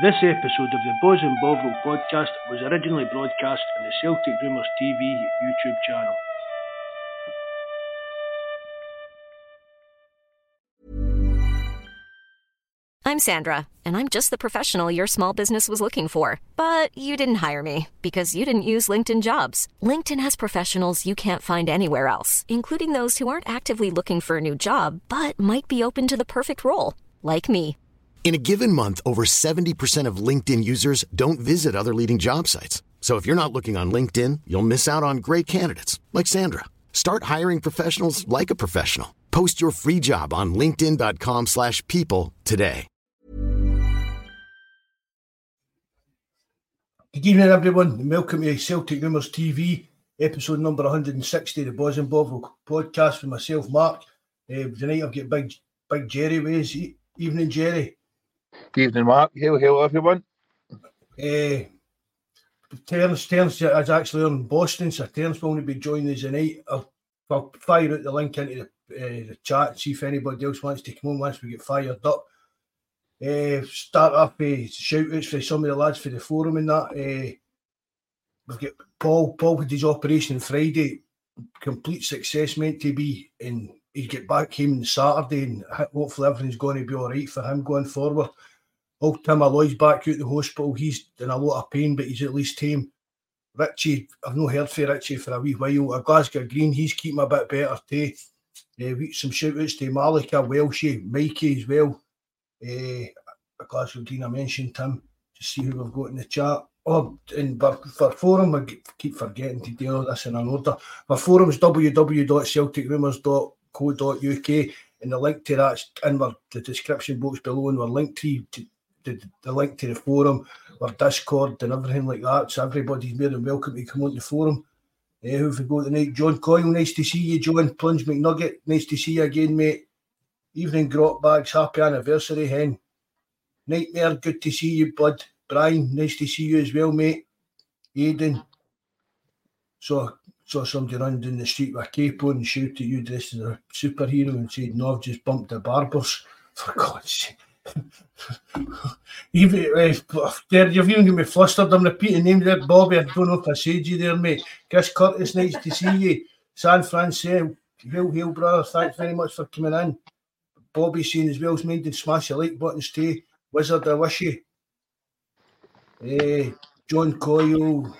This episode of the Bawz and Bovril podcast was originally broadcast on the Celtic Rumours TV YouTube channel. I'm Sandra, and I'm just the professional your small business was looking for. But you didn't hire me because you didn't use LinkedIn jobs. LinkedIn has professionals you can't find anywhere else, including those who aren't actively looking for a new job but might be open to the perfect role, like me. In a given month, over 70% of LinkedIn users don't visit other leading job sites. So if you're not looking on LinkedIn, you'll miss out on great candidates like Sandra. Start hiring professionals like a professional. Post your free job on linkedin.com/people today. Good evening, everyone, welcome to Celtic Rumours TV, episode number 160, the Bawz and Bovril podcast with myself, Mark. Uh, tonight I've got Big Big Jerry with us. Evening, Jerry. Evening, Mark. Hail, hail, everyone. Uh, Terence, Terence is actually on Boston, so Terence will only be joining us tonight. I'll, I'll fire out the link into the, uh, the chat, and see if anybody else wants to come on once we get fired up. Uh, start off with shout outs for some of the lads for the forum and that. Uh, we've got Paul, Paul with his operation Friday, complete success meant to be, and he get back home on Saturday, and hopefully everything's going to be all right for him going forward. Old Tim Alloy's back out the hospital. He's in a lot of pain, but he's at least tame. Richie, I've not heard from Richie for a wee while. A Glasgow Green, he's keeping a bit better too. Uh, some shout outs to Malika, Welshie, Mikey as well. Uh, a Glasgow Green, I mentioned Tim, to see who we've got in the chat. Oh, and for, for forum, I keep forgetting to do all this in an order. For forums, www.celticrumours.co.uk, and the link to that's in the, description box below, and we're linked to the, the link to the forum, our Discord, and everything like that. So everybody's more than welcome to come on the forum. Uh, who have we got tonight? John Coyle, nice to see you. John Plunge McNugget, nice to see you again, mate. Evening, Grot Bags, happy anniversary, hen. Nightmare, good to see you, bud. Brian, nice to see you as well, mate. Aiden. So saw somebody running down the street with a cape on and shouted at you dressed as a superhero and said, No, I've just bumped the barbers. For God's sake. even, there, you've even got me flustered. I'm repeating names there, Bobby. I don't know if I said you there, mate. Chris Curtis, nice to see you. San Francisco, hail, hail, brother. Thanks very much for coming in. Bobby saying as well as minded smash the like buttons too. Wizard, I wish you. Uh, John Coyle,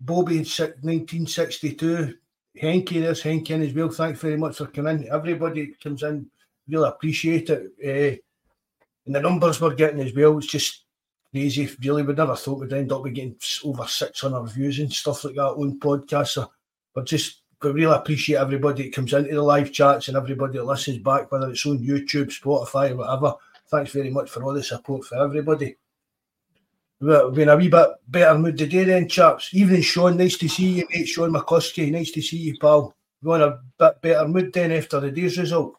Bobby, 1962. Henky, there's Henky in as well. Thanks very much for coming in. Everybody comes in, really appreciate it. Uh, and the numbers we're getting as well, it's just crazy. Really, we never thought we'd end up with getting over 600 views and stuff like that on podcasts. So we're just, we really appreciate everybody that comes into the live chats and everybody that listens back, whether it's on YouTube, Spotify, whatever. Thanks very much for all the support for everybody. We're in a wee bit better mood today then, chaps. Evening, Sean. Nice to see you, mate. Sean McCluskey. Nice to see you, pal. We're in a bit better mood then after the day's result.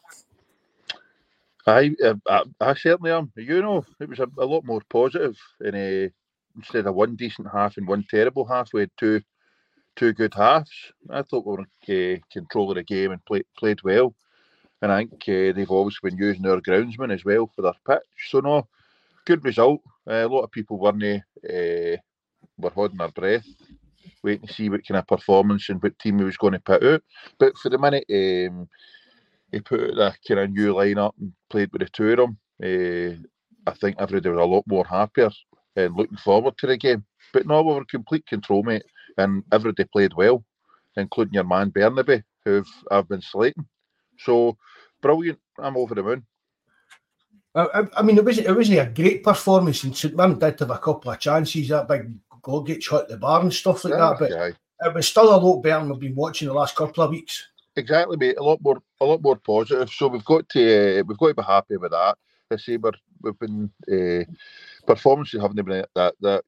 I, uh, I, I certainly am. You know, it was a, a lot more positive in a, instead of one decent half and one terrible half. We had two two good halves. I thought we were uh, control of the game and play, played well. And I think uh, they've always been using their groundsmen as well for their pitch. So no, good result. Uh, a lot of people weren't uh, were holding their breath, waiting to see what kind of performance and what team he was going to put out. But for the minute, um, he put the kind of new lineup and played with the two of them. Uh, I think everybody was a lot more happier and looking forward to the game. But no, we were complete control, mate, and everybody played well, including your man Bernabei, who I've been slating. So brilliant! I'm over the moon. I, I mean, it wasn't, it wasn't a great performance, and St Mirren did have a couple of chances. That big Gogic hit the bar and stuff like Yeah, that, but yeah. it was still a lot better than we've been watching the last couple of weeks. Exactly, mate. A lot more, a lot more positive. So we've got to, uh, we've got to be happy with that. I say we're, we've been uh, performances haven't been that that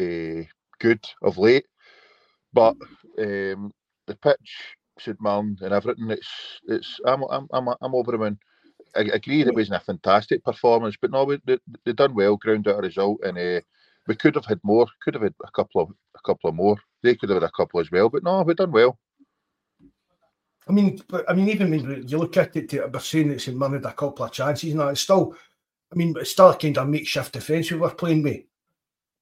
uh, good of late, but um, the pitch, St Mirren and everything, it's it's I'm I'm I'm, I'm over the moon. I I agree that it wasn't a fantastic performance, but no, we, they, they done well, ground out a result, and uh, we could have had more. Could have had a couple of a couple of more. They could have had a couple as well, but no, we done well. I mean, but I mean, even when you look at it, we're saying St Mirren had a couple of chances, and that, it's still I mean, it's still a kind of makeshift defence we were playing with.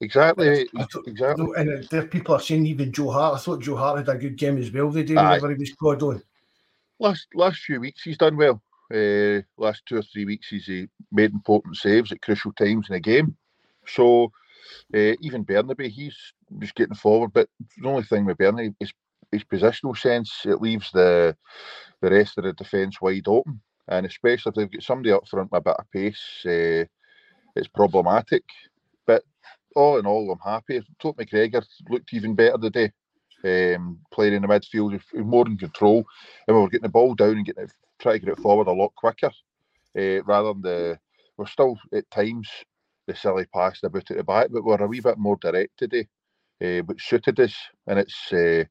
Exactly, exactly. And there people are saying even Joe Hart. I thought Joe Hart had a good game as well the day whenever he was called on. Last last few weeks he's done well. Uh, last two or three weeks he's uh, made important saves at crucial times in the game. So uh, even Bernabei, he's just getting forward. But the only thing with Bernabei is his positional sense. It leaves the the rest of the defence wide open, and especially if they've got somebody up front with a bit of pace, uh, it's problematic. But all in all, I'm happy. Todd McGregor looked even better today. Um, playing in the midfield, more in control, and we were getting the ball down and getting it, trying to get it forward a lot quicker, uh, rather than the. We're still at times the silly pass about at the back, but we're a wee bit more direct today, uh, which suited us, and it's. Uh,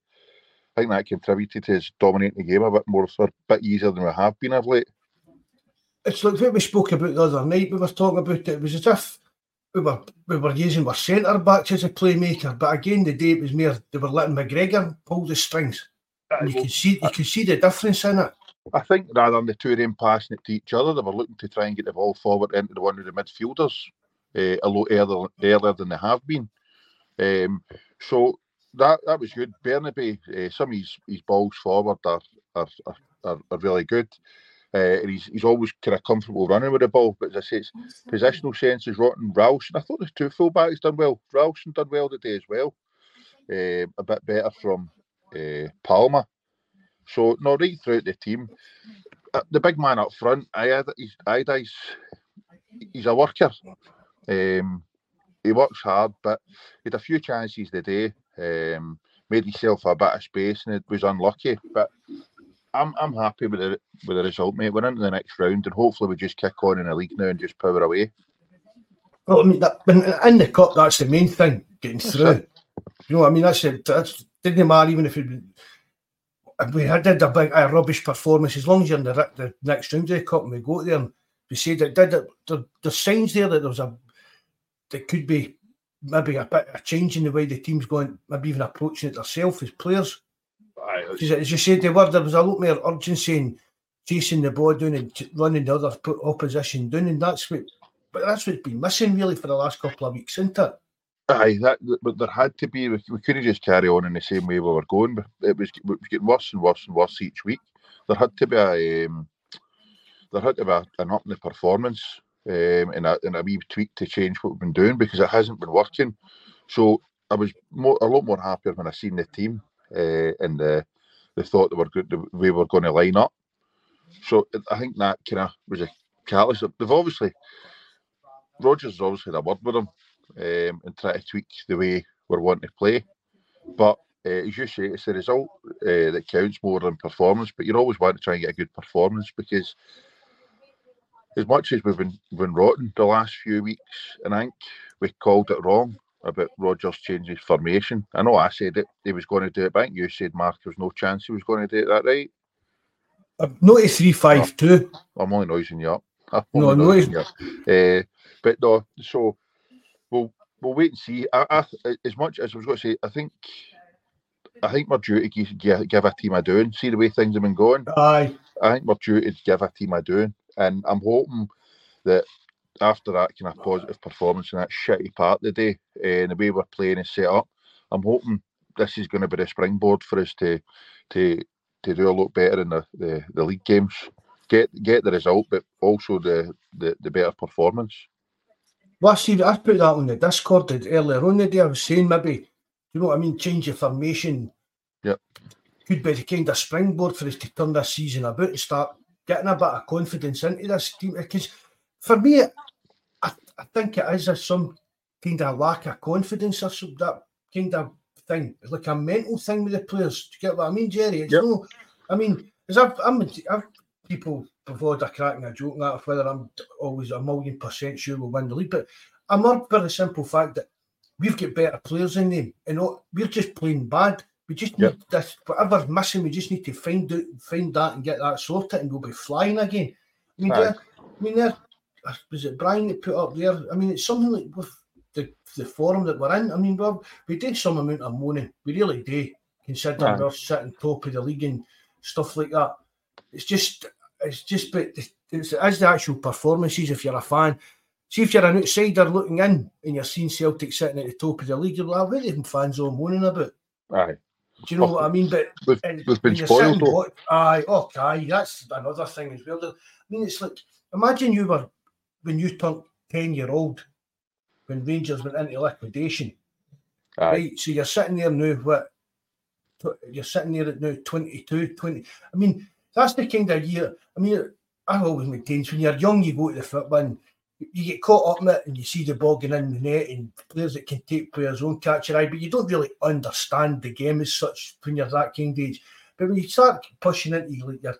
I think that contributed to us dominating the game a bit more, a bit easier than we have been of late. It's like what we spoke about the other night. We were talking about it. It was as if we were we were using our centre backs as a playmaker, but again the day it was more they were letting McGregor pull the strings. And you can see you can see the difference in it. I think rather than the two of them passing it to each other, they were looking to try and get the ball forward into the one of the midfielders uh, a lot earlier, earlier than they have been. Um, so that that was good. Bernabei, uh, some of his, his balls forward are are, are, are really good. Uh, and he's, he's always kind of comfortable running with the ball. But as I say, his positional sense is rotten. Ralston, I thought the two fullbacks done well. Ralston done well today as well. Uh, a bit better from uh, Palma. So, no, right throughout the team. Uh, the big man up front, I he's, he's a worker. Um, he works hard, but he had a few chances today. Um, made himself a bit of space and it was unlucky. But I'm I'm happy with the with the result, mate. We're into the next round and hopefully we just kick on in the league now and just power away. Well, I mean, that, in the cup, that's the main thing, getting through. You know, I mean, that's it. That's, didn't matter even if, it, we had did a big a rubbish performance, as long as you're in the, the next round of the cup and we go there and we say that did it, there, there's signs there that there was a that could be maybe a bit of change in the way the team's going, maybe even approaching it themselves as players. Aye, As you said, there, were, there was a lot more urgency in chasing the ball down and running the other opposition down, and that's what. But that's what's been missing really for the last couple of weeks, isn't it? Aye, that but there had to be. We, we couldn't just carry on in the same way we were going. But it was, it was getting worse and worse and worse each week. There had to be a um, there had to be a, an up in the performance um, and, a, and a wee tweak to change what we've been doing because it hasn't been working. So I was more, a lot more happier when I seen the team uh, and the the thought they were good, the way we were going to line up. So I think that kind of was a catalyst. They've obviously Rodgers has obviously had a word with them um, and try to tweak the way we're wanting to play. But uh, as you say, it's the result uh, that counts more than performance. But you're always want to try and get a good performance because as much as we've been been rotten the last few weeks, and I think we called it wrong about Rodgers changing his formation. I know I said it, he was going to do it, but you said, Mark, there's no chance he was going to do it, that right? Uh, not a 3 5 2. I'm only noising you up. no, no. Uh, but no, so we'll we'll wait and see. I, I, as much as I was going to say, I think I think we're due to give, give a team a doing. See the way things have been going. Aye. I think we're due to give a team a doing. And I'm hoping that after that kind of positive performance in that shitty part of the day uh, and the way we're playing is set up, I'm hoping this is going to be the springboard for us to to to do a lot better in the, the, the league games. Get get the result, but also the, the, the better performance. Well, see, I put that on the Discord earlier on the day. I was saying maybe, you know what I mean, change your formation. Yep. Could be the kind of springboard for us to turn this season about and start getting a bit of confidence into this team. Because for me, I, I think it is a, some kind of lack of confidence or some, that kind of thing. It's like a mental thing with the players. Do you get what I mean, Jerry? It's yep. no, I mean, as I've, I'm, I've people before they're cracking a joke that whether I'm always a million percent sure we'll win the league, but I'm up for the simple fact that we've got better players in them, and we're just playing bad. We just need yep. this whatever's missing. We just need to find out, find that, and get that sorted, and we'll be flying again. I mean, I mean, there uh, was it Brian that put up there. I mean, it's something like with the, the forum that we're in. I mean, we we did some amount of moaning. We really do, considering we're sitting top of the league and stuff like that. It's just, it's just, but it's, as the actual performances. If you're a fan, See if you're an outsider looking in and you're seeing Celtic sitting at the top of the league, you're like, what are them fans all moaning about? Aye. Do you know what I mean? But we've, we've been spoiled. Aye, oh, okay, that's another thing as well. I mean, it's like imagine you were when you turned ten year old when Rangers went into liquidation. Aye. Right, so you're sitting there now. What you're sitting there at now 22, 20. I mean, that's the kind of year. I mean, I've always maintained when you're young, you go to the football and you get caught up in it and you see the ball going in the net and players that can take players won't catch your eye, but you don't really understand the game as such when you're that kind of age. But when you start pushing into like your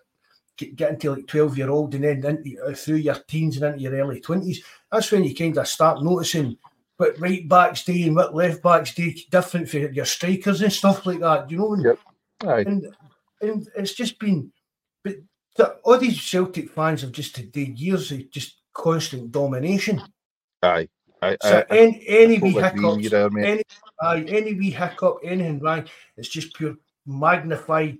getting to like 12 year old and then into, uh, through your teens and into your early 20s, that's when you kind of start noticing what right backs do and what left backs do different for your strikers and stuff like that. You know? Yep. And, and it's just been, but all these Celtic fans have just had years of just constant domination. Aye. I, so I, any, any wee hiccups, there, any, aye, any wee hiccup, anything wrong, it's just pure magnified,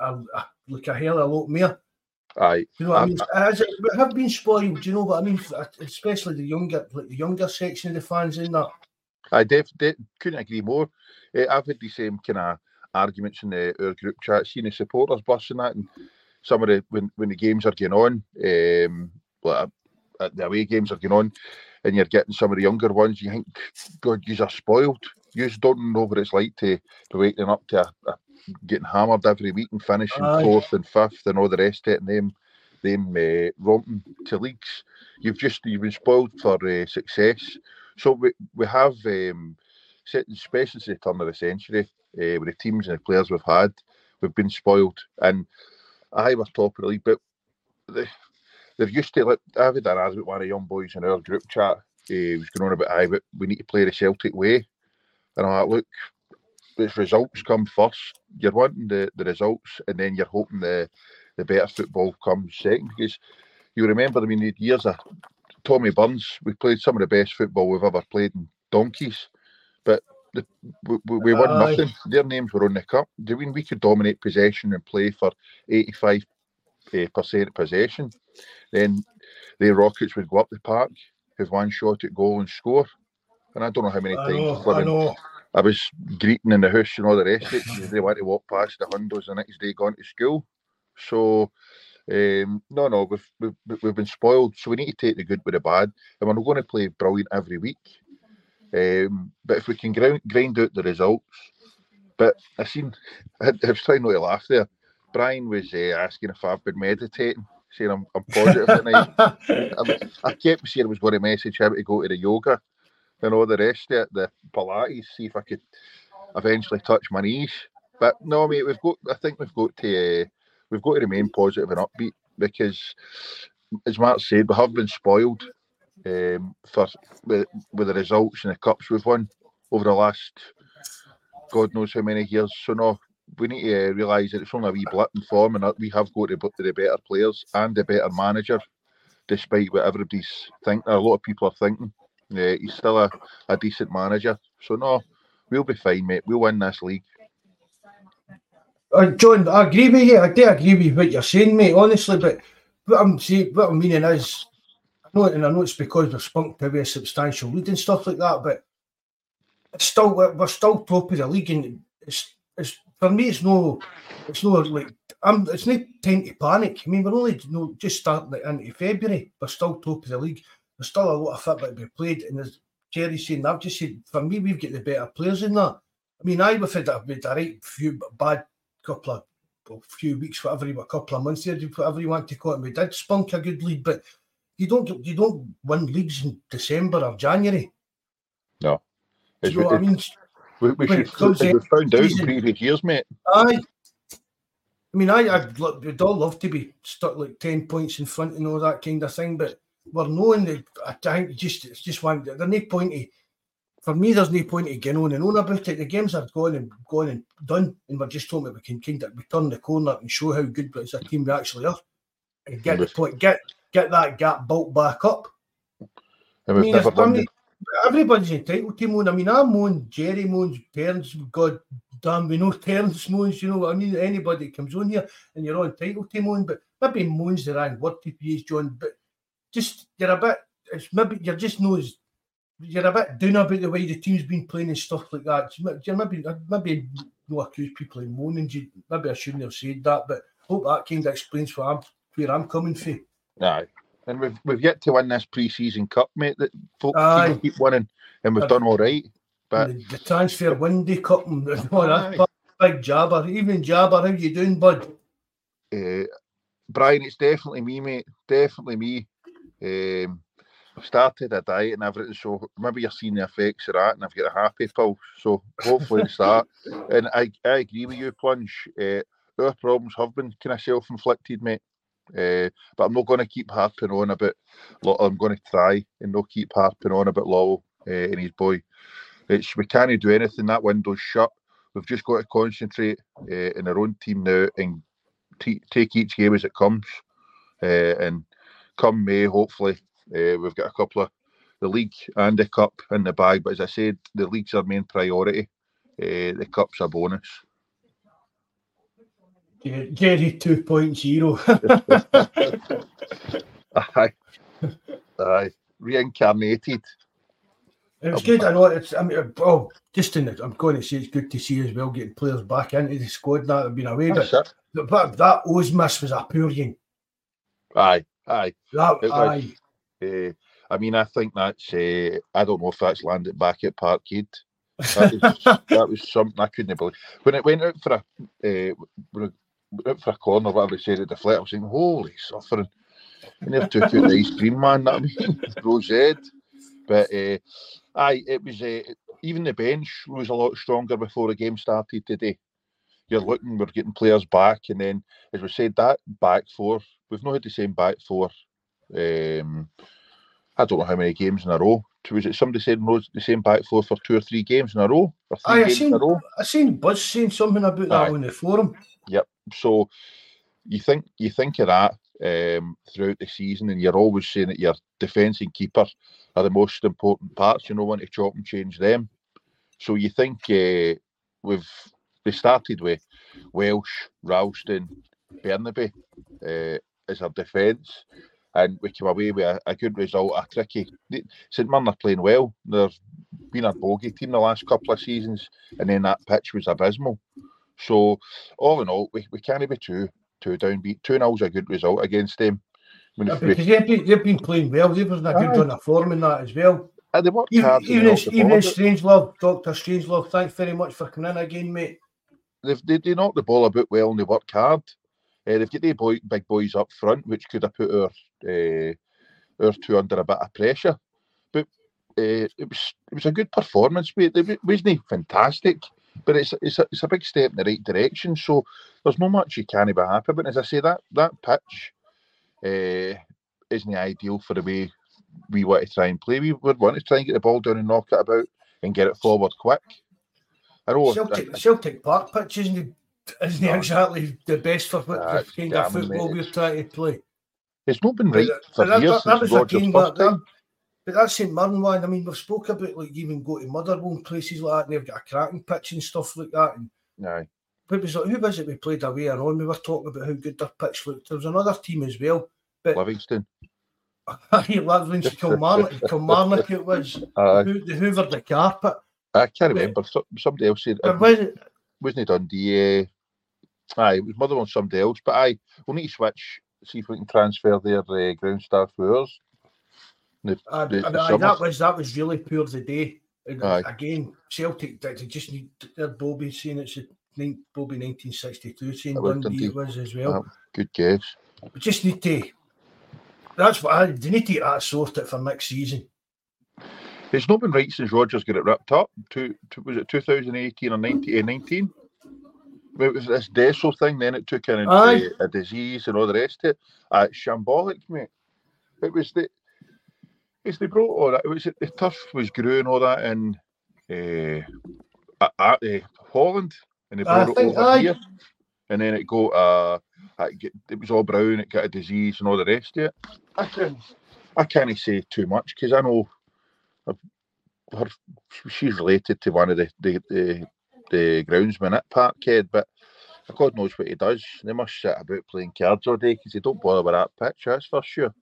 uh, uh, like a hell of a lot more. Aye, you know what I, I mean. As it, we have been spoiled. Do you know what I mean? Especially the younger, like the younger section of the fans in that. I def, def couldn't agree more. Uh, I've had the same kind of arguments in the, our group chat, seeing the supporters bus and that, and some of the when, when the games are going on, um, like the away games are going on, and you're getting some of the younger ones, you think, God, you are spoiled. You just don't know what it's like to be waking up to a, a, getting hammered every week and finishing Aye. fourth and fifth and all the rest of it, and them, them uh, romping to leagues. You've just you've been spoiled for uh, success. So we we have, um, especially since the turn of the century, uh, with the teams and the players we've had, we've been spoiled. And I was top of the league, but the, they're used to like I've had an argument with one of the young boys in our group chat. Eh, he was going on about I but we need to play the Celtic way. And I'm like, look, its results come first. You're wanting the, the results and then you're hoping the the better football comes second because you remember I mean the years of Tommy Burns, we played some of the best football we've ever played in donkeys. But the, we, we won nothing. Their names were on the cup. Do we, we could dominate possession and play for 85 uh, percent possession then the Rockets would go up the park, have one shot at goal and score. And I don't know how many I times know, I, know. I was greeting in the house and all the rest of it. they want to walk past the windows the next day going to school. So um, no, no, we've, we've, we've been spoiled. So we need to take the good with the bad, and we're not going to play brilliant every week. Um, but if we can grind, grind out the results, but I seen, I, I was trying not to laugh there. Brian was uh, asking if I've been meditating saying I'm, I'm positive tonight. I, I kept saying I was going to message him to go to the yoga and all the rest of it, the Pilates, see if I could eventually touch my knees. But no, mate, we've got. I think we've got to uh, we've got to remain positive and upbeat because, as Mark said, we have been spoiled um, for with, with the results and the cups we've won over the last God knows how many years. So no, we need to realise that it's only a wee blip in form, and we have got to put the better players and the better manager, despite what everybody's thinking. A lot of people are thinking. Yeah, he's still a, a decent manager. So no, we'll be fine, mate. We'll win this league. Uh, John, I agree with you. I do agree with what you're saying, mate. Honestly, but what I'm saying, what I'm meaning is, I know, and I know it's because we're spunked be a substantial lead and stuff like that, but it's still we're still top of the league, and it's it's for me, it's no, it's no like I'm. It's no time to panic. I mean, we're only you know, just starting like, into February. We're still top of the league. There's still a lot of football to be played, and as Jerry's saying, I've just said for me, we've got the better players in that. I mean, I would have had a, a right few bad couple of well, few weeks, whatever, a couple of months there, whatever you want to call it. And we did spunk a good lead, but you don't you don't win leagues in December or January. No, you know what I mean? We, we should we found out in previous years, mate. Aye. I mean, I, I'd, we'd all love to be stuck like 10 points in front and all that kind of thing, but we're knowing that I think just it's just one, there's no point to, for me, there's no point to getting on and on about it. The games are gone and gone and done, and we're just hoping we can kind of we turn the corner and show how good as a team we actually are and get the point, get get that gap built back up. I mean, if, I mean, everybody's entitled to moan. I mean, I moan, Jerry moans, parents, God damn, we know Terence moans, you know what I mean? Anybody comes on here and you're all entitled to moan, but maybe moans the wrong word to use, John, but just you're a bit it's maybe you're just knows you're a bit down about the way the team's been playing and stuff like that. You're maybe uh, maybe no accuse people of moaning. Maybe I shouldn't have said that, but hope that kind of explains where I'm where I'm coming from. Aye. And we've we've yet to win this pre-season cup, mate. That folk keep winning, and we've done all right. But the, the transfer windy cup and all that big jabber. Evening jabber, how you doing, bud? Uh, Brian, it's definitely me, mate. Definitely me. Um, I've started a diet and everything, so maybe you're seeing the effects of that, and I've got a happy pill. So hopefully it's that. And I, I agree with you, Plunge. Uh, our problems have been kind of self-inflicted, mate. Uh, but I'm not going to keep harping on about. I'm going to try and not keep harping on about Lawwell uh, and his boy. It's we can't do anything. That window's shut. We've just got to concentrate uh, in our own team now and t- take each game as it comes. And come May, hopefully, we've got a couple of the league and the cup in the bag. But as I said, the league's our main priority. the cup's a bonus. Gary 2.0. aye. Aye. Reincarnated. It was good. I know it's. I mean, oh, just in it, I'm going to say it's good to see as well getting players back into the squad that have been away. But, but that Oh's miss was a poor game. Aye, aye. That, aye. Uh, I mean, I think that's. Uh, I don't know if that's landed back at Parkhead. That was, that was something I couldn't believe when it went out for a uh, when it went out for a corner, whatever at the flat. I was saying, "Holy suffering!" And they took out the ice cream man. That I mean, Rose Ed. But uh, aye, it was uh, even the bench was a lot stronger before the game started today. You're looking, we're getting players back, and then as we said, that back four, we've not had the same back four. Um, I don't know how many games in a row. Was it somebody said no, the same back four for two or three games in a row? Aye, I seen, I seen Buzz saying something about that Aye. on the forum. Yep. So you think you think of that um, throughout the season, and you're always saying that your defence and keeper are the most important parts. You know, want to chop and change them. So you think uh, we've they started with Welsh, Ralston, Bernabei uh, as our defence, and we came away with a, a good result. A tricky St Mirren are playing well. They've been a bogey team the last couple of seasons, and then that pitch was abysmal. So all in all, we, we can't be too too downbeat. Two 0 a good result against them. Yeah, because they've been, they've been playing well. They've been doing a good run of form in that as well. Uh, they worked even, hard even, as, even as Strangelove, Doctor Strangelove, thanks very much for coming in again, mate. They've, they they knocked the ball about well and they worked hard. Uh, they've got the boy, big boys up front, which could have put our uh, our two under a bit of pressure. But uh, it was it was a good performance, mate. It wasn't fantastic, but it's it's a, it's a big step in the right direction. So there's not much you can't be happy. But as I say, that that pitch uh, isn't ideal for the way we want to try and play. We would want to try and get the ball down and knock it about and get it forward quick. I know Celtic, I, Celtic Park pitch isn't, isn't no, exactly the best for what the kind of football we're trying to play. It's not been right for but years that, that was a game that, that, but that St Mirren one, I mean, we've spoke about like even go to Motherwell and places like that, and they've got a cracking pitch and stuff like that. And Aye. But was like, who was it we played away and on? We were talking about how good their pitch looked. There was another team as well. But Livingston. Livingston, Kilmarnock, Kilmarnock it was. Uh, who, the Hoover the carpet. I can't remember. somebody else said. Was it? Wasn't it Dundee? Uh, aye, it was Motherwell and somebody else. But aye, we'll need to switch, see if we can transfer their uh, ground staff to ours. The, uh, the, the aye, that was that was really poor the day. Again, Celtic they just need their Bobby saying it's a Bobby 1962 saying Dundee it was as well. good guess. We just need to. That's what I. They need to get that sorted for next season. It's not been right since Rodgers got it ripped up. To, to was it 2018 or 19? It was this Desso thing, then it took in a, a disease and all the rest of it. Uh, shambolic, mate. It was the it's they brought all that. It was the turf was growing all that in uh, at, uh, Holland, and they brought I it over here, and then it got uh, it was all brown. It got a disease and all the rest of it. I can I can't say too much because I know her, she's related to one of the the, the, the groundsmen at Parkhead, but God knows what he does. They must sit about playing cards all day because they don't bother with that pitch. That's for sure.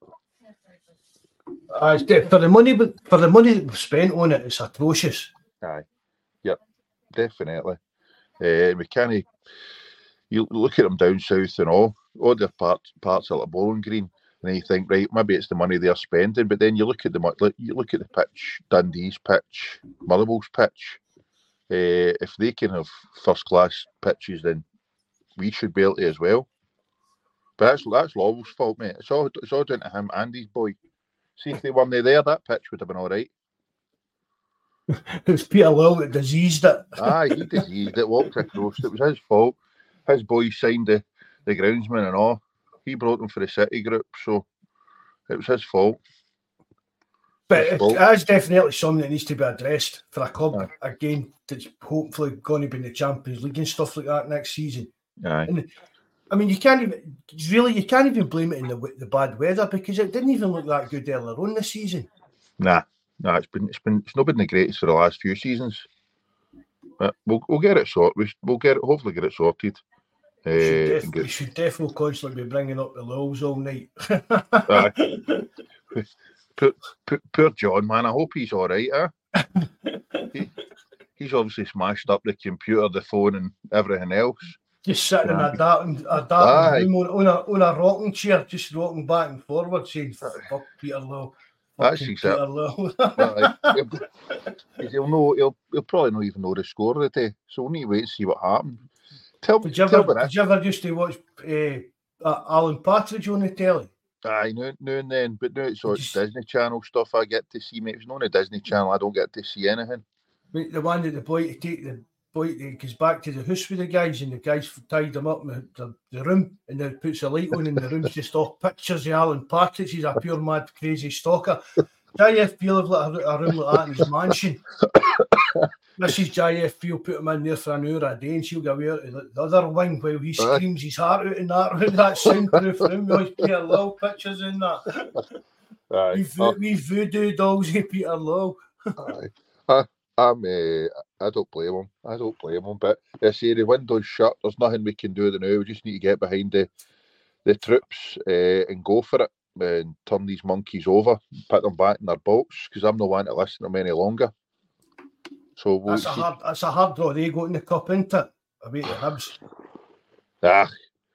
Uh, for the money, for the money that we've spent on it, it's atrocious. Aye, yep, definitely. Uh, we can't. You look at them down south and all, all their parts parts are like Bowling Green, and you think, right, maybe it's the money they're spending, but then you look at the you look at the pitch, Dundee's pitch, Motherwell's pitch. Uh, if they can have first class pitches, then we should be able to as well. But that's that's Lawwell's fault, mate. It's all it's all down to him and his boy. See if they weren't there, that pitch would have been all right. it was Peter Lawwell that diseased it. Aye, he diseased it, walked across. It was his fault. His boys signed the, the groundsman and all. He brought them for the City group, so it was his fault. But his fault. it is definitely something that needs to be addressed for a club Aye. again that's hopefully going to be in the Champions League and stuff like that next season. Aye. And I mean, you can't even really you can't even blame it in the the bad weather because it didn't even look that good earlier on this season. Nah, nah, it's been it's been it's not been the greatest for the last few seasons. But we'll we'll get it sorted. We'll get it. Hopefully, get it sorted. Uh, we, should def- get... we should definitely constantly be bringing up the lows all night. poor, poor, poor, John, man. I hope he's all right. Eh? he, he's obviously smashed up the computer, the phone, and everything else. Just sitting in a dark, a dark room on, on, a, on a rocking chair, just rocking back and forward, saying, fuck Peter Lowe. That's exactly. he'll know. He'll, he'll probably not even know the score of the day. So we'll need to wait and see what happens. Tell, did you ever, did you ever used to watch uh, uh, Alan Partridge on the telly? Aye, now, now and then, but now it's all just, Disney Channel stuff I get to see. Mate, it's not on a Disney Channel, I don't get to see anything. The one that the boy to take the boy he goes back to the house with the guys, and the guys tied him up in the, the, room, and then puts a light on, and the room's just all pictures of Alan Partridge. He's a pure mad, crazy stalker. JF Field like a, a room like that in his mansion. Mrs. JF Field put him in there for an hour a day, and she'll go out to the other wing while he screams his heart out in that room, that soundproof room with Peter Lowe pictures in that. Aye. We, vo- uh, we voodoo dolls of Peter Lowe. Aye. Uh, I'm, uh, I don't blame him. I don't blame him. But I say the window's shut. There's nothing we can do The now. We just need to get behind the the troops uh, and go for it and turn these monkeys over, put them back in their box because I'm not wanting to listen to them any longer. So we'll that's, a hard, that's a hard draw. They go in the cup, isn't it? I beat the Hibs. Ah,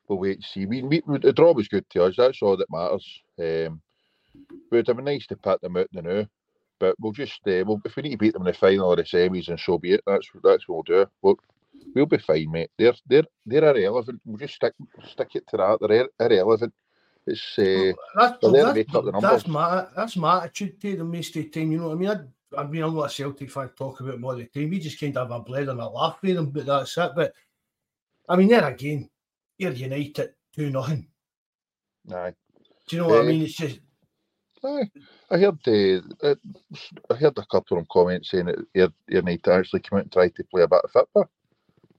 we'll wait and see. We, we, the draw was good to us. That's all that matters. Um, but it'd be nice to pat them out now. But we'll just uh, we'll, if we need to beat them in the final or the semis, and so be it. That's that's what we'll do. We'll, we'll be fine, mate. They're they're they're irrelevant. We'll just stick stick it to that. They're irrelevant. It's uh, that's, well, that's, that's my that's my attitude to the most of the time. You know what I mean? I, I mean, I'm not a Celtic fan. Talk about more the time. We just kind of have a bled and a laugh with them, but that's it. But I mean, there again, you're United two nothing. Aye. Do you know what uh, I mean? It's just. I heard uh, I heard a couple of them comments saying that you your need to actually come out and try to play a bit of football.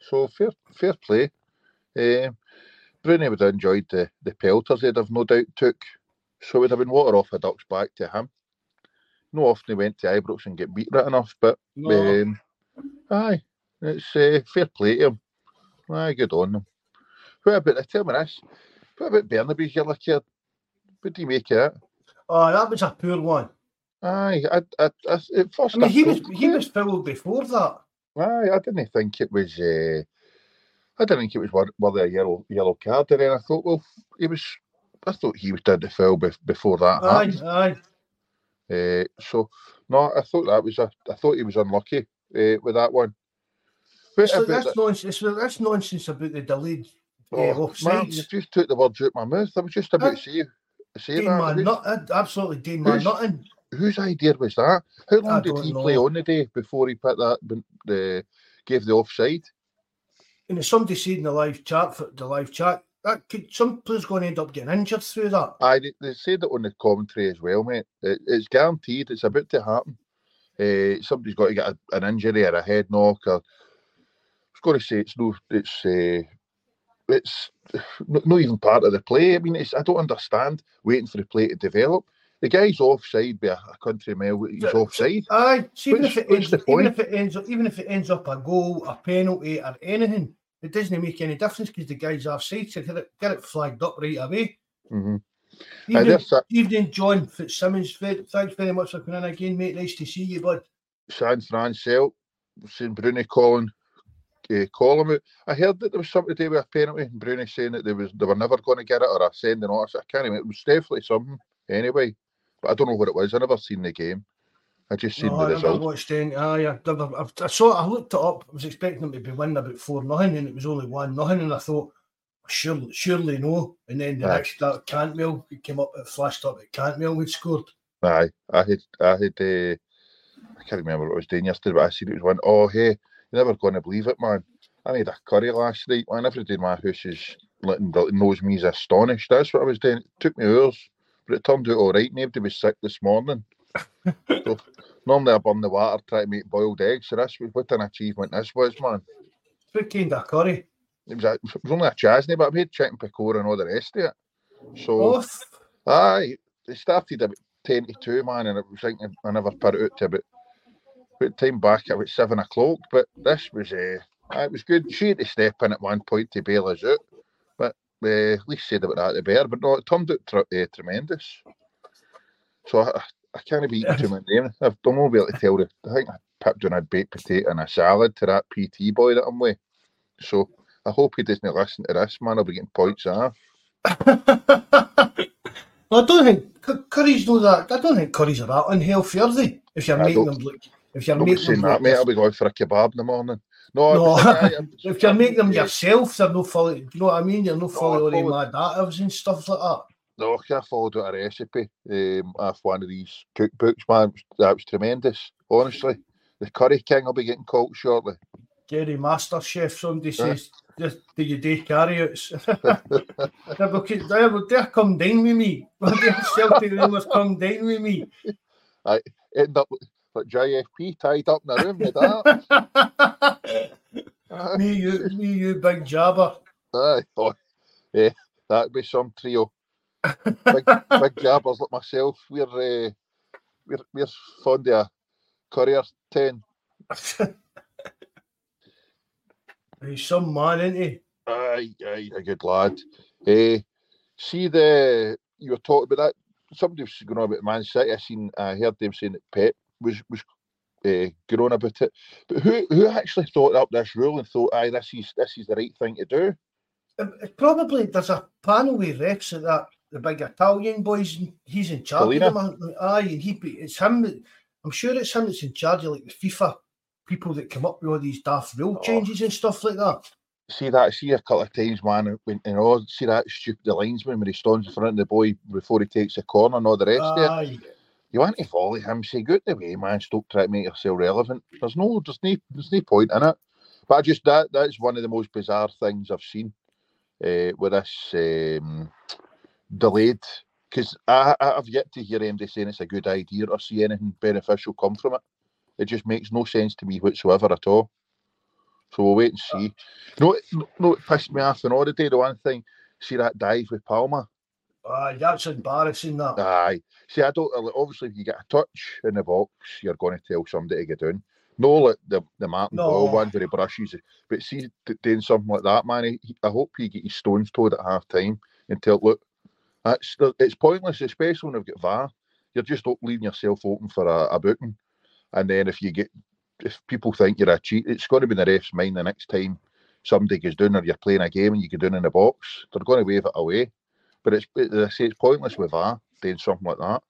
So fair fair play. Um, Bruni would have enjoyed the, the pelters he'd have no doubt took. So it would have been water off a duck's back to him. No often he went to Ibrox and get beat right enough, but no. um, aye, it's uh, fair play to him. Aye, good on him. What about, tell me this, what about Bernabei's yellow kid? What do you make of it? Oh, that was a poor one. Aye, I, I, I, at first I mean, he was he was fouled before that. Aye, I didn't think it was. Uh, I didn't think it was worthy a yellow yellow card. And I thought, well, he was. I thought he was down to foul before that aye, happened. Aye, uh, so no, I thought that was a. I thought he was unlucky uh, with that one. But, so that's, nonsense, that's nonsense about the delayed uh, oh, offside. Man, you just took the words out my mouth. I was just about to say say that. Man, not, absolutely, Dean Man, nothing. Whose idea was that? How long did he know. play on the day before he put that the gave the offside? And as somebody said in the live chat for the live chat, that could some players going to end up getting injured through that. I they said it on the commentary as well, mate. It, it's guaranteed. It's about to happen. Uh, somebody's got to get a, an injury or a head knock. Or, I was going to say it's no, it's uh, it's not even part of the play. I mean, it's, I don't understand waiting for the play to develop. The guy's offside by a, country mile. He's offside. Aye, see, even, if it ends, even if it ends up, even if it ends up a goal, a penalty, or anything, it doesn't make any difference because the guy's offside. So get it, get it flagged up right away. Mm-hmm. Evening, evening, John Fitzsimmons. Thanks very much for coming in again, mate. Nice to see you, bud. San Fran Seeing Bruni calling uh, out. I heard that there was something to do with a penalty, and Bruni saying that they was they were never going to get it or a sending notice. I can't remember. It was definitely something anyway, but I don't know what it was. I never seen the game. I just seen no, the I result. I watched any, aye, I, I, saw. I looked it up. I was expecting them to be winning about four nothing, and it was only one nothing. And I thought, surely, surely no. And then the aye. next that Cantwell it came up. It flashed up at Cantwell had scored. Aye, I had, I had. Uh, I can't remember what I was doing yesterday, but I seen it was one. Oh, hey, you're never going to believe it, man. I made a curry last night, man. Everybody in my house is letting knows me is astonished. That's what I was doing. It took me hours, but it turned out all right. Nobody was sick this morning. so, normally I burn the water, try to make boiled eggs. So that's what an achievement this was, man. What kind of curry? It was, a, it was only a chasney, but I made chicken pakora and all the rest of it. So, Off. aye, it started about 10 to 2, man, and it was like I never put it out to about put time back at seven o'clock. But this was uh, it was good. She had to step in at one point to bail us out, but uh, at least said about that the bear. But no, it turned out tr- uh, tremendous. So I, I can't be eating too many. I've don't know be able to tell the. I think I pipped on a baked potato and a salad to that PT boy that I'm with. So I hope he doesn't listen to this man. I'll be getting points off. well, I don't think curry's know that. I don't think curry's are that unhealthy, are they? If you're I making them look if you're making them that, mate, I'll be going for a kebab in the morning. No, no. if you're making them yourself, they're no fully. Do you know what I mean? You're no fully no, mad additives and stuff like that. No, I followed a recipe um, off one of these cookbooks, man. That was tremendous, honestly. The Curry King will be getting called shortly. Gary Master Chef, somebody says, just do you do carryouts? they'll come down with me. Celtic rumours come down with me. I end up but JFP tied up in the room with that. me, you, me, you, big jabber. Aye, oh, yeah, that'd be some trio. big, big jabbers like myself. We're uh, we're we're fond of a courier ten. He's some man, isn't he? Aye, aye, a good lad. Uh, see the you were talking about that. Somebody was going on about Man City. I seen, I heard them saying that Pep was was uh, going about it. But who who actually thought up this rule and thought, "Aye, this is this is the right thing to do"? Um, probably there's a panel with refs at that the big Italian boys. He's in charge of them. Aye, and he it's him. I'm sure it's him that's in charge of like the FIFA people that come up with all these daft rule oh. changes and stuff like that. See that? See a couple of times, man. When you know, see that stupid linesman when he stands in front of the boy before he takes a corner and all the rest Aye. of it you want to volley him, say, good the way, man, stop trying to make yourself relevant. There's no there's no there's no point in it. But I just that that's one of the most bizarre things I've seen uh, with this um, delayed because I, I've yet to hear anybody saying it's a good idea or see anything beneficial come from it. It just makes no sense to me whatsoever at all. So we'll wait and see. Know, no, it pissed me off on day. The one thing, see that dive with Palma. Ah, Aye, that's embarrassing. That. Aye. See, I don't. Obviously, if you get a touch in the box, you're going to tell somebody to get down. No, like the the Martin no. Ball one where he brushes it. But see, doing something like that, man. He, I hope he get his stones toed at half time and tell look, that's it's pointless, especially when they've got VAR. You're just leaving yourself open for a, a booking. And then if you get if people think you're a cheat, it's going to be in the ref's mind the next time somebody goes down or you're playing a game and you get down in the box. They're going to wave it away. But it's I say it's pointless with VAR doing something like that.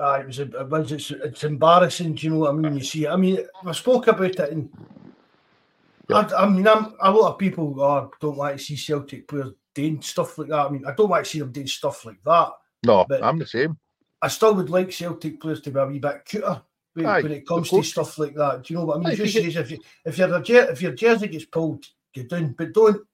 Uh, it was, it was it's, it's embarrassing. Do you know what I mean? You see, I mean, I spoke about it, and yeah. I, I, mean, I'm, a lot of people oh, don't like to see Celtic players doing stuff like that. I mean, I don't like to see them doing stuff like that. No, I'm the same. I still would like Celtic players to be a wee bit cuter when, Aye, when it comes to stuff like that. Do you know what I mean? Aye, Just if, you if, you, if, your, if your jersey gets pulled, get down, but don't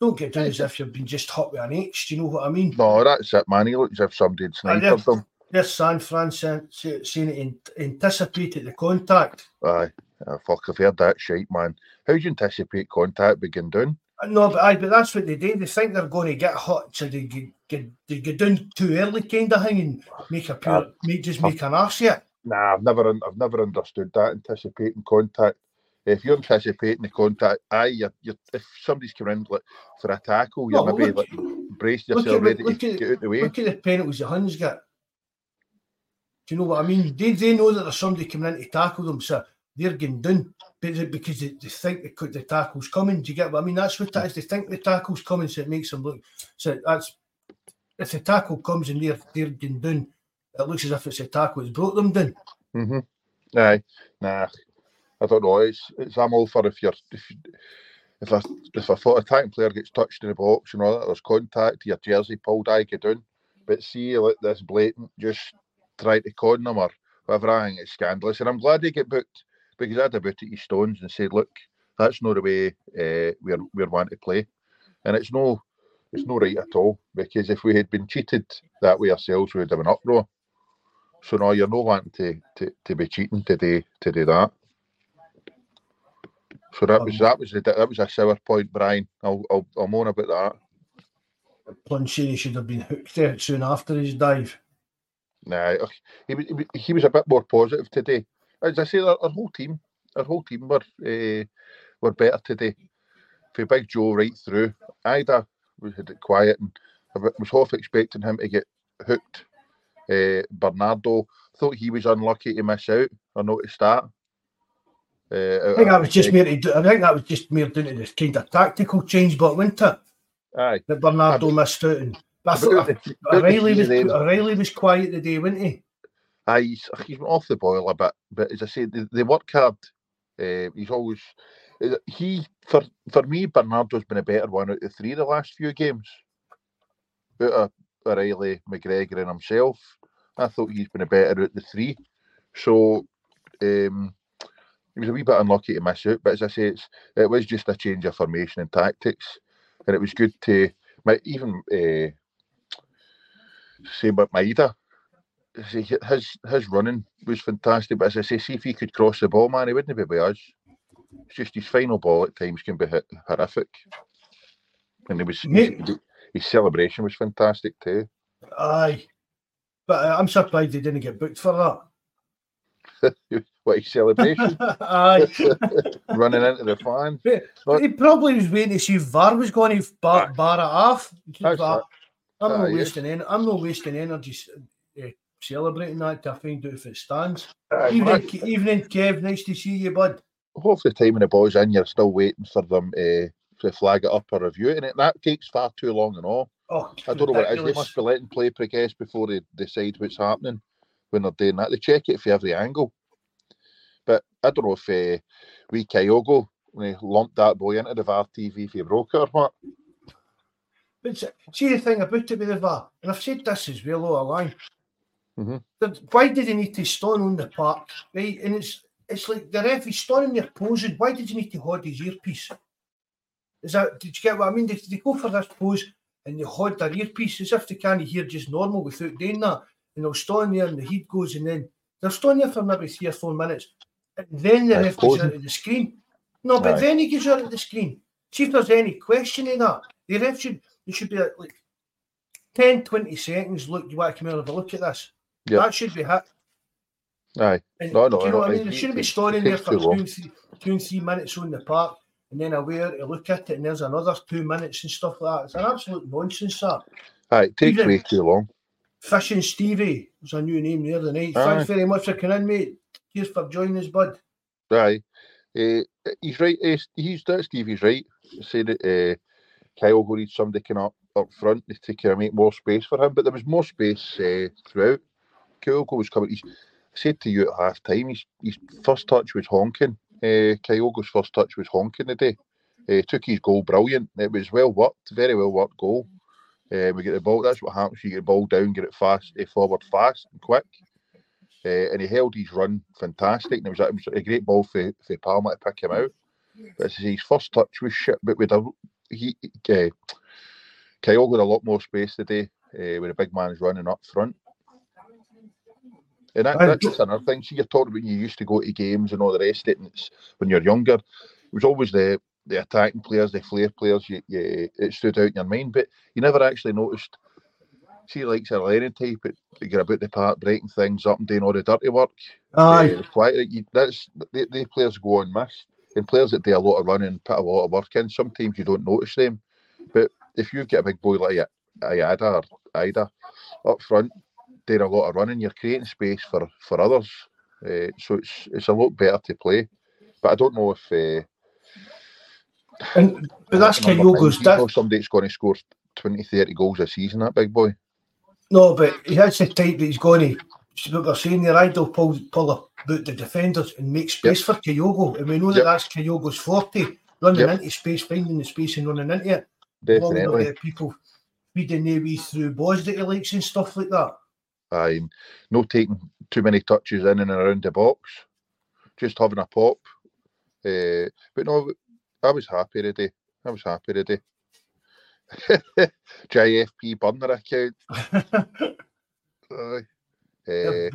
don't get down as if you've been just hot with an H. Do you know what I mean? No, that's it, man. He looks as if somebody had sniped him. Yes, San Fran saying it anticipated the contact. Aye, oh, fuck, I've heard that shite, man. How do you anticipate contact begin doing? Uh, no, but aye, but that's what they do. They think they're going to get hot, so they get, get they get down too early, kind of thing, and make a pure, ah. make just ah. make an arse yet. Nah, I've never, I've never understood that anticipating contact. If you're anticipating the contact, aye, you're, you're, if somebody's coming in like, for a tackle, you're maybe look- like, brace look yourself at- ready look to at- get out the way. Look at the penalties the Huns get. Do you know what I mean? They, they know that there's somebody coming in to tackle them, so they're getting done because they, they think the, the tackle's coming. Do you get what I mean? That's what that is. They think the tackle's coming, so it makes them look. So that's if the tackle comes and they're they're getting done, it looks as if it's a tackle that's brought them down. Mm-hmm. Aye, nah, I don't know. It's, it's I'm all for if you're if if a if a foot attacking player gets touched in the box and all that, there's contact, your jersey pulled, I get down. But see, like this blatant, just try to con them or whatever. I think it's scandalous, and I'm glad they get booked because I'd have booted his stones and said, look, that's not the way uh, we're we're wanting to play, and it's no it's no right at all because if we had been cheated that way ourselves, we would have an uproar. So now you're not wanting to, to, to be cheating today to do that. So that was that was a, that was a sour point, Brian. I'll I'll, I'll moan about that. Planchini should have been hooked there soon after his dive. Nah, he, was- he, was- he was a bit more positive today. As I say, our, our whole team, our whole team were uh, were better today. For Big Joe right through, Idah we had it quiet and I was half expecting him to get hooked. Uh, Bernardo thought he was unlucky to miss out. I noticed that. Uh, I think that was just mere. I think that was just mere down to this kind of tactical change, but wasn't? Aye. That Bernardo missed out. And, I thought the- the O'Reilly was then. O'Reilly was quiet today, wasn't he? Aye, he's, off the boil a bit, but as I say, the, the work hard. Uh, he's always uh, he for for me. Bernardo's been a better one out of the three the last few games. Out of O'Reilly, McGregor, and himself, I thought he's been a better out of the three. So um, he was a wee bit unlucky to miss out, but as I say, it's, it was just a change of formation and tactics, and it was good to my even uh, say about Maeda see, his his running was fantastic. But as I say, see if he could cross the ball, man, he wouldn't be with us. It's just his final ball at times can be hit, horrific. And he was Mate. his celebration was fantastic too. Aye. But uh, I'm surprised he didn't get booked for that. what his celebration Aye. running into the fans. But But- he probably was waiting to see if VAR was going to bar, Aye. bar it off. That's But. I'm not Aye, yes. wasting en- I'm not wasting energy s- uh, celebrating that to find out if it stands. Aye, Evening, man, Ke- evening, Kev. Nice to see you, bud. half the time when the ball's in, you're still waiting for them uh, to flag it up or review it, and it, that takes far too long and all. Oh, I don't know what it is. They must be letting play progress before they decide what's happening when they're doing that. They check it for every angle. But I don't know if uh, we Kyogo when he lumped that boy into the VAR TV if he broke it or what. But see the thing about it with the VAR, and I've said this as well all along. Mhm. Why did he need to stand on the park, right? And it's it's like the ref is standing there posing. Why did you need to hold his earpiece? Is that did you get what I mean? They, they go for this pose and they hold their earpiece as if they can't hear just normal without doing that. And they'll stand there and the heat goes and then they'll stand there for maybe three or four minutes. Then the That's ref goes posing. out of the screen. No, but Aye. then he goes out of the screen. See if there's any question in that. The ref should should be like, like 10, 20 seconds. Look, you want to come and have a look at this. Yep. That should be hit. Aye. And No, no, do you know what I mean? It- shouldn't be standing there for two and, three, two and three minutes on the park and then aware to look at it and there's another two minutes and stuff like that. It's an absolute nonsense, that. Aye, it takes way too long. Fishing Stevie was a new name the other night. Aye. Thanks very much for coming in, mate. Cheers for joining us, bud. Aye. Uh, he's right. eh, he's that Stevie's right. Say that uh, Kyle will need somebody up up front to take care of make more space for him. But there was more space uh, throughout. Kyogo was coming. He's, I said to you at half time, his, his first touch was honking. Uh, Kyogo's first touch was honking today. Uh, took his goal brilliant. It was well worked, very well worked goal. Uh, we get the ball. That's what happens. You get the ball down, get it fast, uh, forward fast and quick. Uh, and he held his run fantastic. And it was, it was a great ball for, for Palma to pick him out. But as his first touch was shit, but with a he, uh, Kyle got a lot more space today uh, with a big man's running up front. And that, Aye. that's just another thing. See, you're talking about you used to go to games and all the rest of it, and it's when you're younger, it was always the the attacking players, the flair players, you, you, it stood out in your mind, but you never actually noticed. See, like Lennon type, they get about the park, breaking things up and doing all the dirty work. Aye. Uh, quiet, you, that's they, they players go unmissed. and players that do a lot of running, put a lot of work in, sometimes you don't notice them. But if you get a big boy like Idah or Idah up front, doing a lot of running, you're creating space for, for others. Uh, so it's it's a lot better to play. But I don't know if. Uh, and, but that's Kyogo's. That's somebody that's going to score 20, 30 goals a season, that big boy. No, but he has the type that he's going to. What we're saying there, Idol pull, pull about the defenders and make space yep. for Kyogo. And we know that yep. that's Kyogo's 40, running yep. into space, finding the space and running into it. Definitely. With, uh, people feeding their way through balls that he likes and stuff like that. Aye, no taking too many touches in and around the box, just having a pop. Uh, but no, I was happy today. I was happy today. JFP burner account. Uh,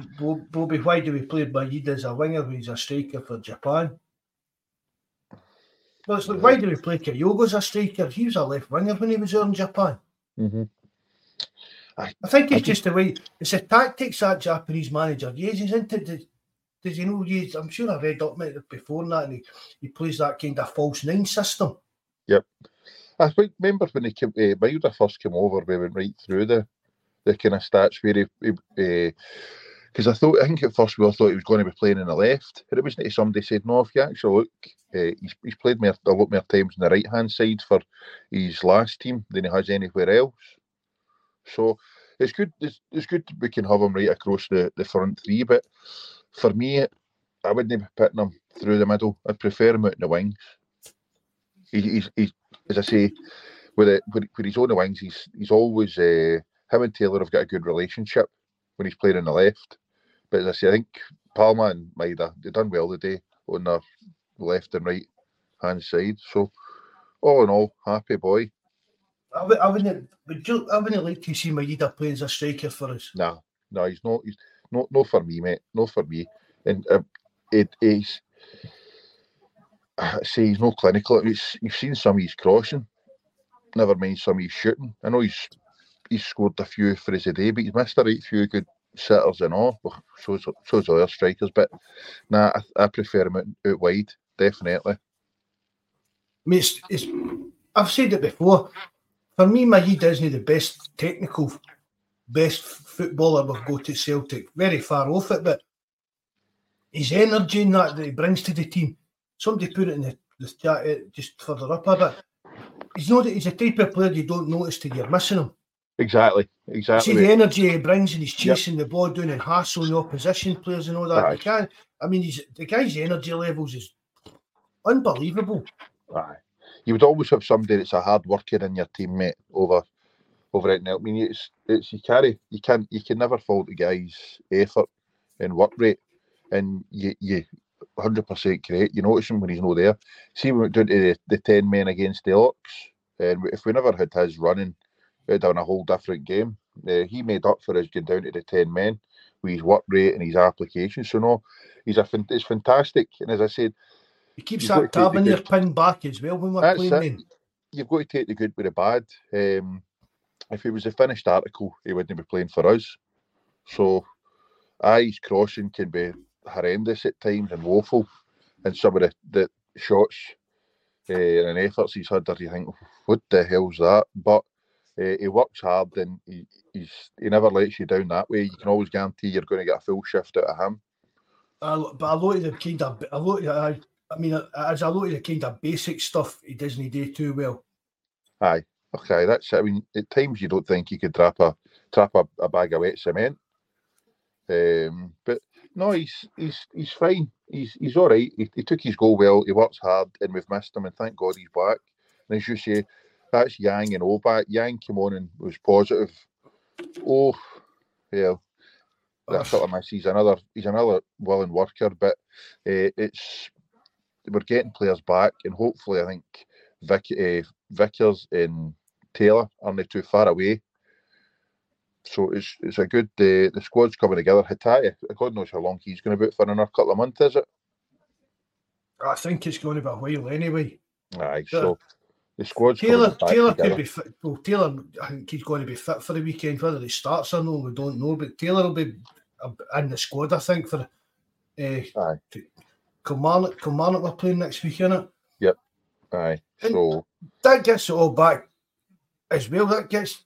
Bobby, why do we play Maeda as a winger when he's a striker for Japan? Well, it's like, why do we play Kyogo as a striker? He was a left winger when he was in Japan. Mm-hmm. I, I, think it's I just the way it's a tactics that Japanese manager uses, isn't it? Does he know? Use, I'm sure I've read up before that, and he, he plays that kind of false nine system. Yep. I think remember when he came, uh, first came over, we went right through the the kind of stats where he, because uh, I thought I think at first we all thought he was going to be playing in the left, but it wasn't. Somebody said no. If you actually look, uh, he's, he's played more, a lot more times on the right hand side for his last team than he has anywhere else. So it's good. It's, it's good we can have him right across the, the front three. But for me, I wouldn't be putting him through the middle. I'd prefer him out in the wings. He, he's, he's, as I say, with it, when he's on the wings, he's he's always uh, him and Taylor have got a good relationship when he's playing on the left. But as I say, I think Palma and Maeda they done well today on the left and right hand side. So all in all, happy boy. I, would, I wouldn't. Would you, I wouldn't like to see Maeda playing as a striker for us. Nah, no, he's not. He's not. Not for me, mate. Not for me. And uh, it is. I say he's no clinical. It's, you've seen some of his crossing. Never mind some of his shooting. I know he's he's scored a few for his day, but he's missed a right few good setters and all. Well, so's other strikers, but nah, I, I prefer him out, out wide, definitely. I mean, it's, it's, I've said it before for me, Mahi isn't the best technical, best footballer we've got at Celtic. Very far off it, but his energy and that that he brings to the team. Somebody put it in the, the chat eh, just further up a bit. He's not. He's a type of player you don't notice till you're missing him. Exactly. Exactly. See the energy he brings and he's chasing yep. the ball down and hassling the opposition players and all that. Aye. can I mean, he's, the guy's energy levels is unbelievable. Aye you would always have somebody that's a hard worker in your teammate over over it now. I mean, it's it's you carry you can you can never fault the guy's effort and work rate, and you you. 100% correct. You notice him when he's not there. See, we went down to the, the 10 men against the Ox, and if we never had his running, we'd done a whole different game. Uh, he made up for us getting down to the 10 men with his work rate and his application. So, no, he's a it's fantastic. And as I said, he keeps that tab in your pin back as well when we're playing. You've got to take the good with the bad. Um, if he was a finished article, he wouldn't be playing for us. So, eyes crossing can be horrendous at times and woeful. And some of the, the shots uh, and efforts he's had that you think, what the hell's that? But uh, he works hard and he, he's he never lets you down that way. You can always guarantee you're going to get a full shift out of him. Uh, but a lot of the kind of a lot of, I mean, as a lot of the kind of basic stuff, he doesn't do too well. Aye, okay, that's. I mean, at times you don't think you could trap a trap a, a bag of wet cement. Um, but no, he's he's he's fine. He's he's all right. He, he took his goal well. He works hard, and we've missed him. And thank God he's back. And as you say, that's Yang and Oback. Yang came on and was positive. Oh, yeah, that's what I miss. He's another he's another willing worker, but uh, it's we're getting players back, and hopefully, I think Vic, uh, Vickers and Taylor aren't too far away. So it's it's a good. Uh, the squad's coming together. Hatate, God knows how long he's going to be for another couple of months, is it? I think it's going to be a while anyway. Aye, so, so the squad's Taylor Taylor together. could be fit. Well, Taylor, I think he's going to be fit for the weekend. Whether he starts or no, we don't know. But Taylor will be in the squad, I think, for uh, Aye. Kilmarnock, Kilmarnock we're playing next week, innit? Yep. Aye. So that gets it all back as well. That gets,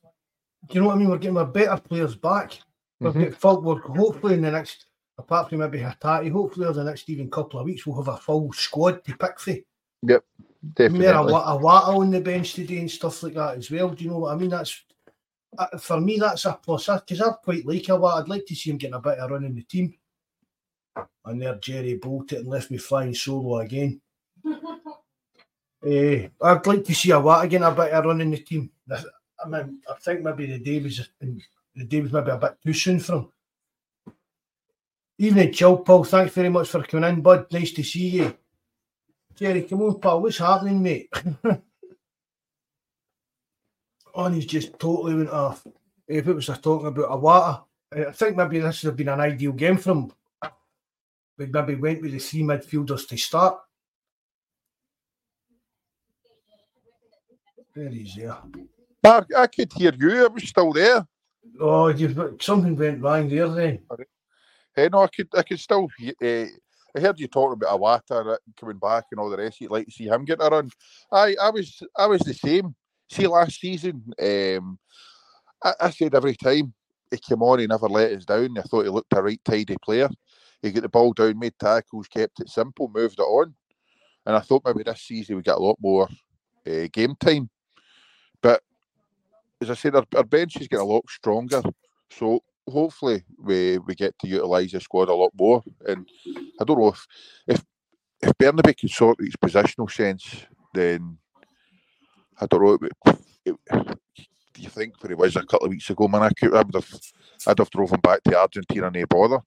you know what I mean? We're getting our better players back. We've Mhm. got full, we're hopefully in the next, apart from maybe Hatate, hopefully over the next even couple of weeks, we'll have a full squad to pick for. yep, I mean, a, definitely. wa- Iwata on the bench today and stuff like that as well. Do you know what I mean? That's uh, for me. That's a plus because I quite like Iwata. I'd like to see him getting a bit of run in the team. And there, Jerry bolted and left me flying solo again. Eh, I'd like to see Iwata again, a bit of run in the team. I mean, I think maybe the day was the day was maybe a bit too soon for him. Evening, chill, Paul. Thanks very much for coming in, bud. Nice to see you. Jerry, come on, pal. What's happening, mate? oh, and he's just totally went off. If it was a talking about Iwata, I think maybe this would have been an ideal game for him. We maybe went with the three midfielders to start. There he's there. Mark, I could hear you. I was still there. Oh, you've something went wrong there then. Hey, no, I could, I could still. Uh, I heard you talking about Iwata coming back and all the rest. You'd like to see him get a run. I, I was, I was the same. See, last season, um, I, I said every time he came on, he never let us down. I thought he looked a right tidy player. He got the ball down, made tackles, kept it simple, moved it on. And I thought maybe this season we get a lot more uh, game time. But as I said, our, our bench is getting a lot stronger. So hopefully we, we get to utilise the squad a lot more. And I don't know if if if Bernabei can sort his positional sense, then I don't know. It, it, do you think where he was a couple of weeks ago, man? I could I would have I'd have drove him back to Argentina, no bother.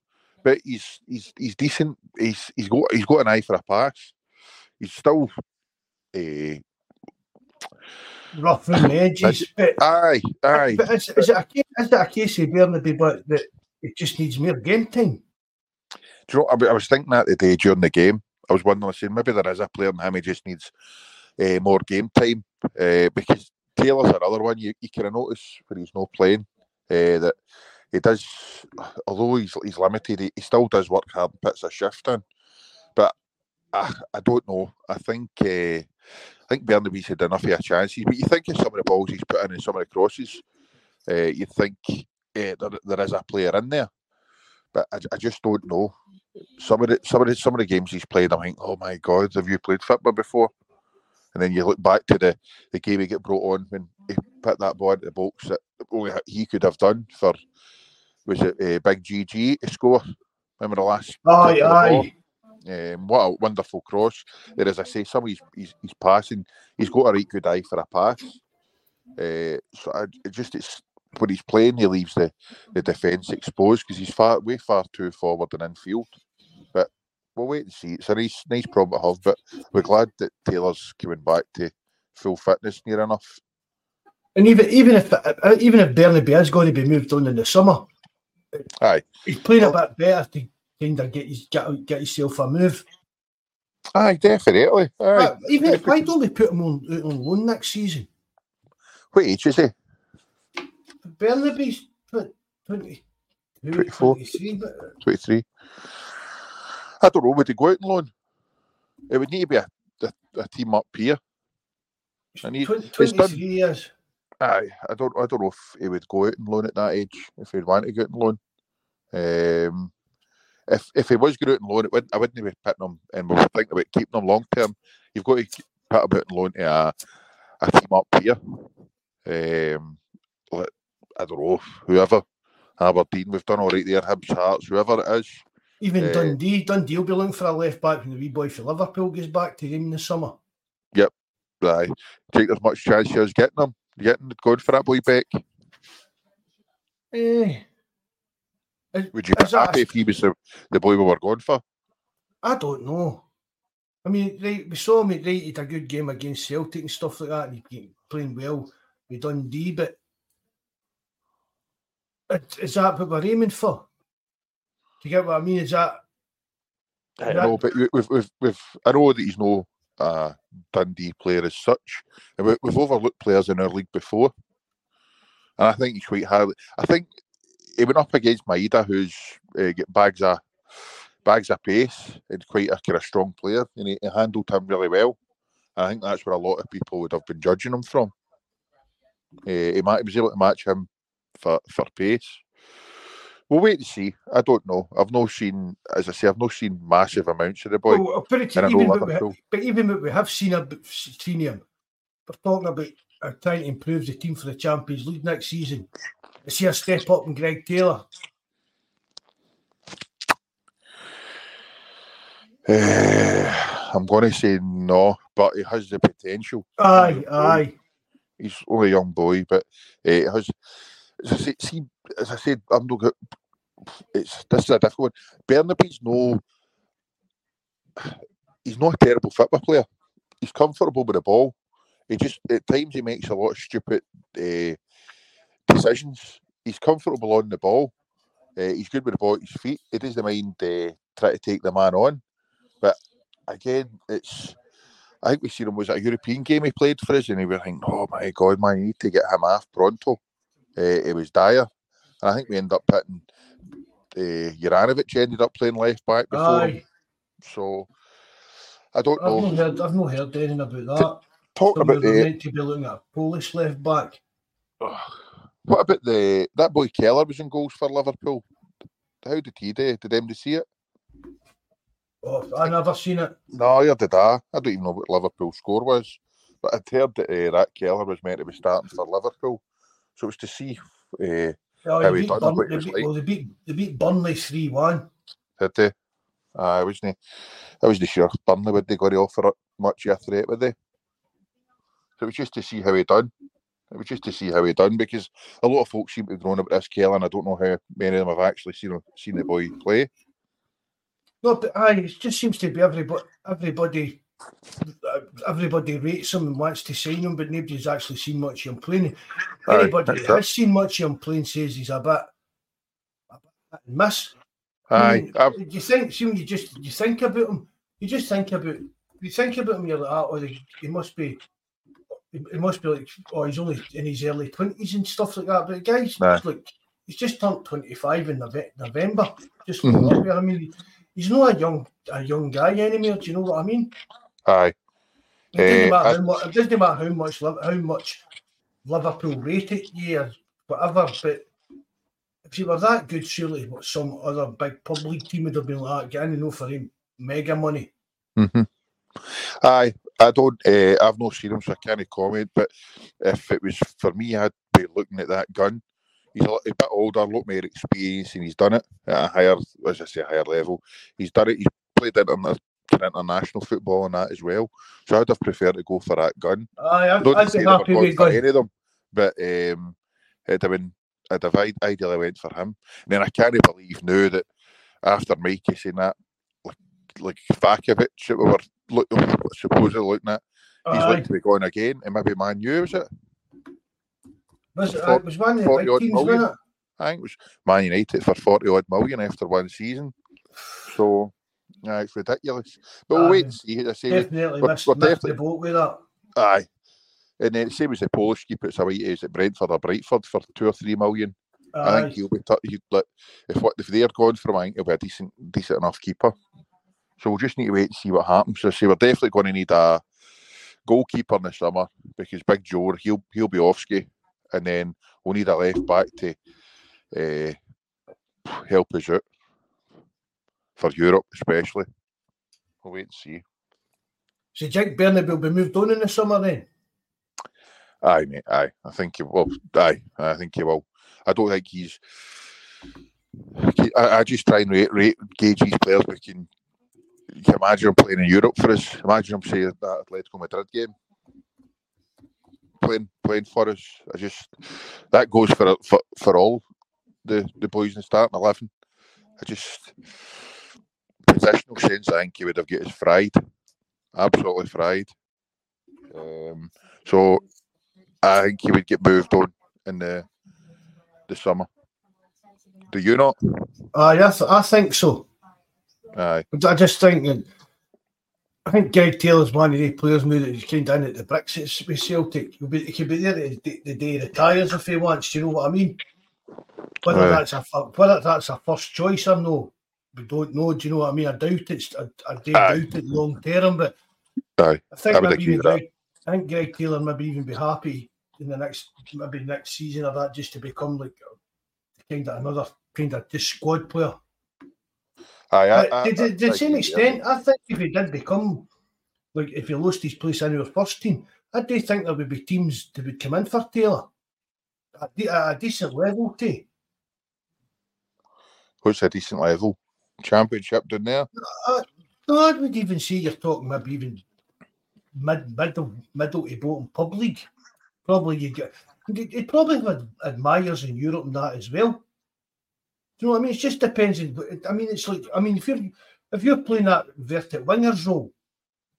But he's he's he's decent. He's he's got he's got an eye for a pass. He's still. Uh, Rough around the edges. But, aye, aye. but is, is, it a case, is it a case of Bernabei, but that it just needs more game time? Do you know, I, I was thinking that today during the game. I was wondering, I said, maybe there is a player in him, he just needs uh, more game time. Uh, because Taylor's another one you, you kind of notice when he's not playing uh, that he does, although he's, he's limited, he, he still does work hard and puts a shift in. But I, I don't know. I think uh, think Bernabei's had enough of a chances. But you think of some of the balls he's put in and some of the crosses, uh, you think uh, there, there is a player in there. But I, I just don't know some of the some of the some of the games he's played, I'm thinking, oh my god, have you played football before? And then you look back to the, the game he get brought on when he put that ball into the box that only he could have done for was it uh, Big GG to score? Remember the last? Aye, aye. Um, what a wonderful cross! There, as I say, some of his, his, his passing, he's got a right good eye for a pass. Uh, so I, it just it's when he's playing, he leaves the, the defence exposed because he's far way far too forward and infield. But we'll wait and see. It's a nice nice problem to have. But we're glad that Taylor's coming back to full fitness near enough. And even even if even if Bernabei is going to be moved on in the summer, Aye, he's playing a bit better to kind of get his get, get himself a move. aye, definitely. Aye. Uh, even if, why don't we put him on on loan next season? What age is he? Bernabei's tw- 20, 24. 23, but 23. I don't know, would he go out on loan? It would need to be a, a, a team up here. Twen- it's done. 23 years. Aye, I don't, I don't know if he would go out and loan at that age. If he'd want to go out and loan, um, if if he was going out and loan, it wouldn't, I wouldn't be putting him. And we were thinking about keeping him long term. You've got to put him out and loan to a, a team up here. Um, like, I don't know whoever Aberdeen. We've done all right there. Hibs, Hearts, whoever it is. Even Eh. Dundee, Dundee will be looking for a left back when the wee boy for Liverpool goes back to him in the summer. Yep, aye, take as much chance as getting him, getting going for that boy Beck. Eh, is- Would you be is that a- happy if he was the, the boy we were going for? I don't know. I mean, right, we saw him right, he had a good game against Celtic and stuff like that, and he's playing well with Dundee, but is, is that what we're aiming for? Do you get what I mean? Is that I that- know, but we- we've, we've, we've, I know that he's no uh, Dundee player as such. And we, we've overlooked players in our league before. And I think he's quite highly. I think he went up against Maeda, who's uh, get bags of bags of pace and quite a kind of strong player, and he, he handled him really well. I think that's where a lot of people would have been judging him from. Uh, he, might, he was able to match him for, for pace. We'll wait to see. I don't know. I've not seen, as I say, I've not seen massive amounts of the boy. Well, I'll put it to even what we, have, but even what we have seen, a, seen him, we're talking about uh, trying to improve the team for the Champions League next season. Is he a step up in Greg Taylor? Uh, I'm going to say no, but he has the potential. Aye, aye. He's only a young boy, but uh, has. As I, say, see, as I said, I'm not. It's this is a difficult one. Bernabei's no. He's not a terrible football player. He's comfortable with the ball. He just at times he makes a lot of stupid uh, decisions. He's comfortable on the ball. Uh, he's good with the ball at his feet. He doesn't mind uh, try to take the man on. But again, it's I think we seen him was a European game he played for us, and we were thinking, oh my god, man, you need to get him off pronto. Uh, it was dire, and I think we ended up putting uh, Juranovic ended up playing left back before him. So I don't I've know. Not heard, I've not heard anything about that. Talk so about we the. meant to be looking at a Polish left back. What about the that boy Kelleher was in goals for Liverpool? How did he do? Did anybody see it? Oh, I never seen it. No, I did I. I don't even know what Liverpool's score was, but I'd heard that uh, that Kelleher was meant to be starting for Liverpool, so it was to see uh, Oh, how he done Burn, they, beat, like. well, they beat they beat Burnley three one. Did they? Uh, I wasn't. I wasn't sure Burnley would they go to offer it much yesterday, would they? So it was just to see how he done. It was just to see how he done because a lot of folks seem to have known about this and I don't know how many of them have actually seen seen the boy play. No, but aye, it just seems to be everybody everybody everybody rates him and wants to sign him, but nobody's actually seen much of him playing. Aye, Anybody that has seen much of him playing says he's a bit, a bit miss. Aye, I've- you think, you just you think about him, you just think about you think about him, you're like, ah, oh, he must be, he must be like, oh, he's only in his early twenties and stuff like that. But the guy's Aye. like, he's just turned twenty five in November. Just Mhm. there. I mean, he's not a young a young guy anymore. Do you know what I mean? aye. It doesn't, Eh, matter I- how much, it doesn't matter how much how much Liverpool rate it, yeah, whatever. But if he were that good, surely what some other big public team would have been like, getting, you know, for him mega money. hmm Aye, I don't. Uh, I've not seen him, so I can't comment. But if it was for me, I'd be looking at that Gunn. He's a, little bit older, a lot more experience, and he's done it at a higher, as I say, higher level. He's done it. He's played interna- international football and that as well. So I'd have preferred to go for that Gunn. Aye, I'd, be happy with going. any of them, but um, it'd have been. I'd have ideally went for him. And then I can't believe now that after Mikey saying that, like Vakovic, that we were look, supposedly looking at, he's Aye. like to be going again, and maybe Man U was it? Was, it was one of the big teams, million. it? I think it was Man United for forty odd million after one season. So, yeah, it's ridiculous. But we'll wait and see. I say, Definitely we're- missed, we're missed definitely- the boat with that. Aye. And then same as the Polish keeper, it's away is at Brentford or Brightford for two or three million. I think he'll be t- he'd like if what if they're gone from I think he'll be a decent decent enough keeper. So we'll just need to wait and see what happens. So see we're definitely going to need a goalkeeper in the summer because Big Joe he'll he'll be off ski and then we'll need a left back to uh, help us out for Europe especially. We'll wait and see. So Jack Bernard will be moved on in the summer then? Aye, mate. Aye, I think he will. Aye, I think he will. I don't think he's. I, I just try and rate, rate gauge these players. We can, you can imagine him playing in Europe for us. Imagine him saying that Atletico Madrid game, playing playing for us. I just that goes for for, for all the the boys in starting eleven. I just positional sense. I think he would have got us fried, absolutely fried. Um, so I think he would get moved on in the the summer. Do you not? I, th- I think so. Aye. I just think that I think Greg Taylor's one of the players now that he's kind of in at the bricks with Celtic. He'll be, he could be there the, the, the day he retires if he wants. Do you know what I mean? Whether Aye. that's a whether that's a first choice or no, we don't know. Do you know what I mean? I doubt it's. I, I doubt it long term, but Aye, I think I maybe. Greg, I think Greg Taylor maybe even be happy in the next maybe next season or that just to become like kind of another kind of just squad player. Aye. I, But I, to, I the same extent, I think if he did become like if he lost his place in our first team, I do think there would be teams that would come in for Taylor at, a decent level too. What's a decent level? Championship down there? No, I would even say you're talking maybe even mid middle middle to bottom pub league. Probably you get it probably have admirers in Europe and that as well. You know what I mean? It just depends. On, I mean, it's like I mean, if you're if you're playing that vertic wingers role,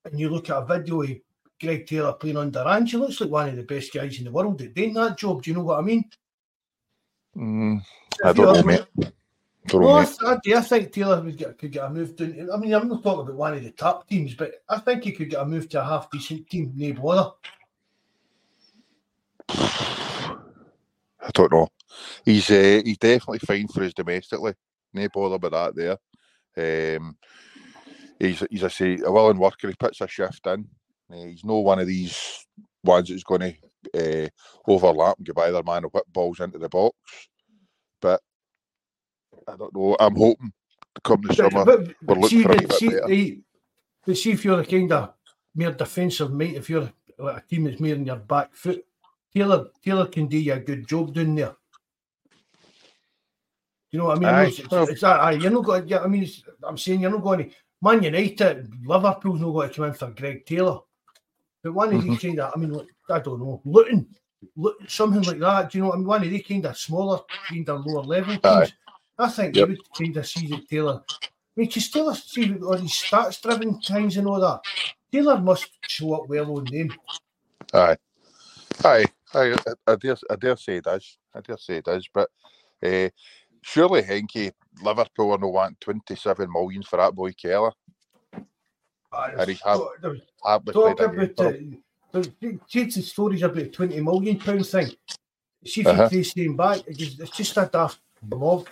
and you look at a video of Greg Taylor playing under Ange, he looks like one of the best guys in the world at doing that job. Do you know what I mean? Mm, I don't know, mate. Don't Well, I, I, do. I think Taylor would get, could get a move down. I mean, I'm not talking about one of the top teams, but I think he could get a move to a half decent team, no bother. I don't know. He's uh, he's definitely fine for his domestically. No bother about that there. Um, he's he's I say a willing worker. He puts a shift in. Uh, he's no one of these ones that's going to uh, overlap and give either man a whip balls into the box. But I don't know. I'm hoping to come the But, summer. but, we'll but look see, for a the- wee bit see, the- but see if you're a kind of more defensive mate, if you're like a team that's more in your back foot, Taylor Taylor can do you a good job down there. You know what I mean? Aye, It's, it's, it's that, aye, you're not going. Yeah, I mean, I'm saying you're not going to. Man United, Liverpool's not going to come in for Greg Taylor. But one of Mm-hmm. these kind of, I mean, like, I don't know, Luton, Luton, something like that. Do you know what I mean? One of these kind of smaller, kind of lower level teams. Aye. I think Yep. you would kind of see that Taylor. I mean, because Taylor, see all these stats driven times and all that. Taylor must show up well on them. Aye, aye, aye. I, I dare, I dare say it is. I dare say it is. But uh, surely Henke, Liverpool are no wanting twenty-seven million for that boy Kelleher. And he's was Hardly played a game about for uh, him. there's the stories about twenty million pound thing. See if Uh-huh. you trace them back. It's just, a daft blog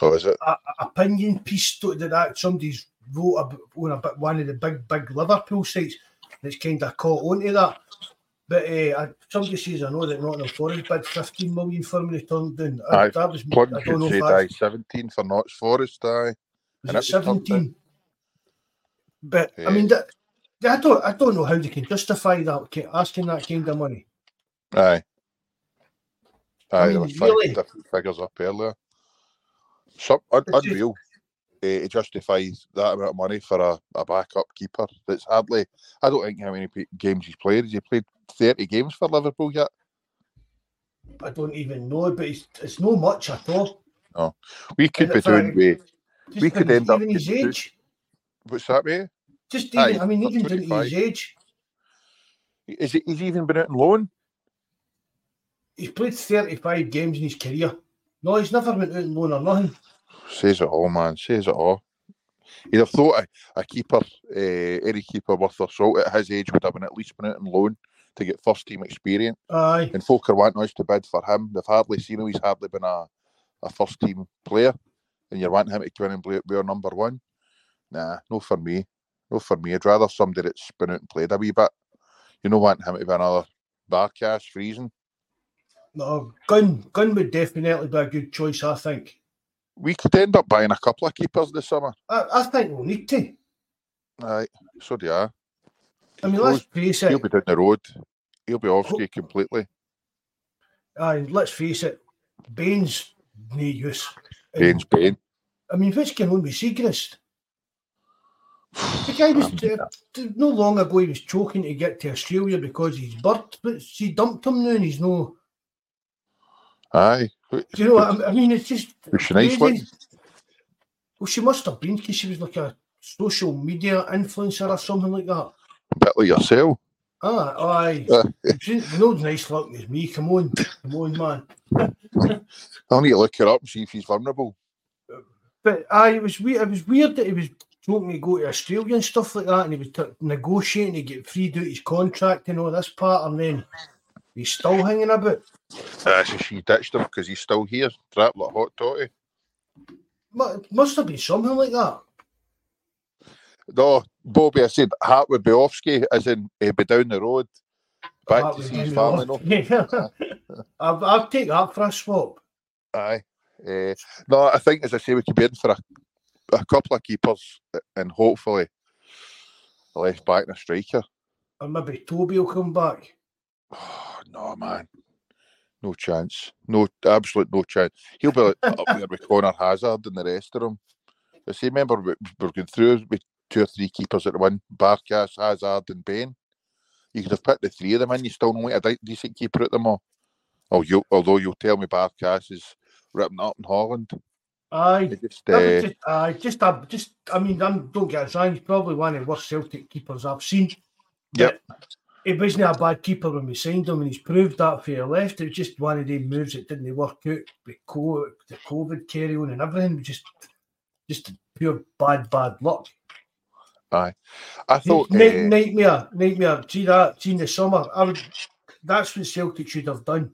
Oh, is it? a, a opinion piece to, that, that somebody's wrote about on a one of the big big Liverpool sites that's kind of caught onto that. But uh, somebody says I know that Nottingham Forest bid 15 million for me to turn down. I, Aye, that was I don't know say if aye, seventeen for Notts Forest. Aye, was and it it was turned 17. But I mean, that, I don't I don't know how they can justify that asking that kind of money. aye, aye. I there mean, was really? five different figures up earlier. Some un- unreal. Uh, to justify that amount of money for a, a backup keeper. That's hardly. I don't think how many games he's played. Has he played thirty games for Liverpool yet? I don't even know, but it's, it's no much at all. We could be doing Just We could end up even his age. what's that, mate? Just Aye, even, I mean, even down to his age, Is he, he's even been out on loan? he's played 35 games in his career. No, he's never been out on loan or nothing. Says it all, man. Says it all. You'd have thought a, a keeper, uh, any keeper worth their salt at his age would have been at least been out on loan to get first team experience. Aye. And folk are wanting us to bid for him. They've hardly seen him. He's hardly been a, a first team player. And you're wanting him to come in and be our number one. Nah, no for me. No for me. I'd rather somebody that's been out and played a wee bit. You know, wanting him to be another bar cash freezing. No, Gunn, Gunn would definitely be a good choice, I think. We could end up buying a couple of keepers this summer. I, I think we'll need to. Aye, so do I. I mean, let's face it. He'll be down the road. He'll be off ski completely. Aye, let's face it. Baines, no use. And, Baines Bain. I mean, which can only be Siegrist? The guy was uh, no long ago. He was choking to get to Australia because he's bird, but she dumped him now, and he's no. Aye. Do you know what I mean? It's just. Was she nice looking? Well, she must have been because she was like a social media influencer or something like that. Bit like yourself. Ah, aye. Uh, She's no nice looking as me. Come on, come on, man. I'll need to look her up and see if he's vulnerable. But aye, it was weird. It was weird that he was talking to go to Australia and stuff like that, and he was t- negotiating to get freed out his contract and all this part, and then he's still hanging about. Uh, so she ditched him because he's still here, trapped like hot toddy. Must have been something like that. No, Bobby, I said Hart would be off ski, as in he'd be down the road back That to see his family. No? I'll, I'll take that for a swap. Aye. Eh, no, I think, as I say, we could be in for a, a couple of keepers and hopefully a left back and a striker. Or maybe Toby will come back. Oh, no, man. No chance. No, absolute no chance. He'll be like up there with Conor Hazard and the rest of them. I see, remember, we- we're going through with two or three keepers at the one Barkas, Hazard, and Bain. You could have put the three of them in, you still don't a decent keeper at them all. Oh, you, although you'll tell me Barkas is ripping up in Holland. Aye. It just, uh, just, aye, just, uh, just, I mean, I'm, don't get us wrong, he's probably one of the worst Celtic keepers I've seen. Yep. He wasn't a bad keeper when we signed him, and he's proved that for your left. It was just one of them moves that didn't work out with the COVID carry on and everything. Just, just pure bad, bad luck. I thought. Night, uh, nightmare, nightmare. See that? See in the summer, I would. That's what Celtic should have done.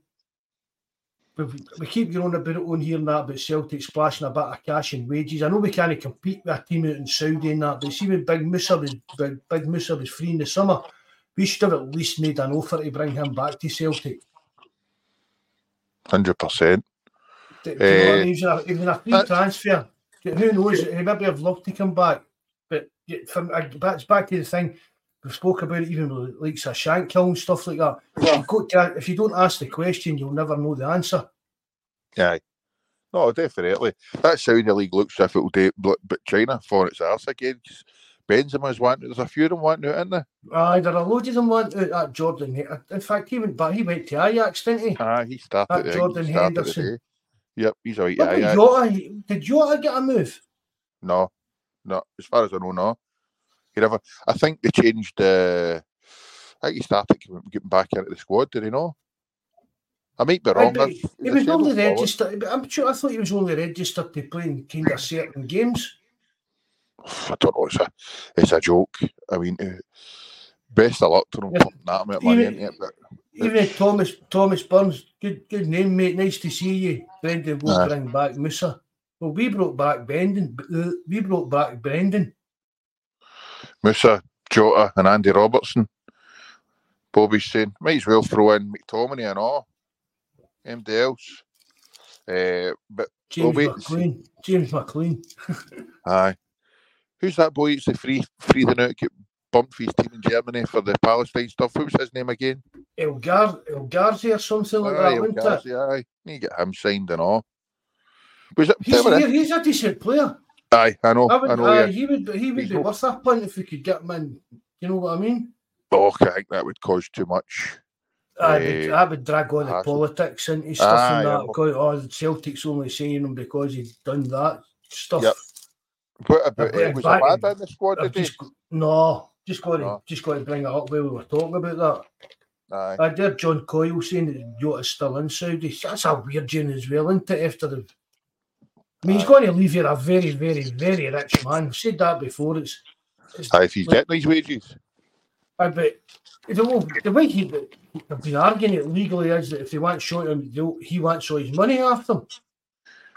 We, we keep going about it on here and that about Celtic splashing a bit of cash and wages. I know we can't compete with a team out in Saudi and that, but see when Big Musa was Big, Big Musa was free in the summer, we should have at least made an offer to bring him back to Celtic. Hundred percent. Do, do you know what I Eh? Even a, free transfer. Who knows? He maybe have loved to come back, from that's back to the thing we spoke about. It even with like a shank kill and stuff like that. Got to- if you don't ask the question, you'll never know the answer. Aye. No, definitely. That's how the league looks if it'll do, but but China for its arse again. Benzema's wanting. There's a few of them wanting out, isn't there? Aye, there are loads of them want out that Jordan. In fact, he went back. He went to Ajax, didn't he? Ah, he started. Think Jordan he started Henderson. Yep, he's out. Yeah, about yeah. Jota? Did Jota get a move? No, no. As far as I know, no. He never. I think they changed. Uh, I think he started getting- back into the squad. Did he know? I might be wrong. he was only registered. but I'm sure. I thought he was only registered to play in kind of certain games. I don't know. It's a, it's a joke. I mean, uh, best of luck to them Yeah. pumping that amount of money Even- into it. But Even Thomas Thomas Burns, good good name, mate. Nice to see you. Brendan will bring back Musa. Well, we brought back Brendan. uh, We brought back Brendan. Musa, Jota, and Andy Robertson. Bobby's saying might as well throw in McTominay and all. MD else. Uh, but James. McLean. James McLean. aye, who's that boy? It's the free free the out get bumped for his team in Germany for the Palestine stuff. What was his name again? El, Gar- El Garzi or something like aye, that, El? Aye. Need to get him signed and all. Was it? He's, he- he's a decent player. Aye, I know, I would, I know. aye, yeah. he would, he would He's be not- worth a punt if we could get him in. You know what I mean? Oh, I think that would cause too much. I but Eh, that would drag all the hassle. politics into stuff Aye, and I that. Go, oh, the Celtic's only saying him because he's done that stuff. Yep. What about uh, was back in- Amanda in the squad today? just, no, just got to No. just got to bring it up while we were talking about that. Aye. I did John Coyle saying that Jota's still in Saudi. That's a weird tune as well, isn't it? After the, I mean, he's going to leave here a very, very, very rich man. I've said that before. It's, it's Aye, if he's getting his wages. I bet the, way- the way he they've been arguing it legally is that if they want short him, he wants all his money off them.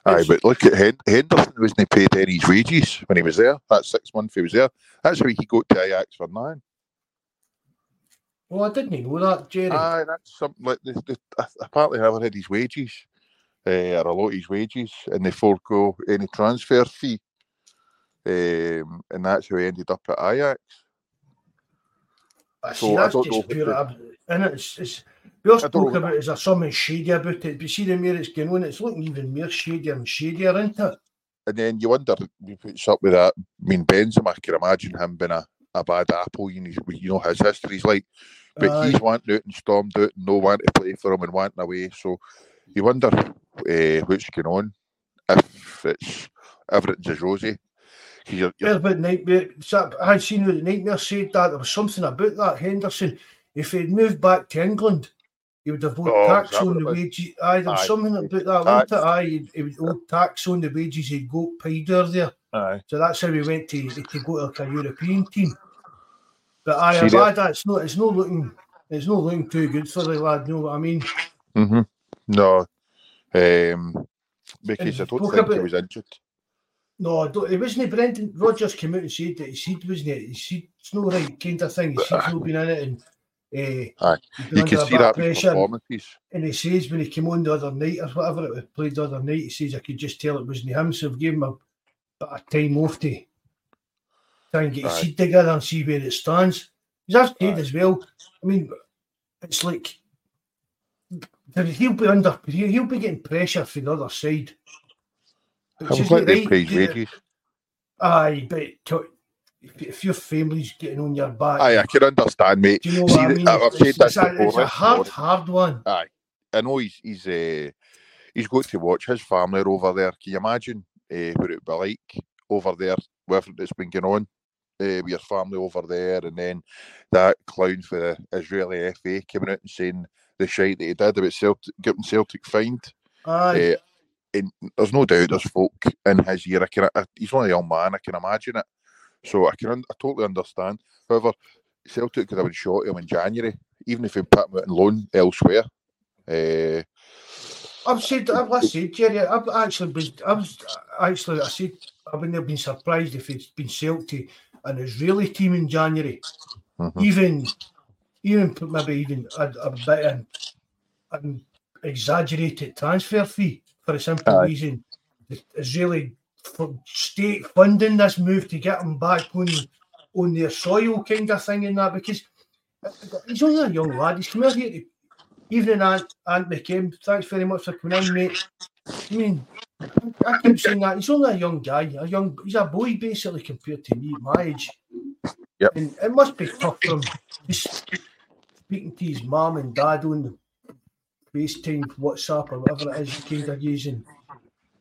Aye, It's- but look at Hen- Henderson wasn't paid any his wages when he was there. That six months he was there. That's how he got to Ajax for nine. Well, I didn't know that, Jerry. Aye, that's something like the, the, apparently never had his wages, uh, or a lot of his wages, and they forego any transfer fee. Um, and that's how he ended up at Ajax. I so see, I that's don't just pure. ab- And it's, it's we all I spoke about is there something shady about it, but see the more it's going on, it's looking even more shadier and shadier, isn't it? And then you wonder, puts up with that. I mean, Benzema, I can imagine him being a, a bad apple. You know, you know his history's like, but Aye. he's wanting out and stormed out and no one to play for him and wanting away. So you wonder uh, what's going on if it's everything's as rosy. You're, you're, Well, about Nightmare, I had seen the Nightmare said that there was something about that Henderson. If he'd moved back to England, he would have owed Oh, tax on the wages. Aye, there was Aye. something about that, wasn't it? Aye, he, he would owe tax on the wages he'd got paid there. aye. So that's how he went to to go to like a European team. But aye, See I'm there? glad that's not it's not looking it's not looking too good for the lad, you know what I mean? hmm No, um, because I don't think he was injured. No, it wasn't Brendan Rodgers came out and said that he said wasn't it? He said it's no right kind of thing. He said he'll been in it and uh, Aye. you can see that pressure. performances. And he says when he came on the other night or whatever it was played the other night, he says I could just tell it wasn't him, so I've given him a bit of time off to try and get his seat together and see where it stands. He's said as well. I mean, it's like he'll be under he'll be getting pressure from the other side. It's I'm they pay wages. Aye, but if your family's getting on your back, aye, I can understand, mate. Do you know See, what I mean? I've it's, it's, a, it's a hard, hard one. Aye, I know he's he's uh, he's got to watch his family over there. Can you imagine uh, what it'd be like over there with it's been going on? Uh, with your family over there, and then that clown for the Israeli FA coming out and saying the shite that he did about Celtic, getting Celtic fined. Aye. Uh, and there's no doubt there's folk in his year. I can, I, he's only a young man. I can imagine it. So I can, I totally understand. However, Celtic could have been shot him in January, even if he put him out on loan elsewhere. Uh, I've said, I've said, Jerry, I've actually been, I was actually, I said, I wouldn't have been surprised if it's been Celtic an Israeli team in January. Mm-hmm. Even, even maybe even a, a bit an, an exaggerated transfer fee for a simple Aye. reason. The Israeli state funding this move to get him back on on their soil, kind of thing, and that because he's only a young lad. He's come out here. To, evening, Aunt Ant McKim. Thanks very much for coming in, mate. I mean, I keep saying that he's only a young guy, a young. He's a boy basically compared to me, my age. Yep. And it must be tough for him. Speaking to his mum and dad on the FaceTime, WhatsApp, or whatever it is, you kind of using.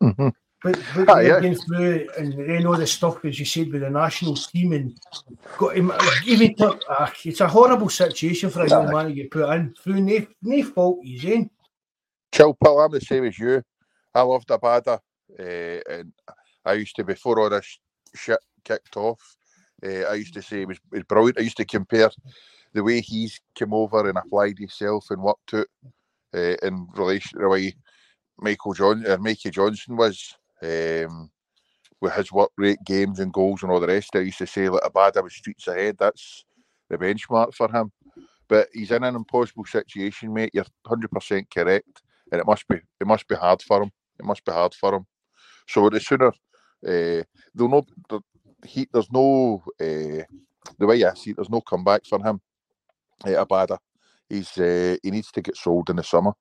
Mm-hmm. But, but ah, yeah. going through and then all the stuff, as you said, with the national team and got him, even to, uh, it's a horrible situation for a young man to get put in through no, no fault he's in. Chill, Paul, I'm the same as you. I loved Abada, uh, and I used to, before all this shit kicked off, uh, I used to say he was, was brilliant. I used to compare the way he's come over and applied himself and worked out uh, in relation to the way Michael John or Mikey Johnston was um, with his work rate, games and goals and all the rest. I used to say like Abada was streets ahead. That's the benchmark for him. But he's in an impossible situation, mate. You're hundred percent correct, and it must be it must be hard for him. It must be hard for him. So the sooner uh, they'll know he, there's no uh, the way I see it, there's no comeback for him. Uh, Abada, he's uh, he needs to get sold in the summer.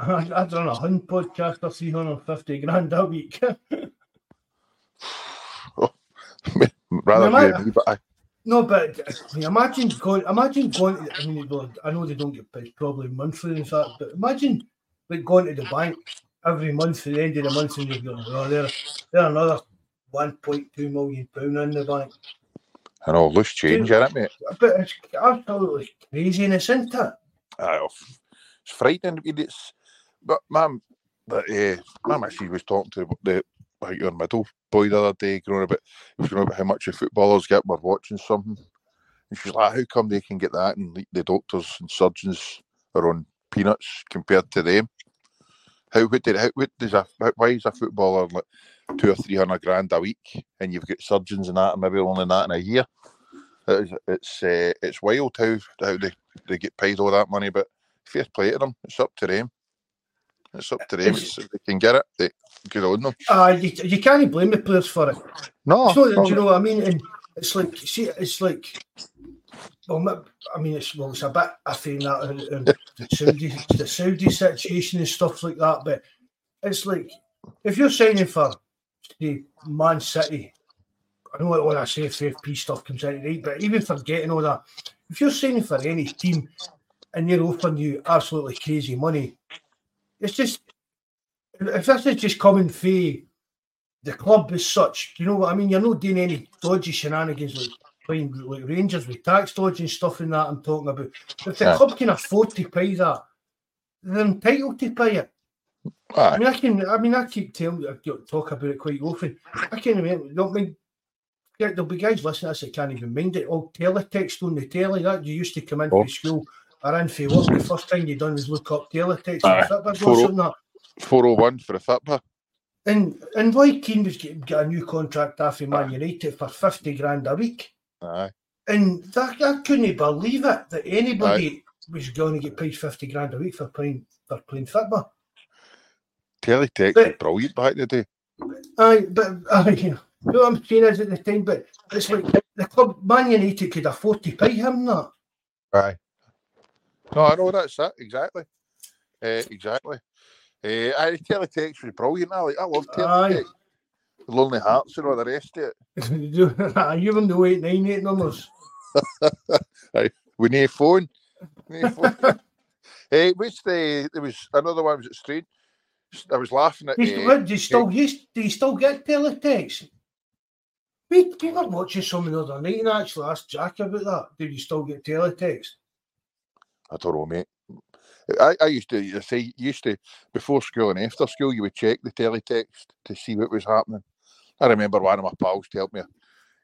I, don't know, a hunt podcast for 350 grand a week. Rather no, me, but I... No, but imagine going. Imagine going. I mean, I know they don't get paid probably monthly and that, but imagine like going to the bank every month at the end of the month and you're going, oh, there, there another 1.2 million pound in the bank. I know, loose change, isn't it, mate? But it's absolutely craziness, isn't it? Uh, it's frightening. It's but ma'am, that uh, ma'am actually was talking to the like your middle boy the other day, growing about, was about how much the footballers get when watching something. And she's like, how come they can get that and the, the doctors and surgeons are on peanuts compared to them? How what did how what does a why is a footballer like two or three hundred grand a week and you've got surgeons and that and maybe only that in a year? It's it's, uh, it's wild how how they, they get paid all that money, but fair play to them. It's up to them. It's up to them. It's, if they can get it, they good on them. Uh, you, you can't blame the players for it. No, so, no. do you know what I mean? And it's like, see, it's like, well, I mean, it's well, it's a bit iffy in that the Saudi, the Saudi situation and stuff like that. But it's like, if you're signing for the Man City, I know what I say FFP stuff comes out right, but even forgetting all that, if you're signing for any team and they're offering you absolutely crazy money, it's just if this is just coming through the club as such, you know what I mean? You're not doing any dodgy shenanigans like playing like Rangers with tax dodging stuff and that I'm talking about. If the yeah. club can afford to pay that, they're entitled to pay it. Aye. I mean, I can. I mean, I keep telling, I talk about it quite often. I can't remember. Don't mean there'll be guys listening to this that can't even mind it. All teletext on the telly that you used to come in oh. school or in for work. The first thing you done was look up teletext. Uh, 401 for a Fitbit. And and Roy Keane was getting got a new contract after Man United for fifty grand a week. Aye. And that, I couldn't believe it that anybody was going to get paid fifty grand a week for playing for playing football. Teletext But- was brilliant back in the day. Aye, but aye, you know what I'm saying is at the time, but it's like the club Man United could afford to pay him that. Aye. No, I know that's it exactly. Uh, exactly. Uh, I teletext was brilliant. I like. I love Aye. teletext. Lonely Hearts and all the rest of it. Aye, you were the eight nine eight numbers. We need phone. No phone. hey, which the there was another one was it strange. I was laughing at. Do you, Uh, do you still you, do you still get teletext? We, we were watching some the other night and actually asked Jack about that. Did you still get teletext? I don't know, mate. I, I used to say used to before school and after school you would check the teletext to see what was happening. I remember one of my pals told me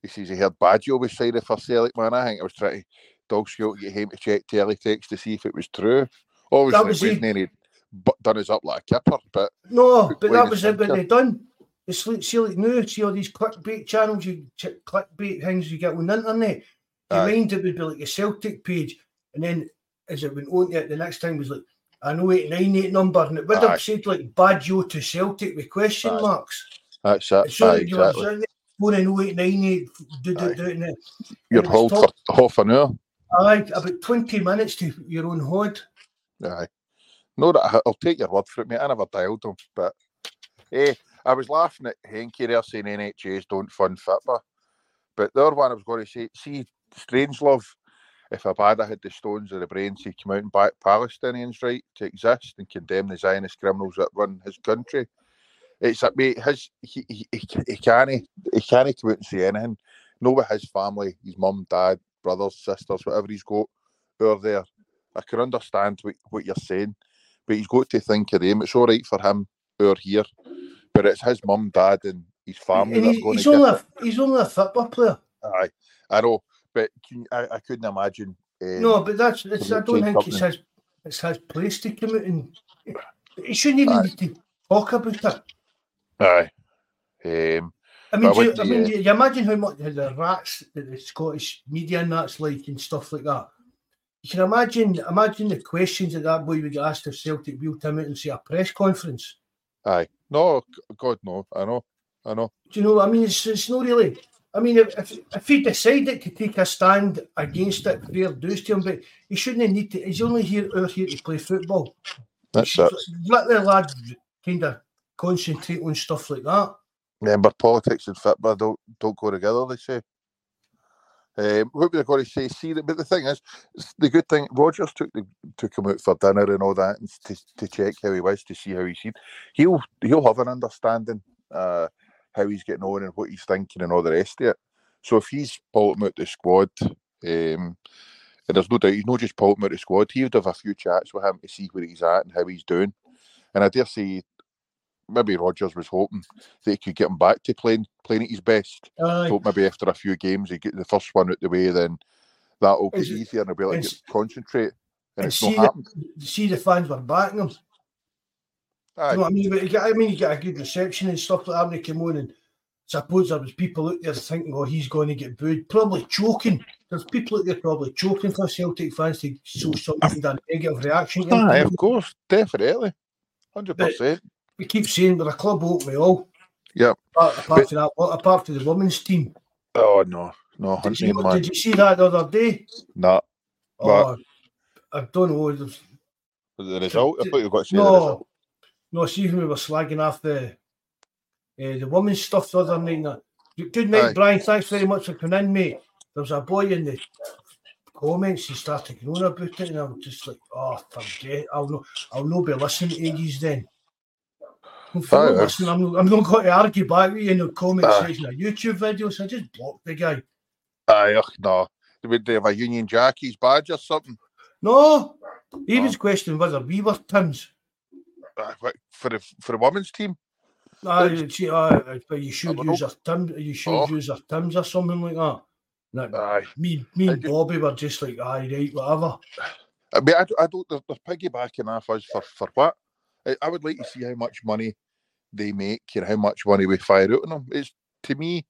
he says he heard Baggio was signing for Celtic man. I think I was trying to dog school to get him to check teletext to see if it was true. Obviously, was it wasn't any but done us up like a kipper, but No, but that was it. They done. It's like see like now, see all these clickbait channels, you clickbait things you get on the internet. You Aye. mind it would be like a Celtic page, and then as it went on, it, the next time was like an 0898 number, and it would Aye. have said like Baggio to Celtic with question Aye. marks. that's it. So Aye, you were exactly. sitting there phoning 0898, do, do, do, and You're hold for half an hour. Aye, about 20 minutes to your own hod. Aye. No, that I'll take your word for it, mate. I never dialed them, but eh, I was laughing at Henky there saying NHS don't fund football. But the other one I was going to say, see, Strangelove, if Abada had the stones of the brains, he'd come out and back Palestinians' right to exist and condemn the Zionist criminals that run his country. It's like, mate, his he he, he, he can't he can't come out and say anything. Know with his family, his mum, dad, brothers, sisters, whatever he's got, who are there. I can understand what, what you're saying, but he's got to think of them. It's all right for him who are here, but it's his mum, dad, and his family And that he- going he's, to only a, he's only a football player. Aye, I know, but can, I, I couldn't imagine. Um, No, but that's it's, I don't think it's his it's his place to come out and he shouldn't even Aye. need to talk about it. Aye. Um, I mean, do you, I mean, uh, you, you imagine how much the rats that the Scottish media and that's like and stuff like that. You can imagine imagine the questions that that boy would get asked if Celtic wheeled him out and say a press conference. aye. No, God, no. I know. I know. Do you know? I mean, it's, it's not really. I mean, if, if if he decided to take a stand against it, fair dues to him. But he shouldn't need to. He's only here out here to play football. That's it. Let the lad kind of concentrate on stuff like that. Remember, politics and football don't don't go together. They say. Um, what were they going to say? See, but the thing is, the good thing Rodgers took the, took him out for dinner and all that, and to, to check how he was, to see how he's. He'll he'll have an understanding uh, how he's getting on and what he's thinking and all the rest of it. So if he's pulled him out the squad, um, and there's no doubt he's not just pulled him out the squad, he would have a few chats with him to see where he's at and how he's doing. And I dare say, maybe Rodgers was hoping that he could get him back to playing playing at his best. Aye. So maybe after a few games, he get the first one out the way, then that'll be easier and he'll be able to get, concentrate. And, and it's see not the, see the fans were backing him. Aye. You know what I mean? But you get, I mean, you get a good reception and stuff like that when he came on. And suppose there was people out there thinking, "Oh, he's going to get booed," probably choking. There's people out there probably choking for Celtic fans to show some kind of negative reaction. to. Aye, of course, definitely, hundred percent. We keep saying we're a club, won't we all? Yep. Apart, apart But- from that, what apart from the women's team. Oh no, no, Did you, did you see that the other day? nah. Oh, I don't know. there's- The result. I thought you going to the No, no. See, when we were slagging off the uh, the women's stuff the other night. Good night, Aye. Brian. Thanks very much for coming in, mate. There was a boy in the comments. He started going about it, and I'm just like, oh, forget. I'll not. I'll not be listening to you then. I'm Aye, not listening, I'm, I'm not going to argue back with you in the comment Aye. section of YouTube videos. I just blocked the guy. Aye, ugh, no. Would they have a Union Jackies badge or something? No, he Oh. was questioning whether we were Tims. Aye, for the for the women's team? Uh, see, uh, but you should use know. a Tim. You should Oh. use a Tim's or something like that. No, Aye. me, me and do- Bobby were just like, aye, right, whatever. I mean, I, don't- I don't. They're, they're piggybacking off us for for what? I, I would like to see how much money they make, and how much money we fire out on them. It's to me,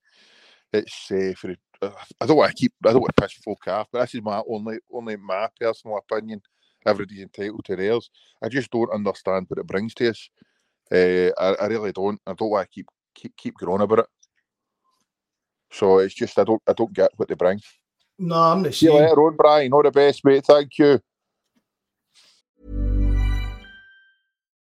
it's uh, for. Uh, I don't want to keep. I don't want to piss folk off, but this is my only, only my personal opinion. Everybody's entitled to theirs. I just don't understand what it brings to us. Uh, I, I really don't. I don't want to keep keep keep going about it. So it's just I don't I don't get what they bring. No, I'm the See you same. later on, Brian. All the best, mate. Thank you.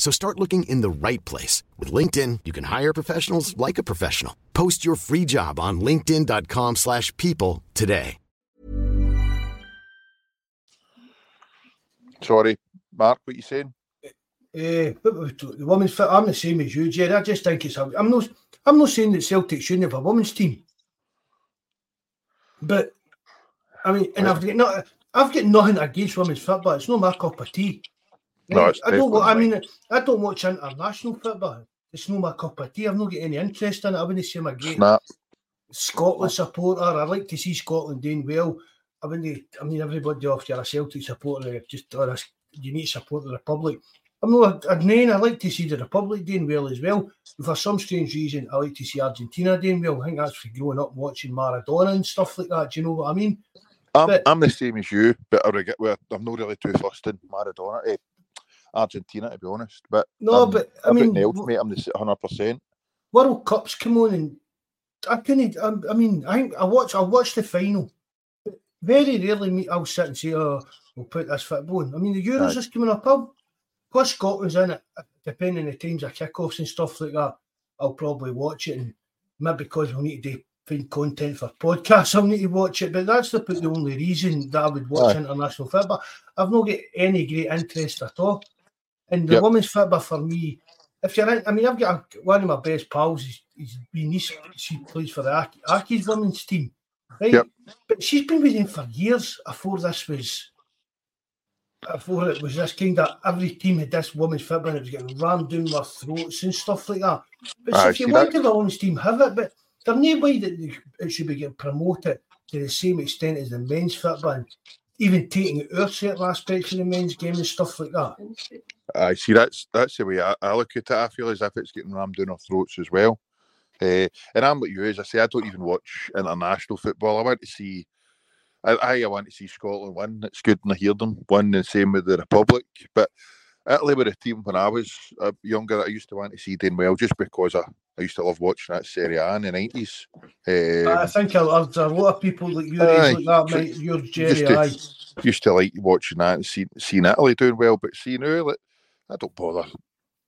So start looking in the right place. With LinkedIn, you can hire professionals like a professional. Post your free job on linkedin.com slash people today. Sorry, Mark. What you saying? Eh, but the women's fit, I'm the same as you, Jerry. I just think it's. A, I'm not. I'm not saying that Celtic shouldn't have a women's team, but I mean, and I've got not. I've got nothing against women's football. It's not my cup of tea. No, I don't. I mean, I don't watch international football. It's not my cup of tea. I've not got any interest in it. I wouldn't say I'm a great Snap. Scotland supporter. I like to see Scotland doing well. I mean, I mean, everybody off you're a Celtic supporter, just or a, you need to support the Republic. I'm not name. I like to see the Republic doing well as well. And for some strange reason, I like to see Argentina doing well. I think that's for growing up watching Maradona and stuff like that. Do you know what I mean? I'm, But- I'm the same as you, but I regret, well, I'm not really too fussed in Maradona, eh, Argentina, to be honest. But No, um, but I mean, else, mate, I'm the 100. percent World Cups come on and I couldn't. I, I mean, I think I watch. I watch the final. Very rarely, me, I'll sit and say, "Oh, we'll put this football." in." I mean, the Euros Aye. is coming up. I'll, plus Scotland's in it. Depending on the times of kickoffs and stuff like that, I'll probably watch it. And maybe because we'll need to do, find content for podcasts, I'll need to watch it. But that's the, the only reason that I would watch Aye. international football. I've not got any great interest at all. And the Yep. women's football for me, if you're in, I mean, I've got a, one of my best pals. He's, he's been niece, she plays for the Aki, Aki's women's team, right? Yep. But she's been with him for years. Before this was, before it was this kind of every team had this women's football and it was getting rammed down their throats and stuff like that. But so if you want to the women's team, have it. But there's no way that it should be getting promoted to the same extent as the men's football. Even taking out certain aspects of the men's game and stuff like that. I see that's that's the way I, I look at it. I feel as if it's getting rammed down our throats as well. Uh, and I'm like you, as I say, I don't even watch international football. I want to see, I, I, want to see Scotland win. It's good and I hear them win. The same with the Republic. But Italy were a team when I was uh, younger that I used to want to see doing well, just because I, I used to love watching that Serie A in the nineties. I Um, think a, lot of people like you Aye. like that, mate. You're Jerry, just to- used to like watching that and see, seeing Italy doing well, but see now, like, I don't bother.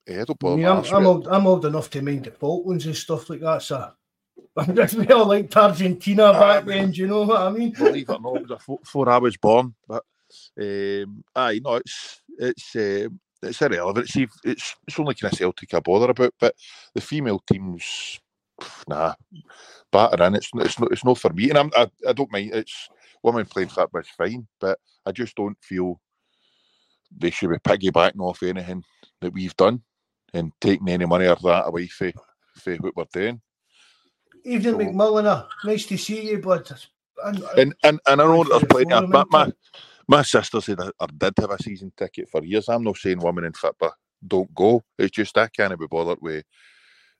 Eh, I don't bother. mean, my I'm, I'm, old, I'm old enough to mind the Falklands and stuff like that, so I'm just well liked Argentina back Aye. then. Do you know what I mean? believe it or not, it was before, before I was born. But um, aye, no, it's it's um, it's irrelevant. It's it's it's only kind of Celtic I bother about, but the female teams, nah, in. It's it's not it's not for me, and I'm, I I don't mind. It's women playing football is fine, but I just don't feel they should be piggybacking off anything that we've done and taking any money or that away for for what we're doing. Evening, So- McMulliner. Nice to see you, bud. And, And and, and I know there's plenty of forum, my, my sister said I, I did have a season ticket for years. I'm not saying women in football don't go. It's just I can't be bothered with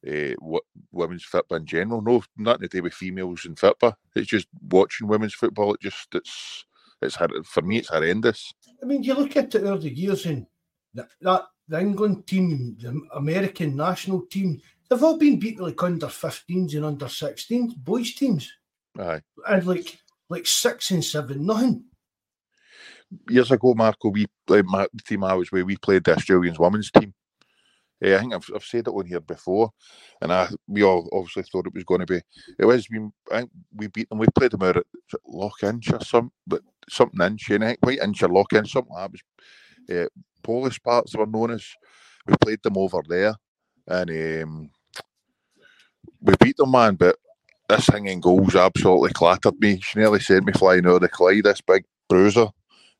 uh, what women's football in general. No, nothing to do with females in football. It's just watching women's football. It just it's it's for me. It's horrendous. I mean, you look at it over the years, and that, that the England team, the American national team, they've all been beaten like under 15s and under 16s, boys teams, Aye, and like like six and seven, nothing. years ago, Marco, we like my the team I was with, we played the Australians women's team. Yeah, I think I've, I've said it on here before, and I we all obviously thought it was going to be. It was we I think we beat them. We played them out at Loch Inch or some, but something inch, I think White Inch or Loch Inch, something like that. Was, uh, Polish parts were known as. We played them over there, and um, we beat them, man. But this thing in goals absolutely clattered me. She nearly sent me flying out of the Clyde. This big bruiser.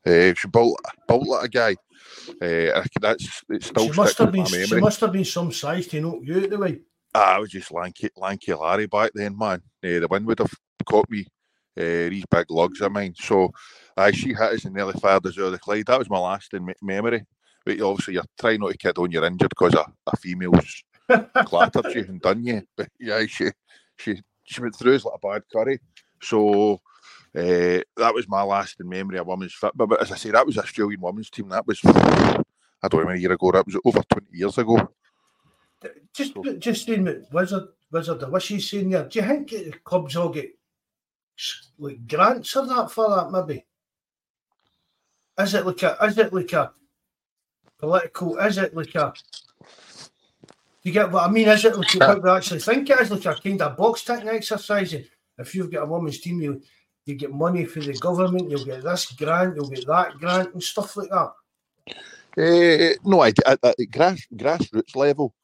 Uh, she built built like a guy. Uh, that's it's still she must have been. She must have been some size to know you the way. Ah, I was just lanky, lanky Larry back then, man. Uh, the wind would have caught me. Uh, these big lugs of mine. So, uh, she hit us and nearly fired us out of the Clyde. That was my lasting me- memory. But obviously, you're trying not to kid on you're injured because a, a female's clattered you and done you. But yeah, she she she went through us like a bad curry. So uh, that was my lasting memory of women's football. But as I say, that was Australian women's team. That was I don't know how many years ago. That was over twenty years ago. Just so, just in Wizard Wizard, what she's saying there. Do you think the clubs all get like grants or that for that? Maybe is it like a is it like a political? Is it like a you get what I mean? Is it like what we actually think it is like a kind of box ticking exercise? If you've got a women's team, you you get money for the government, you'll get this grant, you'll get that grant, and stuff like that. Uh, no, I, at, at grass grassroots level,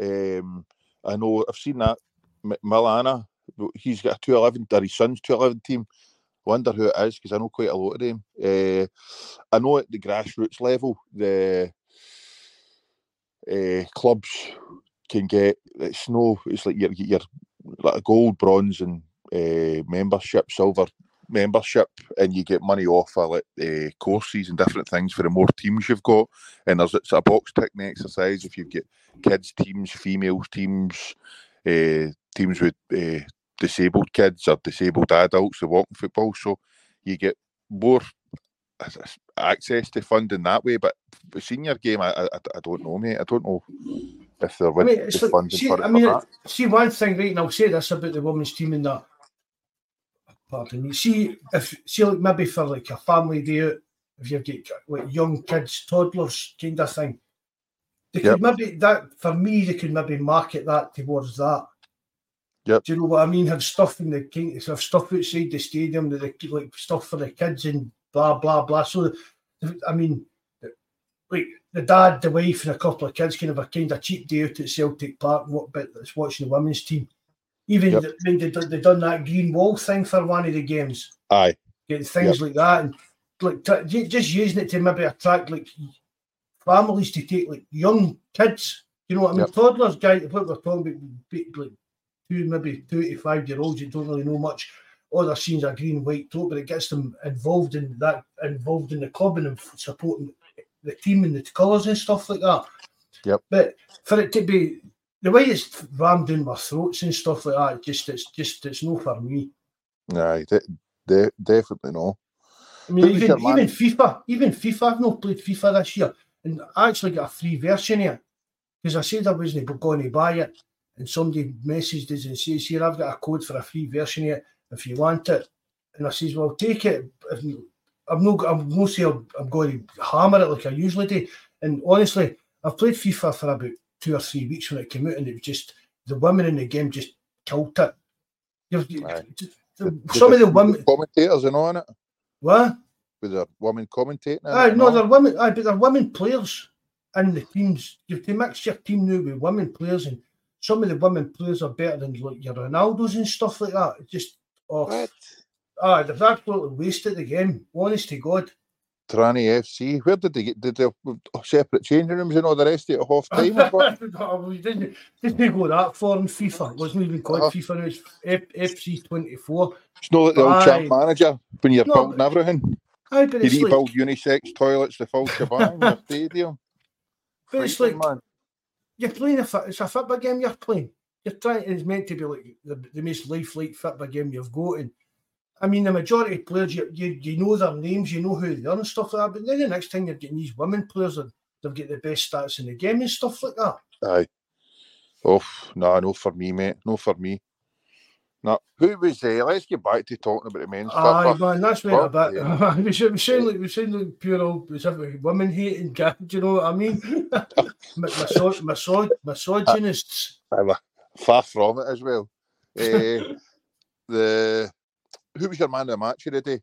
um, I know I've seen that Milana. He's got a two eleven. Or his son's two eleven team. Wonder who it is because I know quite a lot of them. Uh, I know at the grassroots level, the uh, clubs can get it's no it's like you're, you're like a gold bronze and uh, membership silver membership and you get money off of like uh, courses and different things for the more teams you've got and there's it's a box ticking exercise if you get kids teams females teams teams with disabled kids or disabled adults that walk football so you get more access to funding that way. But the senior game, I, I, I don't know, mate. I don't know if there would I mean, like, funding see, for. I mean, see one thing, right? And I'll say this about the women's team in that. Pardon me. See if see like maybe for like a family day out, if you've got like young kids, toddlers, kind of thing. They yep. could maybe that for me. They could maybe market that towards that. Yep. Do you know what I mean? Have stuff in the king, have stuff outside the stadium that they like stuff for the kids and blah blah blah. So, I mean, like the dad, the wife, and a couple of kids can have a kind of cheap day out at Celtic Park what bit that's watching the women's team. Even yep. when they they done that green wall thing for one of the games. Aye, getting things yep. like that and like t- just using it to maybe attract like families to take like young kids. You know what I mean? Yep. Toddlers, guys. What we're talking about, like two maybe two to five year olds. You don't really know much all their scenes are green, white, top, but it gets them involved in that, involved in the club and supporting the team and the colours and stuff like that. Yep. But for it to be the way it's rammed in my throats and stuff like that, just it's just it's no for me. Nah, de- de- definitely no. I mean, even, even FIFA, even FIFA, I've not played FIFA this year, and I actually got a free version here because I said I wasn't going to buy it, and somebody messaged us and says, "Here, I've got a code for a free version here if you want it. And I says, well, take it. If I'm not, I'm not saying I'm going to hammer it like I usually do. And honestly, I've played FIFA for about two or three weeks when it came out, and it was just the women in the game just killed it. right. Some of the women commentators and on it. What? With a women commentating. Aye, no, they're women. Aye, but they're women players in the teams. You have to mix your team now with women players, and some of the women players are better than like your Ronaldo's and stuff like that. Just Oh, what? Ah, they've absolutely wasted the game. Honest to God. Tranny FC. Where did they get? Did they have separate changing rooms and all the rest of it at half time? no, didn't, didn't go that far in FIFA. It wasn't even called uh-huh. FIFA. It was F- FC 24. It's not like the old champ manager when you're no, building everything. Aye, but you need like, build unisex toilets, the full shebang the stadium. But it's like, man. You're playing a, it's a football game you're playing. You're trying it's meant to be like the, the most lifelike football game you've got and I mean the majority of players you, you, you know their names you know who they are and stuff like that but then the next thing you're getting these women players and they've got the best stats in the game and stuff like that. Aye. Oh no no for me mate. No for me No, who was there? Let's get back to talking about the men's. Aye, man, that's where a bit. Yeah. we sound like we sound like pure old women hating. Do you know what I mean? Miso- miso- misogynists. I'm far from it as well. uh, the who was your man of the match of the day?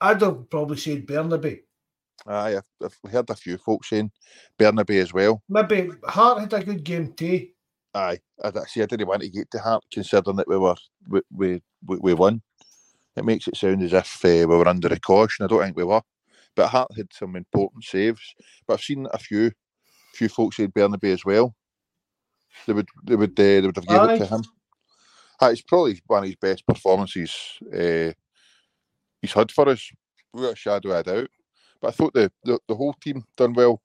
I'd have probably said Bernabei. Aye, I've heard a few folks saying Bernabei as well. Maybe Hart had a good game too. Aye, I see. I didn't want to get to Hart, considering that we were we we, we won. It makes it sound as if uh, we were under a caution. I don't think we were, but Hart had some important saves. But I've seen a few few folks say Bernabei as well. They would they would uh, they would have given it to him. Aye, it's probably one of his best performances uh, he's had for us, without a shadow of a doubt. But I thought the, the, the whole team done well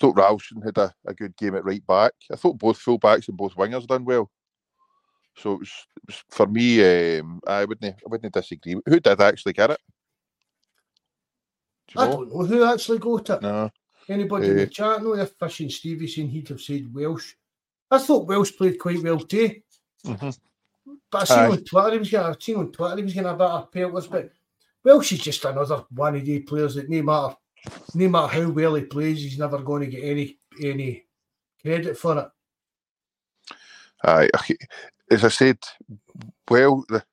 thought Ralston had a, a good game at right back. I thought both full backs and both wingers done well. So it was, it was for me. Um, I wouldn't I wouldn't disagree. Who did actually get it? Do I don't know who actually got it. No. Anybody uh, in the chat? No, if Fishing Stevenson, he'd have said Welsh. I thought Welsh played quite well too. Mm-hmm. But I seen on Twitter he was getting. I seen on Twitter he was getting a bit of pelters, but Welsh is just another one of the players that no matter no matter how well he plays, he's never going to get any any credit for it. Aye, as I said, well, the,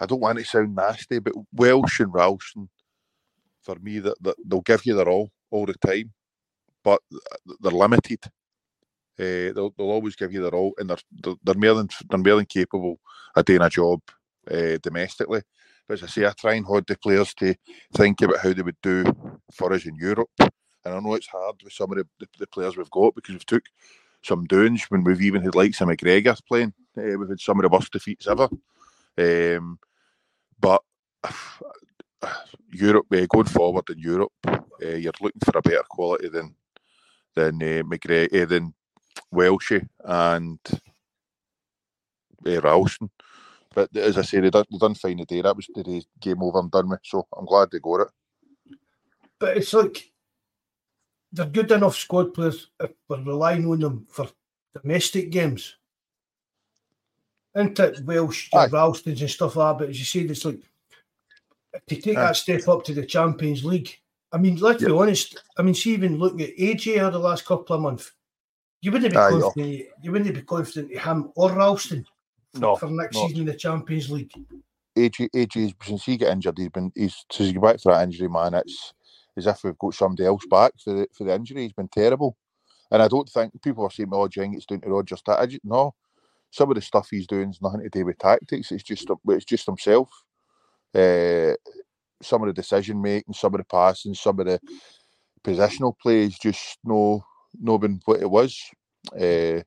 I don't want to sound nasty, but Welsh and Ralston, for me, that, that they'll give you their all all the time, but they're limited. Uh, they'll, they'll always give you their all, and they're they're more than they're more than capable of doing a job uh, domestically. But as I say, I try and hold the players to think about how they would do for us in Europe. And I know it's hard with some of the, the, players we've got because we've took some doings when we've even had like some McGregor playing. Uh, we've had some of the worst defeats ever. Um, but Europe, uh, going forward in Europe, uh, you're looking for a better quality than than uh, McGregor, than Welshie and uh, Ralston. But as I say, they done, they done fine today. That was today's game over and done with. So I'm glad they got it. But it's like they're good enough squad players if we're relying on them for domestic games. Into Welsh, Ralstons and stuff like that. But as you said, it's like to take Aye. that step up to the Champions League. I mean, let's be honest. I mean, see, even looking at AJ over the last couple of months, you wouldn't be Aye, oh. confident. You wouldn't be confident to him or Ralston no, for next season in the Champions League. AJ, AJ, since he got injured, he's been he's since he got back for that injury, man. It's as if we've got somebody else back for the for the injury. He's been terrible, and I don't think people are saying, "Oh, Jing, it's down to Roger." Just no, some of the stuff he's doing is nothing to do with tactics. It's just it's just himself. Uh, some of the decision making, some of the passing, some of the positional plays, just no, no been what it was. Uh,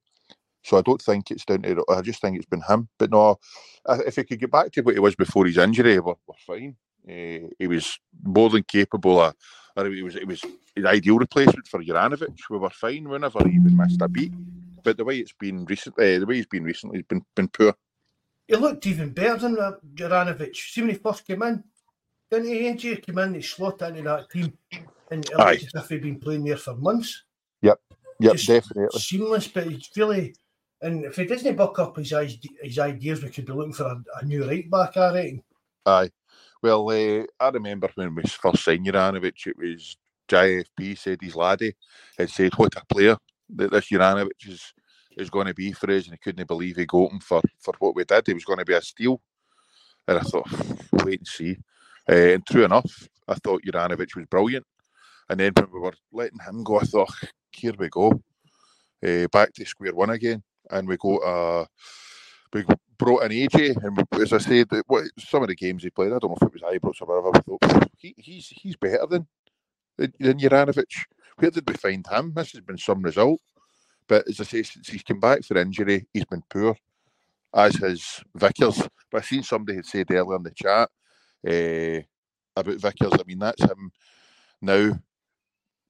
so I don't think it's down to. I just think it's been him. But no, if he could get back to what he was before his injury, we're, we're fine. Uh, he was more than capable of. Or he was. It was his ideal replacement for Juranovic. We were fine. We never even missed a beat. But the way it's been recently, uh, the way he's been recently, has been been poor. He looked even better than Juranovic. See when he first came in, didn't he? Came in, he slotted into that team, and it looked as if he'd been playing there for months. Yep, yep, Just definitely seamless. But he's really and if he doesn't buck up his, his ideas, we could be looking for a, a new right back, I reckon. Aye. Well, uh, I remember when we first signed Juranovic, it was JFP said his laddie had said what a player that this Juranovic is is going to be for us, and he couldn't believe he got him for, for what we did. He was going to be a steal. And I thought, wait and see. Uh, and true enough, I thought Juranovic was brilliant. And then when we were letting him go, I thought, here we go. Uh, back to square one again and we got uh, we brought in AJ, and we, as I said, what some of the games he played, I don't know if it was Ibrox or whatever. We thought he, he's he's better than than Juranovic. Where did we find him? This has been some result, but as I say, since he's come back for injury, he's been poor, as has Vickers. But I seen somebody had said earlier in the chat uh, about Vickers. I mean, that's him now.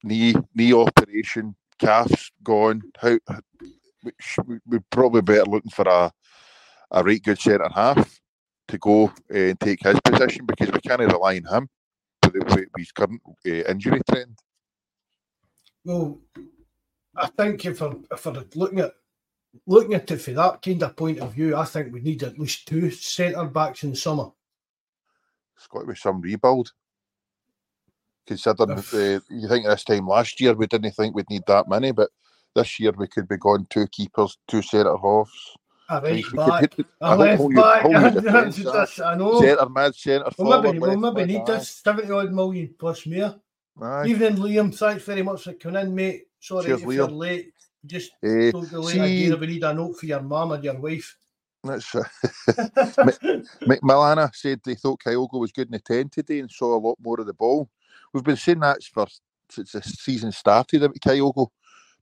Knee knee operation, calves gone. How we'd probably better looking for a a right good centre half to go uh, and take his position because we can't rely on him with, his current uh, injury trend. Well, I think if we're, if we're looking at looking at it from that kind of point of view, I think we need at least two centre backs in the summer. It's got to be some rebuild. Considering uh, you think this time last year we didn't think we'd need that many, but this year we could be going two keepers, two centre halves. A right back, a left back. I know. Centre mid, centre well, Maybe, we'll maybe need this 70 odd million plus more. Aye. Evening, Liam. Thanks very much for coming in, mate. Sorry Cheers, if Liam. you're late. Just uh, don't delay see, again. We need a note for your mum and your wife. That's uh, Milana said they thought Kyogo was good in the 10 today and saw a lot more of the ball. We've been saying that for since the season started about Kyogo.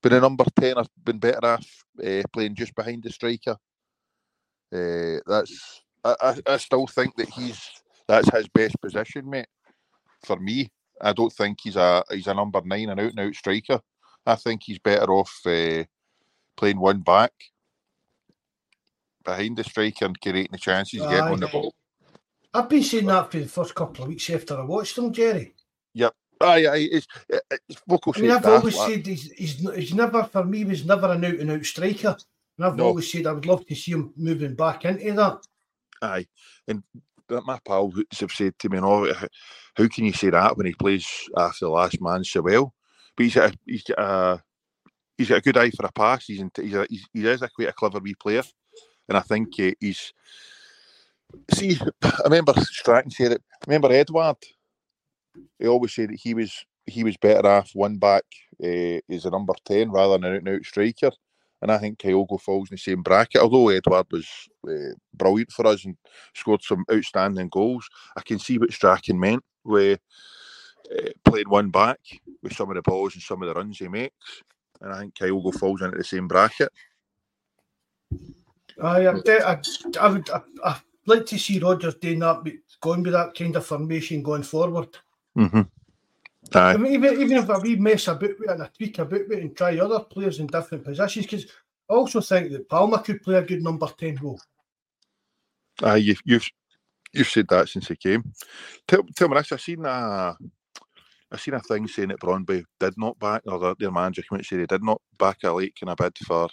But a number 10 has been better off uh, playing just behind the striker. Uh, that's I, I, still think that he's that's his best position, mate. For me, I don't think he's a he's a number nine, an out and out striker. I think he's better off uh, playing one back behind the striker and creating the chances, getting on the ball. I've been saying that for the first couple of weeks after I watched him, Jerry. Yep. Aye, aye, it's, it's vocal I mean, I've always like. said he's, he's, he's never, for me, was never an out and out striker. And I've no. always said I would love to see him moving back into that. Aye. And my pals have said to me, "No, how can you say that when he plays after the last man so well?" But he's got a, he's got a, he's got a good eye for a pass. He's, in, he's, a, he's he is a quite a clever wee player, and I think uh, he's. See, I remember Strachan said it. Remember Edouard? He always said that he was he was better off one back uh, as a number ten rather than an out and out striker. And I think Kyogo falls in the same bracket. Although Edouard was uh, brilliant for us and scored some outstanding goals, I can see what Strachan meant with uh, playing one back with some of the balls and some of the runs he makes. And I think Kyogo falls into the same bracket. I, I, I would I, I'd like to see Rodgers doing that, going with that kind of formation going forward. Mm-hmm. I mean, even, even if we mess about with it and a tweak about it and try other players in different positions, because I also think that Palma could play a good number 10 role. Aye, you've, you've, you've said that since he came. Tell, tell me this, I seen a, I seen a thing saying that Brøndby did not back, or their manager came out and said they did not back a late in a bid for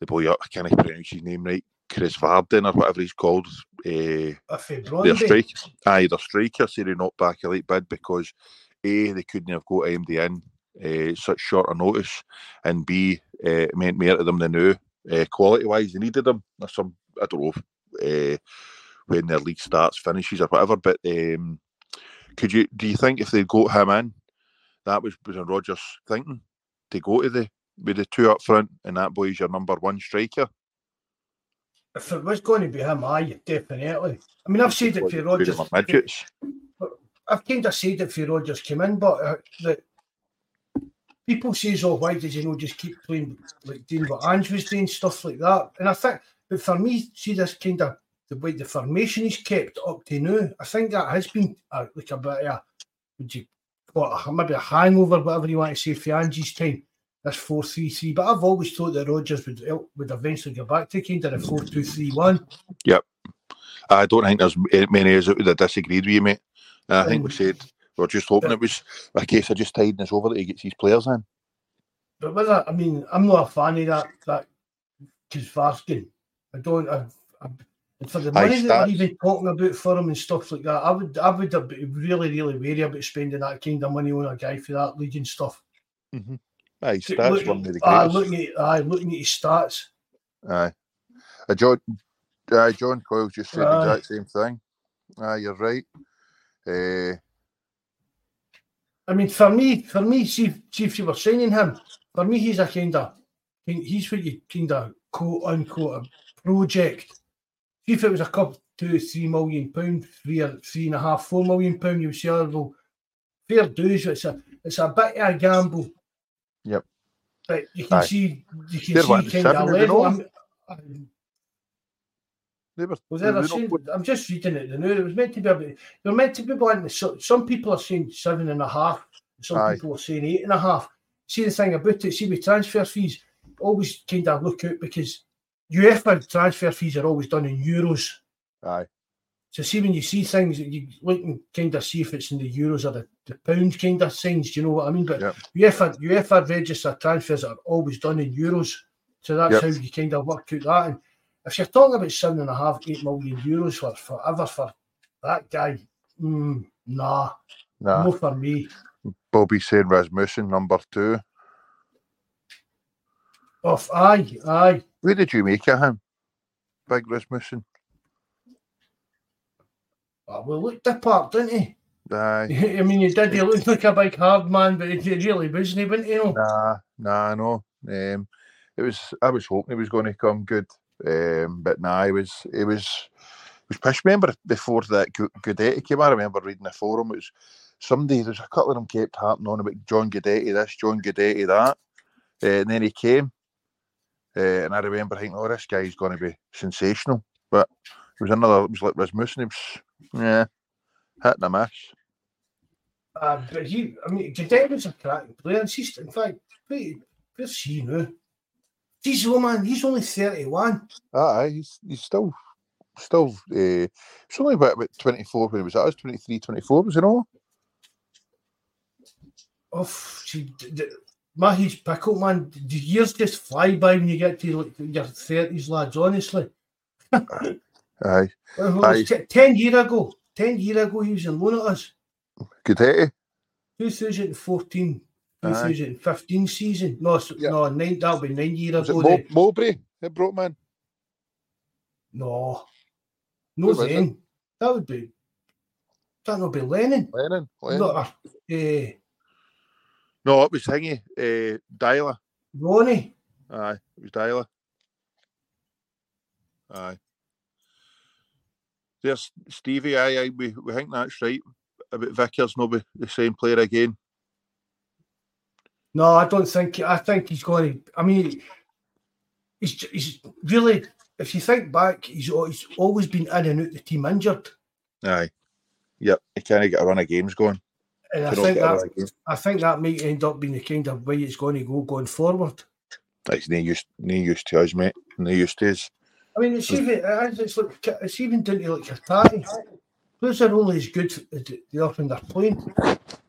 the boy, I can't pronounce his name right, Chris Varden or whatever he's called. Uh, their striker, aye, their striker said they not back a late bid because a, they couldn't have got MD in uh, such short a notice, and B, uh, meant more to them than now. Uh, quality wise, they needed them. Or some, I don't know uh, when their league starts, finishes, or whatever. But um, could you do you think if they got him in, that was was Rodgers thinking to go to the with the two up front, and that boy's your number one striker? If it was going to be him, aye, definitely. I mean, I've said it for Rodgers. I've kind of said it for Rodgers came in, but uh, the, people says, "Oh, why did you know just keep playing like doing what Ange was doing, stuff like that?" And I think, but for me, see this kind of the way the formation is kept up to now, I think that has been uh, like a bit of a, would you what maybe a hangover, whatever you want to say, for Angie's time. This four three three, but I've always thought that Rodgers would would eventually go back to kind of a four two three one. Yep, I don't think there's many of us that would have disagreed with you, mate. I think we said we are just hoping it was a case of just tiding us over that he gets his players in. But with that, I mean, I'm not a fan of that. That Kvarskin, I don't. I, I, for the money that we're even talking about for him and stuff like that, I would, I would be really, really wary about spending that kind of money on a guy for that leading stuff. Mm-hmm. Aye, stats look, one of the greatest. Aye, looking at, aye, looking at his stats. Aye, uh, John, uh, John Coyle just said aye. the exact same thing. Aye, you're right. Uh, I mean, for me, for me, see, see if you were signing him, for me, he's a kind of, he's what you kind of quote unquote a project. See if it was a couple, two, three million pound, three or three and a half, four million pound, you would say, oh, well, fair dues. It's a, it's a bit of a gamble. Yep. But you can Aye. see, you can They're see kind of level. I'm, I'm, they were, was there a I'm just reading it. The new it was meant to be. A, they're meant to be blank. So, some people are saying seven and a half. Some Aye. people are saying eight and a half. See the thing about it. See with transfer fees, always kind of look out because UEFA transfer fees are always done in euros. Aye. So see when you see things, you look and kind of see if it's in the euros or the, the pounds kind of signs. Do you know what I mean? But yep. UEFA UEFA register transfers are always done in euros. So that's Yep. how you kind of work out that. And if you're talking about seven and a half, eight million euros for forever for that guy, mm, nah, Nah, no for me. Bobby saying Rasmussen number two. Off, aye, aye. Where did you make of him, Big Rasmussen? Oh, well, looked the part, didn't he? Aye. I mean, he did. He looked like a big hard man, but he really wasn't. He wasn't, you know. Nah, nah, no. Um, it was. I was hoping he was going to come good, um, but nah, he was. He was. Was pish. Remember before that Gu- Guidetti came? I remember reading the forum. It was somebody. There's a couple of them kept harping on about John Guidetti this, John Guidetti that, uh, and then he came, uh, and I remember thinking, "Oh, this guy's going to be sensational." But it was another. It was like Rasmussen. It was, yeah, hit and a miss. Uh, but he, I mean, was a cracking player. And he's, in fact, where's he now? He's oh man, he's only 31. Aye, he's, he's still, still, uh, he's only about, about 24 when he was at us, 23, 24, was he not? Oh, see, d- d- Mahie's pickle, man. The years just fly by when you get to like your 30s, lads, honestly. Aye, Well, Aye. t- 10 year ago, 10 year ago, he was in loan at us. Guidetti. 2014, Aye. 2015 season. No, Yeah. no, nine, that'll be nine year Was it ago. Mo-. Mowbray that brought in? No, no, Who then. That would be, that would be Lennon. Lennon. Lennon. No, uh, eh, No, it was Thingy, uh, Deila. Ronnie. Aye, it was Deila. Aye. There's Stevie. Aye, aye. We, we think that's right about Vickers, not be the same player again. No, I don't think. I think he's going to. I mean, he's he's really. If you think back, he's he's always been in and out the team injured, Aye. Yep, he can't get a run of games going. and I think get a run that. I think that might end up being the kind of way it's going to go going forward. It's no used, no used to us, mate. No used to us. I mean, it's even it's like it's even down to like your Katari. Players are only as good as the often they're playing.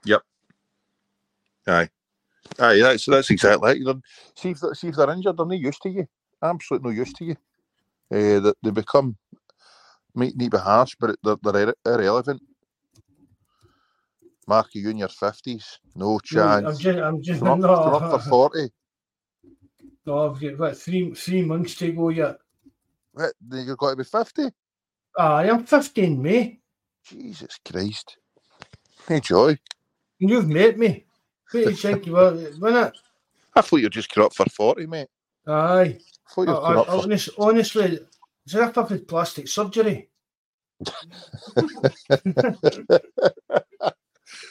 Yep. Aye, that's that's exactly it. They're, see if they're, see if they're injured, they're not used to you. Absolutely no used to you. Uh, they, they become might need to be harsh, but they're, they're irre- irrelevant. Mark, you in your fifties? No No, chance. I'm just, I'm just Come no, up, for forty. no. I've got what, three three months to go yet. Eh, what, You've got to be fifty. I am 15 May. Jesus Christ! Hey, joy. You've met me. Do you were? Wasn't it? I thought you just grew up for forty, mate. Aye. I thought you I, I, for honest, honestly, is that with plastic surgery?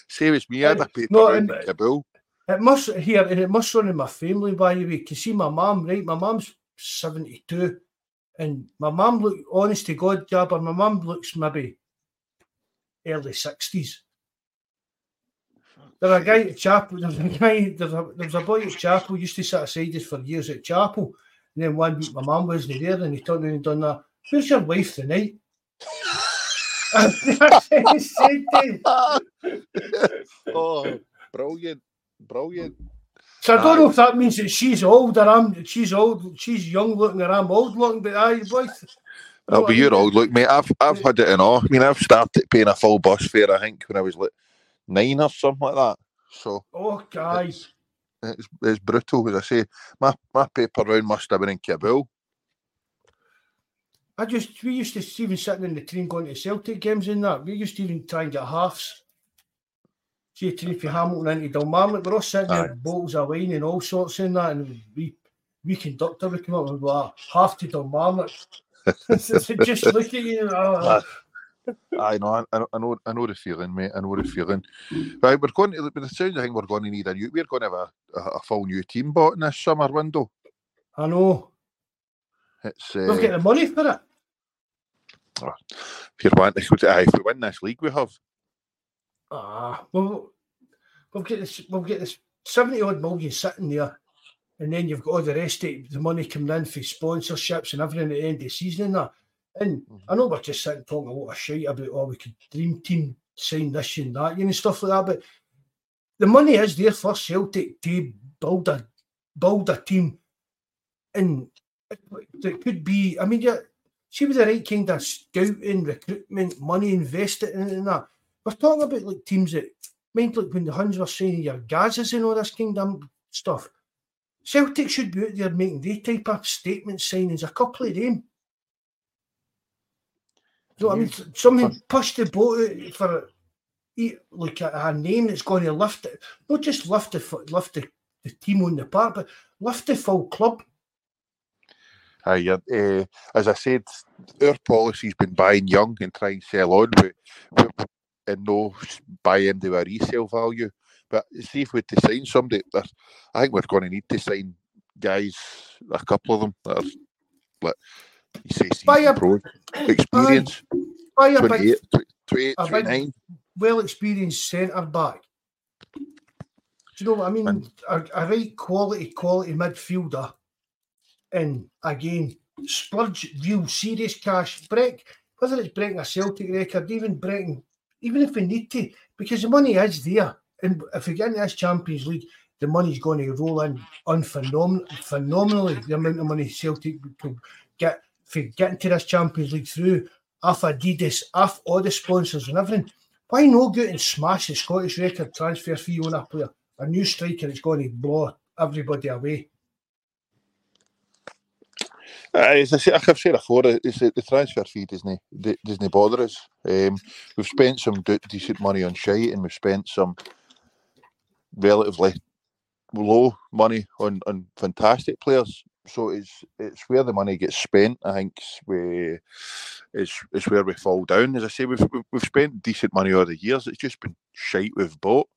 Same as me. I had eh, a paper No, and- in Kabul. It must here, and it must run in my family, by the way. You can see, my mum, right? My mum's 72, and my mum look, honest to God, Jabber, my mum looks maybe early 60s. There's a guy at chapel, there's a guy, there's a, a boy at chapel, used to sit aside us for years at chapel. And then one week my mum wasn't there, and he turned around and done that. Where's your wife tonight? Oh, brilliant, brilliant. So I don't Aye. know if that means that she's old or I'm she's old, she's young looking or I'm old looking, but I boys. That'll be your old look, mate. I've I've had it in all. I mean, I've started paying a full bus fare. I think when I was like nine or something like that. So Oh guys. it's, it's brutal, as I say. My my paper round must have been in Kabul. I just we used to even sitting in the train going to Celtic games and that. We used to even try and get halves. Train from Hamilton into Dalmarnock. We're all sitting there bottles of wine and all sorts in that. And we we conductor would come up and go, "Ah, half to Dalmarnock. just look at you. oh, I know, I, I know- I know, the feeling, mate. I know the feeling. Right, we're going to. The sound, I think we're going to need a new. We're going to have a, a, a full new team bought in this summer window. I know. It's uh, got the money for it. if you want to go to, if we win this league, we have. Ah, well, we'll get this. We'll get this seventy odd million sitting there, and then you've got all the rest of the money coming in for sponsorships and everything at the end of the season and that. And I know we're just sitting talking a lot of shit about oh we could dream team sign this and that, you know, stuff like that. But the money is there for Celtic to build a build a team and it, could be. I mean, yeah, she was the right kind of scouting, recruitment, money invested in and that. We're talking about like teams that mind like when the Huns were saying your Gazas and all this kind of stuff. Celtic should be out there making they type of statement signings, a couple of them. You know what I mean? Something push the boat out for like a, a, name that's going to lift it, not just lift the lift the, the team on the park, but lift the full club. Yeah, uh, as I said, our policy's been buying young and trying to sell on, but, but and no buy into a resale value. But see if we to sign somebody, I think we're going to need to sign guys, a couple of them that are like you say, buy a, pro experience. Buy, buy 28, 28 29. Well experienced centre back. Do you know what I mean? And, a, a right quality, quality midfielder. And again, splurge, real serious cash. Break, whether it's breaking a Celtic record, even breaking, even if we need to, because the money is there. And if we get into this Champions League, the money's going to roll in unphenomenal, phenomenally. The amount of money Celtic could get for getting to this Champions League through off Adidas, off all the sponsors and everything. Why not go and smash the Scottish record transfer fee on a player? A new striker is going to blow everybody away. Uh, as I say, I've said before, it's the, the transfer fee doesn't doesn't bother us. Um, we've spent some decent money on shite, and we've spent some relatively low money on, on fantastic players. So it's it's where the money gets spent. I think we is is where we fall down. As I say, we've we've spent decent money over the years. It's just been shite we've bought.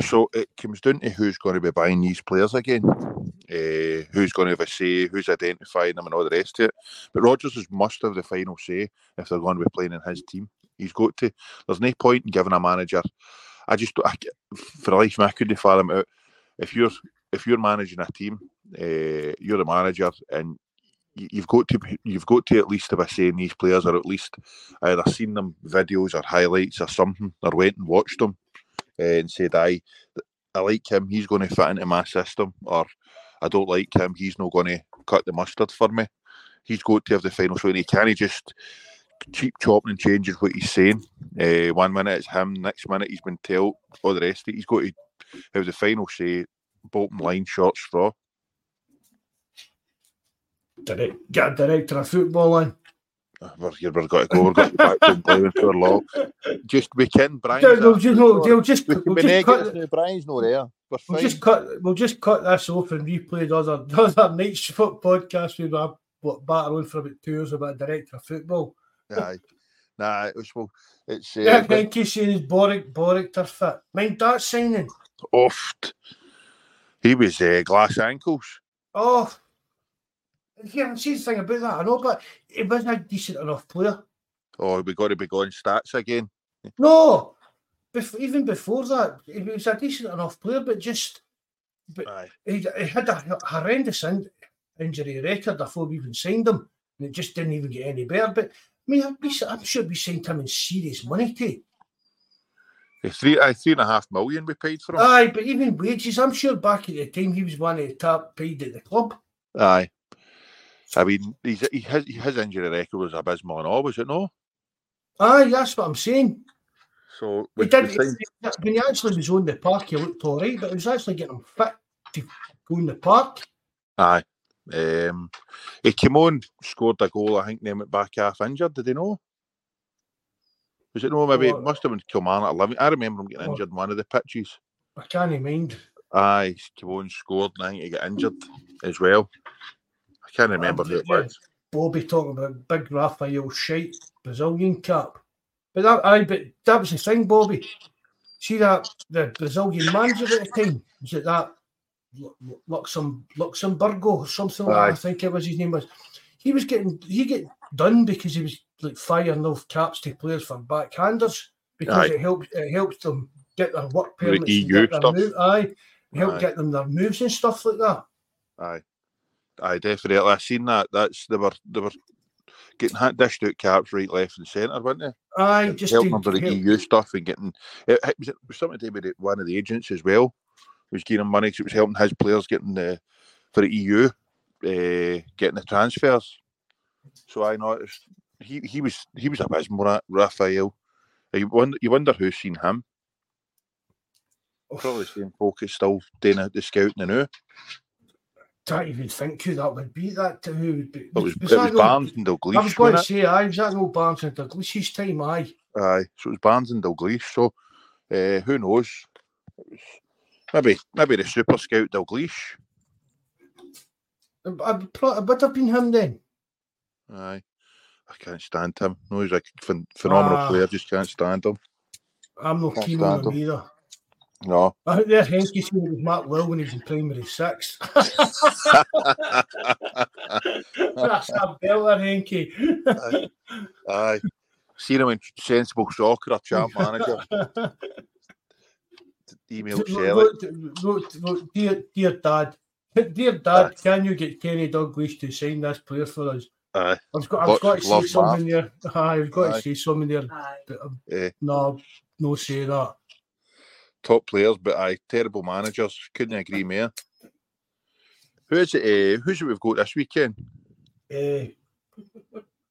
So it comes down to who's going to be buying these players again, uh, who's going to have a say, who's identifying them, and all the rest of it. But Rogers Rodgers must have the final say if they're going to be playing in his team. He's got to. There's no point in giving a manager. I just, I, for life, I couldn't fathom out. If you're if you're managing a team, uh, you're the manager, and you've got to you've got to at least have a say in these players, or at least either seen them videos or highlights or something, or went and watched them uh, and said, "I, I like him. He's going to fit into my system," or "I don't like him. He's not going to cut the mustard for me." He's got to have the final say. He can't just cheap chopping and changes what he's saying. Uh, one minute it's him, next minute he's been told all the rest. He's got to have the final say, bottom line, short straw. Direct, get a director of football in. We're we've got to go. We're going back to playing for long. Just we can, Brian. They'll, just, no, they'll just, we can we'll just cut, Brian's not there. We're we'll just cut. We'll just cut this off and replay the other the other night's foot podcast. We were what batter on for about two years about director of football. Aye, nah, it was well. It's uh, yeah. Thank you, saying Boric Boric to fit. Mind that signing. Oft. He was uh, glass ankles. Oh, yeah, see the thing about that. I know, but he wasn't a decent enough player. Oh, we got to be going stats again. No, bef- even before that, he was a decent enough player, but just but he, he, had a horrendous in- injury record before we even signed him, and it just didn't even get any better. But I mean, I'm sure we signed him in serious money too. Three, uh, three and a half million we paid for him. Aye, but even wages, I'm sure back at the time he was one of the top paid at the club. Aye. I mean, he's, he has, his injury record was abysmal and all, was it no? Aye, that's what I'm saying. So we did, time... when he actually was on the park, he looked all right, but it was actually getting him fit to go in the park. Aye. Um, he came on, scored a goal, I think, then went back half injured. Did he know? Was it no? Maybe oh, it must have been Kilmarnock 11. I remember him getting oh, injured in one of the pitches. I can't mind. Aye, came on, scored, and I think he got injured as well. I can't remember who it was. Bobby talking about big Rafael Scheidt Brazilian cap. But that I but that was the thing, Bobby. See that the Brazilian manager at the time was it that Luxem, Luxemburgo or something like that, I think it was his name was. He was getting he get done because he was like firing off caps to players for backhanders because Aye. it helps it helps them get their work permits. The EU stuff. Move, aye, help Aye. get them their moves and stuff like that. Aye. I definitely. I seen that. That's they were they were getting dished out caps right, left, and centre, weren't they? Aye, just helping them for the. EU stuff and getting. It, it, was, it was something to do with it, one of the agents as well. Was giving him money because it was helping his players getting the for the EU uh, getting the transfers. So I noticed he, he was he was abysmal. Rafael. You wonder you wonder who's seen him. Probably the same folk is still doing the scouting now. Don't even think who that would be. That who would be? It was, was, it was Barnes and Dalglish. I was going to say, aye, was that no Barnes and Dalglish's time? Aye. Aye, so it was Barnes and Dalglish. So uh, who knows? maybe maybe the super scout Dalglish. It would have been him then. Aye. I can't stand him. No, he's a phenomenal uh, player. Just can't stand him. I'm not keen on him, him either. No. I think there's Henke saying it was Mark Will when he was in primary six. That's a beller, Henke. Aye. Aye. Seen him in Sensible Soccer, a champ manager. Email Shelley. Dear, dear Dad, dear Dad, Aye. can you get Kenny Dalglish to sign this player for us? Aye. I've got, I've got to say something there. Aye, I've got Aye. to say something there. But, um, eh. No, no say that top players, but I terrible managers. Couldn't agree more. Who's it? Uh, who's it we've got this weekend? Uh,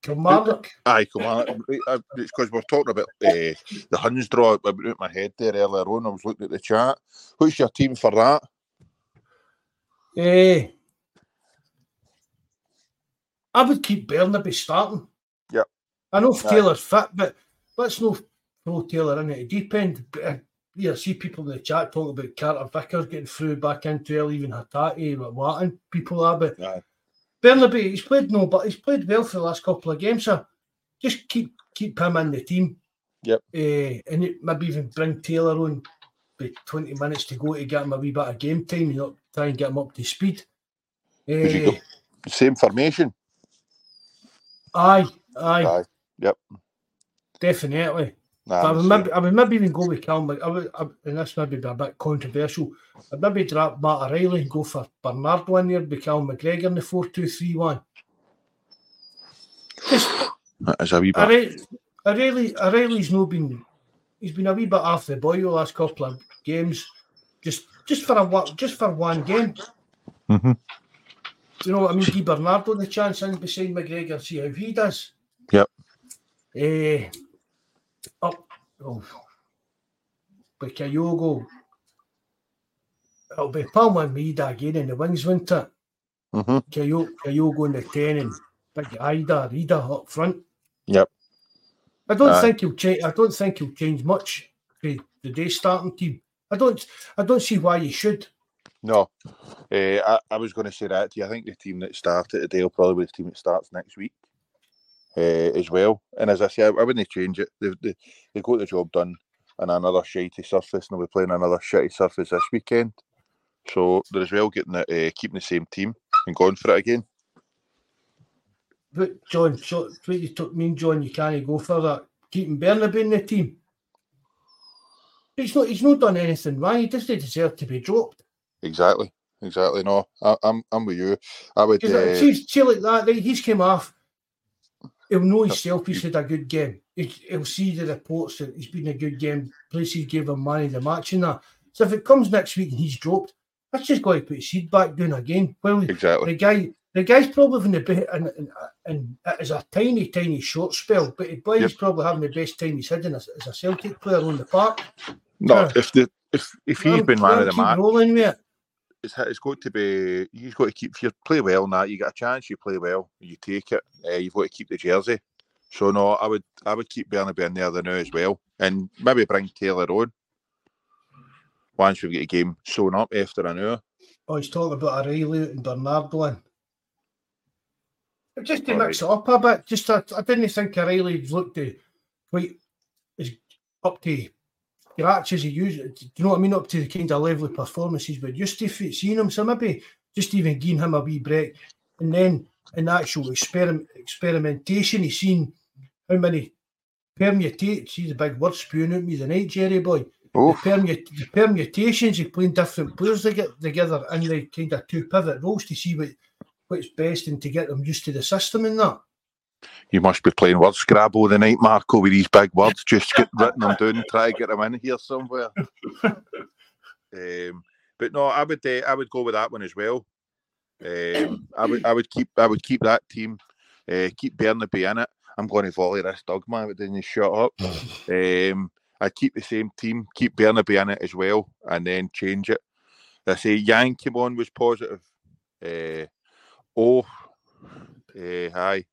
Kilmarnock. Aye, Kilmarnock. it's because we're talking about uh, the Huns draw. I put my head there earlier on. I was looking at the chat. Who's your team for that? Uh, I would keep Bernabei starting. Yeah. I know Taylor's fit, but let's not throw Taylor in at the deep end you see people in the chat talking about Carter Vickers getting through back into it, even Hatate, but what and people are. But yeah. Bernabei, he's played no, but he's played well for the last couple of games. So just keep keep him in the team. Yep. Uh, and it, maybe even bring Taylor on with 20 minutes to go to get him a wee bit of game time, you know, try and get him up to speed. Uh, Same formation. Aye, aye. Aye. Yep. Definitely. Nah, I remember, I would maybe even go with Calm. I would, I, and this maybe be a bit controversial. I'd maybe drop Matt O'Riley and go for Bernard one year, be Cal McGregor in the four two three one. Just as a wee bit. O'Riley, O'Riley's no been. He's been a wee bit off the boy the last couple of games. Just, just for a what just for one game. Mm-hmm. Do you know what I mean? Give Bernardo the chance in beside McGregor, see how he does. Yep. Eh up oh, with Kyogo. It'll be Palma Maeda again in the wings, won't it? Mm-hmm. Kyogo, Kyogo in the 10 and big Idah, Idah up front. Yep. I don't uh, think he'll change. I don't think he'll change much the day starting team. I don't. I don't see why he should. No, uh, I, I was going to say that to you. I think the team that started today will probably be the team that starts next week uh, as well. And as I say, I, I wouldn't change it. They, they, they got the job done on another shitty surface, and they'll be playing another shitty surface this weekend. So they're as well getting it, uh, keeping the same team and going for it again. But John, so what you took me, John, you can't go for that. Keeping Bernabei in the team. He's not. He's not done anything wrong. He doesn't deserve to be dropped. Exactly. Exactly. No, I, am I'm, I'm with you. I would. Uh, see, see like that. He's came off he'll know himself he's had a good game. He'll see the reports that he's been a good game. Places gave him money the match and that. So if it comes next week and he's dropped, that's just got to put his seed back down again. Well, exactly. The guy, the guy's probably in the best, and, and, and it is a tiny, tiny short spell, but he's yep. probably having the best time he's had in as, a Celtic player on the park. No, uh, if the if if he's been man of the match, rolling, mate it's, it's got to be you've got to keep if you play well that you get a chance you play well you take it uh, you've got to keep the jersey. So no I would I would keep Bernabei in there the now as well and maybe bring Taylor on once we've got a game sewn up after an hour. Oh he's talking about O'Riley and Bernardo in just to All mix right. it up a bit just I, I didn't think O'Riley looked quite is up to scratches he used. Do you know what I mean? Up to the kind of level of performances we're used to seeing him. So maybe just even giving him a wee break. And then in actual experiment experimentation, he's seen how many permutations, see the big word spewing at me the night, Jerry boy. The, permut- the, permutations of playing different players to get together in the kind of two pivot roles to see what what's best and to get them used to the system and that you must be playing word scrabble the night, Marco, with these big words. Just get written them down and try to get them in here somewhere. um, but no, I would uh, I would go with that one as well. Um, I would I would keep I would keep that team, uh, keep Bernabei in it. I'm going to volley this dog man, but didn't shut up. um, I'd keep the same team, keep Bernabei in it as well, and then change it. I say Yang came on was positive. Uh, oh, uh, hi.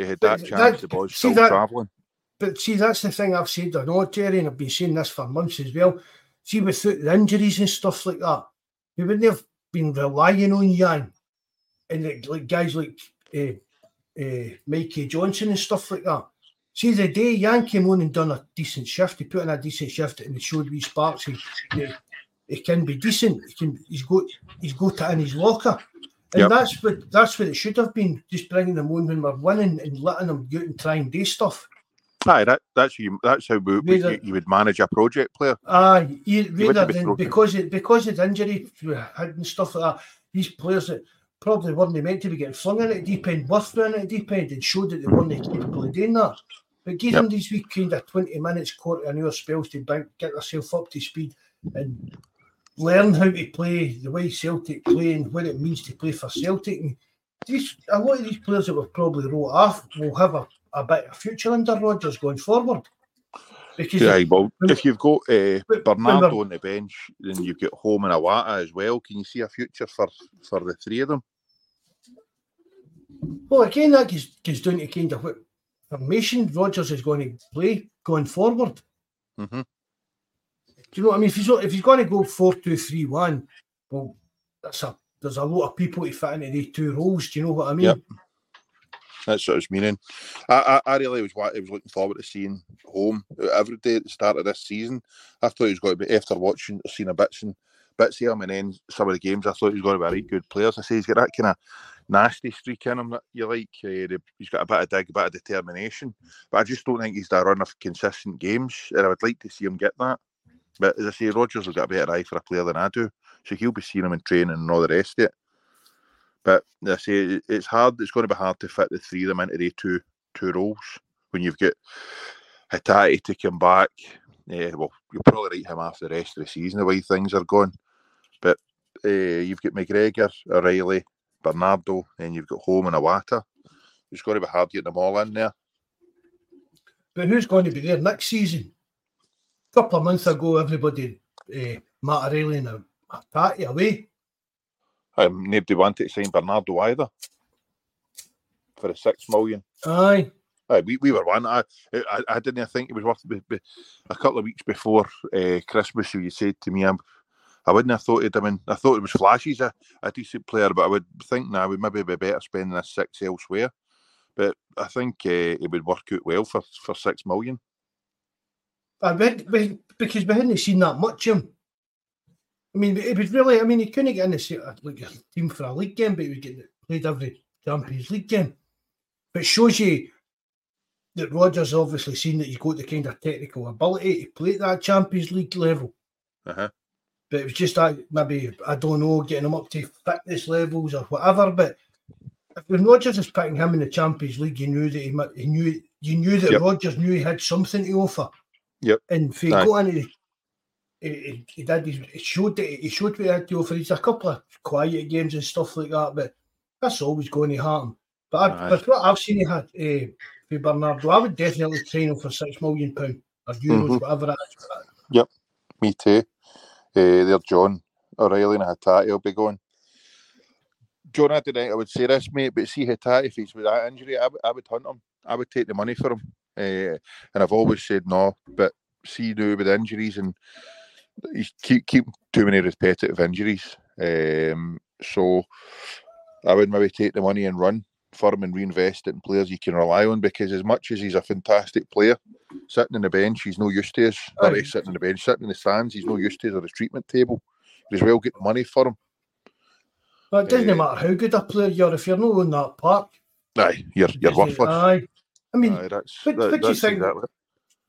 He had that But chance. that- the boys see still that- travelling. But see, that's the thing I've said. I know, Jerry, and I've been saying this for months as well. See, without the injuries and stuff like that, we wouldn't have been relying on Yang and like, like guys like uh, uh, Mikey Johnston and stuff like that. See, the day Yang came on and done a decent shift, he put in a decent shift and he showed wee sparks. He, he, he can be decent. He can. He's got. He's got it in his locker. And Yep. that's what that's what it should have been. Just bringing them on when we're winning and letting them go and try and do stuff. Aye, that, that's you. That's how we, we- Rather- you, you would manage a project player. Aye, you, wouldn't rather than because it because of the injury and stuff like that, these players that probably weren't meant to be getting flung in at deep end, were thrown at deep end and showed that they weren't capable of doing that. But give Yep. them these wee kind of 20 minutes, quarter an hour spells to bank, get themselves up to speed and learn how to play the way Celtic play and what it means to play for Celtic. And these a lot of these players that we've probably wrote off will have a, a bit of future under Rodgers going forward. Because Yeah, well, when- if you've got uh, Bernardo on the bench, then you've got Holm and Iwata as well. Can you see a future for, for the three of them? Well, again, that goes, goes down to kind of what formation Rodgers is going to play going forward. Mhm. Do you know what I mean? If he's if he's going to go four two three one, well, that's a there's a lot of people to fit into these two roles. Do you know what I mean? Yep. That's what it's meaning. I, I, I really was wa- I was looking forward to seeing Holm every day at the start of this season. I thought he was going to be after watching, seeing a bits and bits of him, and then some of the games. I thought he was going to be a really good player. I say he's got that kind of nasty streak in him that you like. Uh, he's got a bit of dig, a bit of determination, but I just don't think he's run of consistent games, and I would like to see him get that. But as I say, Rodgers has got a better eye for a player than I do, so he'll be seeing him in training and all the rest of it. But as I say it's hard. It's going to be hard to fit the three of them into the two two roles when you've got Hatate to come back. Yeah, well, you'll probably write him after the rest of the season the way things are going. But uh, you've got McGregor, O'Riley, Bernardo, and you've got Holm and Iwata. It's going to be hard getting them all in there. But who's going to be there next season? A couple of months ago, everybody, uh, Matt O'Riley and a Patty away. Um, nobody wanted to sign Bernardo either for a six million. Aye, Aye, we, we were one. I, I I didn't think it was worth be, be, a couple of weeks before uh, Christmas. You said to me, I'm, I wouldn't have thought it. I mean, I thought it was flashes a, a decent player, but I would think now would maybe be better spending this six elsewhere. But I think uh, it would work out well for for six million. I read, because we hadn't seen that much of him. I mean, it was really, I mean, he couldn't get in the se- like a team for a league game, but he was getting played every Champions League game. But it shows you that Rodgers obviously seen that he's got the kind of technical ability to play at that Champions League level. Uh-huh. But it was just that maybe I don't know, getting him up to fitness levels or whatever. But if when Rodgers is picking him in the Champions League, you knew that he, he knew you knew that Yep. Rodgers knew he had something to offer. Yep. And if he Aye. got he, he, he did he, showed that he showed what he had to offer. He's a couple of quiet games and stuff like that, but that's always going to happen. But I, with what I've seen he had uh, for Bernardo, I would definitely train him for six million pound or euros, Mhm. whatever it is. Me too. Uh, there, John O'Riley and Hatate will be going. John, I didn't. I would say this, mate, but see Hatate, if he's with that injury, I would- I would hunt him. I would take the money for him. Uh, and I've always said no, but see now with injuries and he's keep keep too many repetitive injuries. Um, so I would maybe take the money and run for him and reinvest it in players you can rely on because as much as he's a fantastic player, sitting in the bench, he's no used to us. Or he's sitting in the bench, sitting in the stands, he's no used to us or his treatment table. As well get money for him. But it doesn't Eh. matter how good a player you are if you're not on that park. Aye, you're you're worthless. Aye. I mean, Aye, that's, what- that- what do you think- exactly.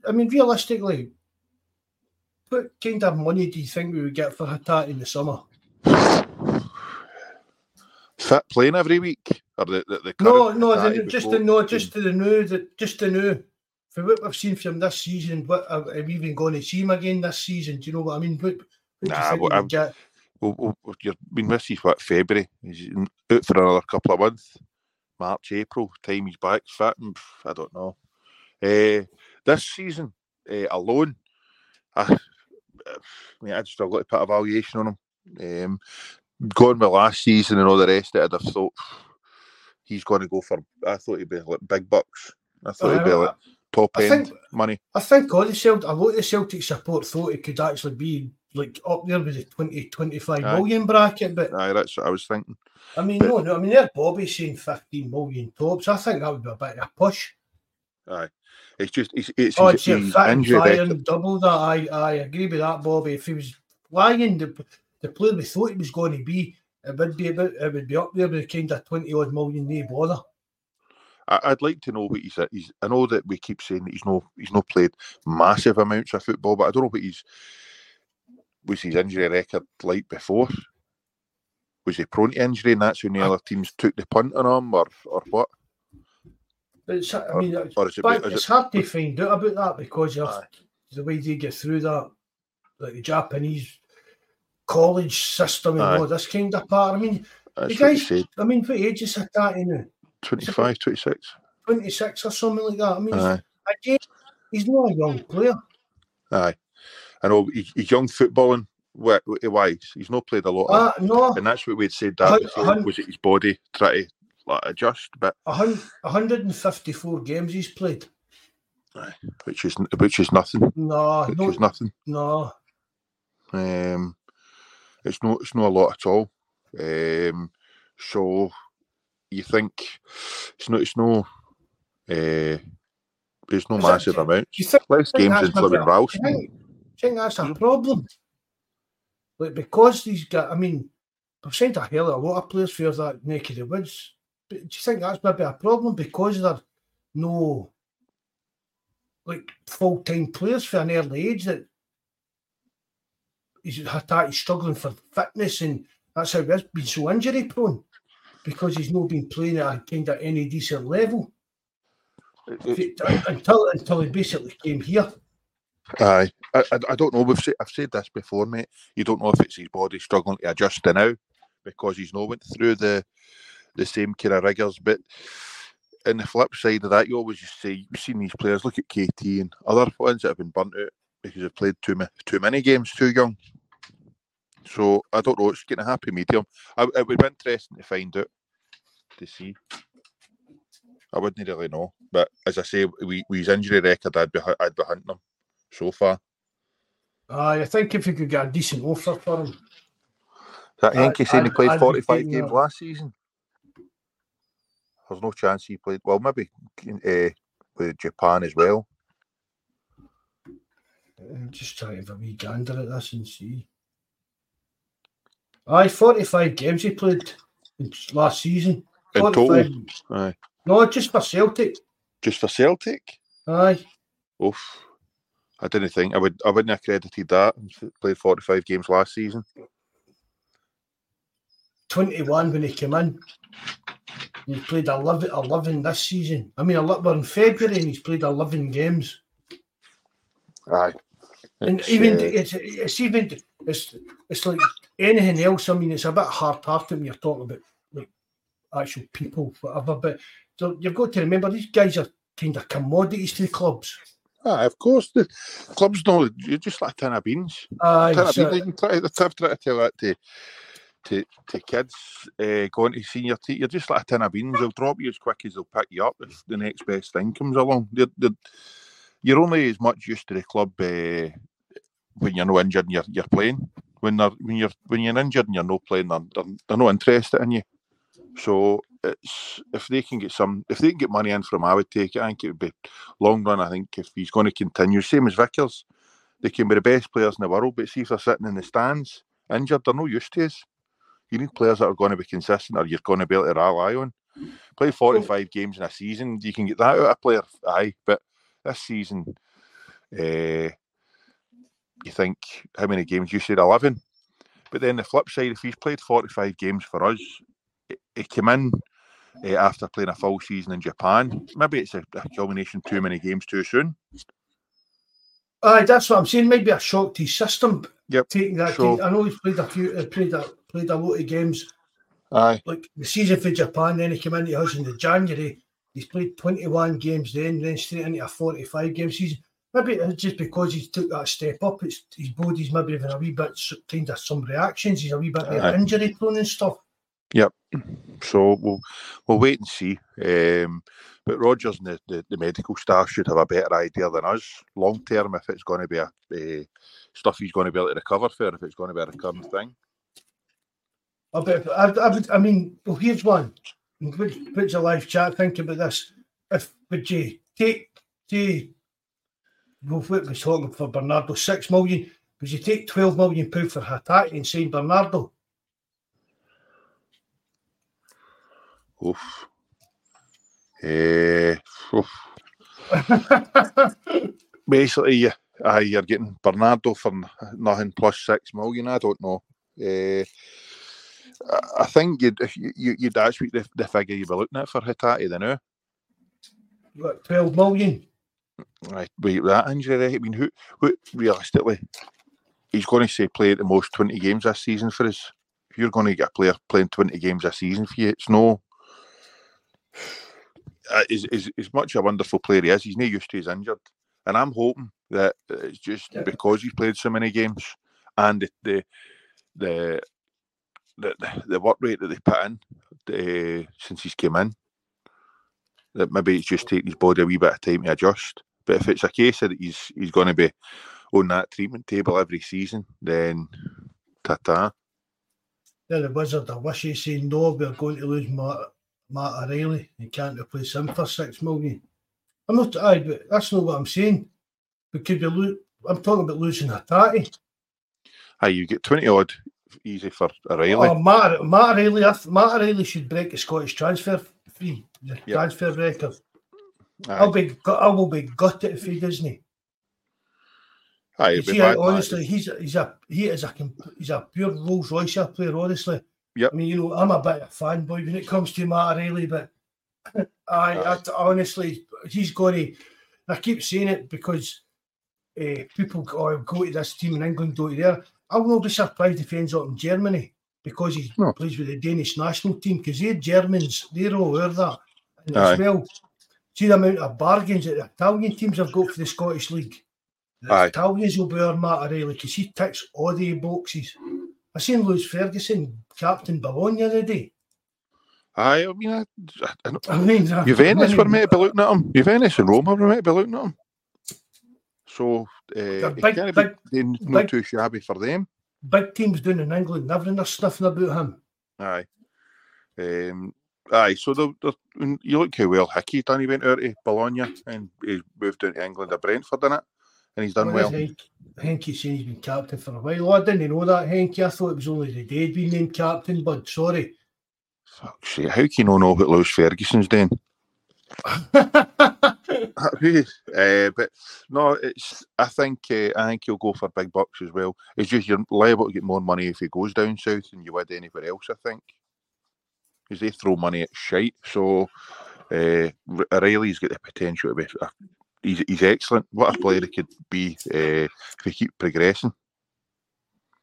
I mean, realistically, what kind of money do you think we would get for Hatate in the summer? Fit playing every week, or the the, the No, no, the, just the no, just to the new, the, just the new. For what we've seen from this season, what uh, are we even going to see him again this season? Do you know what I mean? What, what Nah, well, we get? well, well, you've been with what February. He's out for another couple of months. March, April, time he's back fit. I don't know. Uh, this season uh, alone, I, I, mean, I just struggle to put a valuation on him. Um, going with last season and all the rest of it, I'd have thought he's going to go for. I thought he'd be like big bucks. I thought he'd be like top I end think, money. I think all the Celtic, a lot of the Celtic support thought it could actually be like up there with the 20, 25 Aye. million bracket. But Aye, that's what I was thinking. I mean, but, no, no, I mean, there Bobby's saying 15 million tops. I think that would be a bit of a push. Aye. It's just, it's, it's, oh, it's his, injury double that. I, I agree with that, Bobby. If he was flying the, the player we thought he was going to be, it would be about, it would be up there with a kind of 20 odd million, no bother. I'd like to know what he's, he's. I know that we keep saying that he's no he's not played massive amounts of football, but I don't know what he's was his injury record like before. Was he prone to injury, and that's when the other teams took the punt on him, or or what? It's, I mean, or, or it, it's it, hard to find out about that because the way they get through that, like the Japanese college system and aye. all this kind of part. I mean, that's the guys, I mean, what age is that now? 25, 26. 26 or something like that. I mean, again, he's not a young player. Aye. I know he's, he's young footballing wise. He's not played a lot. Uh, no. And that's what we'd said that before, was it his body try to like, adjust but 154 games he's played. Which is which is nothing. No, which no, is nothing. No. Um, it's not it's not a lot at all. Um, so you think it's no, it's no, uh, it's no massive amount. Less games than Fleming Ralston. I think that's a mm. problem. Like because these guys, I mean, I've sent a hell of a lot of players for that of the woods. But do you think that's maybe a problem because they're no like full time players for an early age that he's, he's struggling for fitness and that's how he's been so injury prone because he's not been playing at a kind of any decent level until until he basically came here. Aye, I, I, don't know. We've said, I've said this before, mate. You don't know if it's his body struggling to adjust to now because he's not went through the the same kind of rigors. But in the flip side of that, you always just say you've seen these players. Look at KT and other ones that have been burnt out because they've played too too many games too young. So I don't know. It's getting a happy medium. I, it would be interesting to find out to see. I wouldn't really know, but as I say, we, we his injury record, I'd be I'd be hunting him so far. Uh, I think if you could get a decent offer for him. That Henke saying he played 45 games that. last season? There's no chance he played. Well, maybe uh, with Japan as well. I'm just trying to have a wee gander at this and see. Aye, 45 games he played last season. In total? Aye. No, just for Celtic. Just for Celtic? Aye. Oof. I didn't think I would I wouldn't have credited that. He played 45 games last season. 21 when he came in. He played 11, 11 this season. I mean, we're in February and he's played 11 games. Aye. And it's, even uh, it's it's even it's it's like anything else. I mean, it's a bit hard hearted when you're talking about like actual people, whatever. But so you've got to remember these guys are kind of commodities to the clubs. Ah, of course, the clubs know you're just like a tin of beans. Aye, tin of so, beans. Try, try to tell that to to, to kids uh, going to senior team. You're just like a tin of beans. They'll drop you as quick as they'll pick you up if the next best thing comes along. They're, they're, you're only as much used to the club uh, when you're not injured and you're, you're playing. When they're when you're when you're injured and you're not playing, they're, they're, they're not interested in you. So it's if they can get some, if they can get money in from, I would take it. I think it would be long run. I think if he's going to continue, same as Vickers, they can be the best players in the world, but see if they're sitting in the stands injured, they're no use to us. You need players that are going to be consistent, or you're going to be able to rely on. Play 45 games in a season, you can get that out of a player, aye. But this season, uh, you think how many games? You said 11. But then the flip side, if he's played 45 games for us, he came in uh, after playing a full season in Japan. Maybe it's a, a culmination too many games too soon. Aye, that's what I'm saying. Maybe a shock to his system. Yep. Taking that, So- I know he's played a few, uh, played a played a lot of games. Aye. Like the season for Japan, then he came into us in the January. He's played 21 games then, then straight into a 45 game season. Maybe it's just because he's took that step up. It's his body's maybe having a wee bit kind of some reactions. He's a wee bit Aye. injury prone and stuff. So we'll we'll wait and see. Um, but Rodgers and the, the, the medical staff should have a better idea than us long term if it's going to be a, uh, stuff he's going to be able to recover for, if it's going to be a recurring thing. I, I, would, I mean, well, here's one. Put, put your live chat. Think about this. If would you take, say, well, what was talking for Bernardo six million? Would you take twelve million pound for Hatate and sign Bernardo? Oof. Eh, oof. Basically, you, uh, you're getting Bernardo for nothing plus six million. I don't know. Uh, I think you'd you, you- you'd actually the, the figure you'd be looking at for Hatate then now. what, twelve million? Right, wait, that injury. I mean, who, who realistically, he's going to say play at the most twenty games this season for us. If you're going to get a player playing twenty games a season for you, it's no. Uh, is is as much a wonderful player he is. He's not used to his injured, and I'm hoping that it's just Yeah. because he's played so many games and the the the the, the work rate that they put in uh, since he's came in that maybe it's just taking his body a wee bit of time to adjust. But if it's a case that he's he's going to be on that treatment table every season, then ta ta. Then the Wizard, I wish he saying no, we're going to lose Matt, Matt O'Riley. You can't replace him for six million. I'm not, aye, but that's not what I'm saying. We could be, lo- I'm talking about losing a Hatate. Aye, you get twenty odd easy for O'Riley. Oh, Matt, Matt O'Riley, I th- Matt O'Riley should break the Scottish transfer fee, the Yep. transfer record. Aye, I'll be, I will be gutted if he doesn't. Aye, see, honestly, he's he's a he is a he's a pure Rolls Royce player. Honestly, Yep. I mean, you know, I'm a bit of a fanboy when it comes to Matt O'Riley, but I, I honestly, he's going to. I keep saying it because uh, people go, oh, go to this team in England, go to there. I will not be surprised if he ends up in Germany because he No. plays with the Danish national team because they're Germans, they're all over that. And Aye. as well, see the amount of bargains that the Italian teams have got for the Scottish League. The Aye. Italians will be our Matt O'Riley because he ticks all the boxes. I seen Lewis Ferguson, captain Bologna the day. Aye, I mean, I, I, I mean, Juventus I were meant to be looking at him. Juventus and Roma were meant to be looking at him. So uh, big- can't be big- being not big- too shabby for them. Big teams down in England, never are sniffing about him. Aye. Um, aye, so the, the, when you look how well Hickey done. He went out to Bologna and he moved down to England at Brentford, didn't it? And he's done What well. Henk- Henke saying he's been captain for a while. Oh, I didn't know that, Henke. I thought it was only the day he'd been named captain, but sorry. Fuck shit. how can you not know what Lewis Ferguson's doing? uh, but no, it's. I think uh, I think he'll go for big bucks as well. It's just you're liable to get more money if he goes down south than you would anywhere else. I think because they throw money at shite. So uh, R- O'Riley's got the potential to be. A, he's he's excellent. What a player he could be uh, if he keep progressing.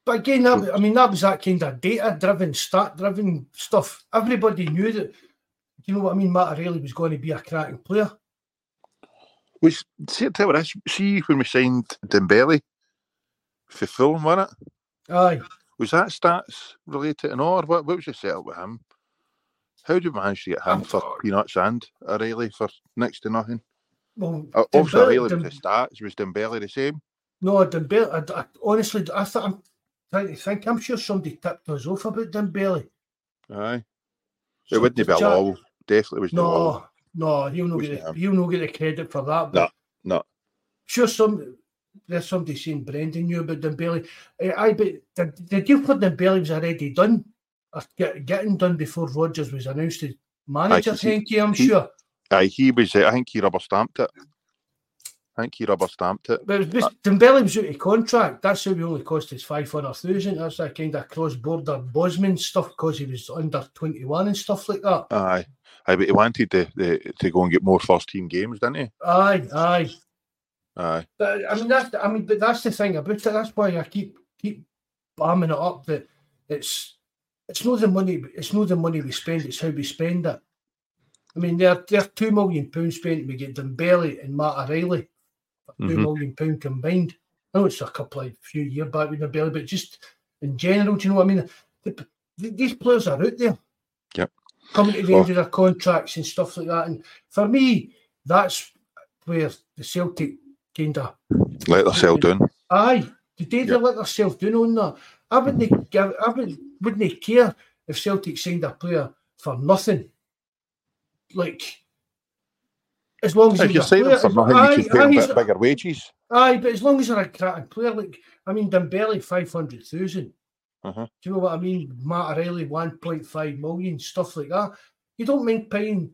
But again, that, I mean, that was that kind of data-driven, stat-driven stuff. Everybody knew that. You know what I mean? Matt O'Riley was going to be a cracking player. Was see, tell you this. See when we signed Dembele for Fulham, wasn't it? Aye. Was that stats related and all, or what, what was your setup with him? How did you manage to get him for peanuts and O'Riley for next to nothing? Well, Uh, Obviously, Dembele- was Dem- the stats. Was Dembele the same? No, Dembele. I, I, honestly, I thought I'm trying to think. I'm sure somebody tipped us off about Dembele. Aye. It So wouldn't be Jack- Lawwell. Definitely was No, no, he'll not get the, he'll not get the credit for that. But No, no. sure, some there's somebody saying Brendan knew about Dembele. Uh, I but the, the deal for Dembele was already done, or get, getting done before Rodgers was announced as manager. Aye, he- Henke, I'm he- sure. Aye, he was. Uh, I think he rubber stamped it. I think he rubber stamped it. But it was, Dembele was out of contract. That's how we only cost us five hundred thousand. That's that kind of cross-border Bosman stuff because he was under twenty-one and stuff like that. Aye, aye, but he wanted the, the to go and get more first team games, didn't he? Aye, aye. Aye. But, I mean, that's I mean, but that's the thing about it. That's why I keep keep barming it up that it's it's not the money. It's not the money we spend. It's how we spend it. I mean, they're they're two million pounds spent. We get Dembele and Matt O'Riley for 2 Mhm. million pound combined. I know it's a couple of few years back with Dembele, but just in general, do you know what I mean? The, the, these players are out there. Yep. Coming to the Oh. end of their contracts and stuff like that. And for me, that's where the Celtic kind of Let themselves down. Aye, did they Yep. let themselves down on that? I wouldn't give, I wouldn't, wouldn't care if Celtic signed a player for nothing. Like, as long as If you're a signing player, for nothing, aye, you can pay aye, he's- bit bigger wages. aye, but as long as they're a cracking player, like I mean, Dembele five hundred thousand. Uh-huh. Do you know what I mean? Matt O'Riley one point five million, stuff like that. You don't mind paying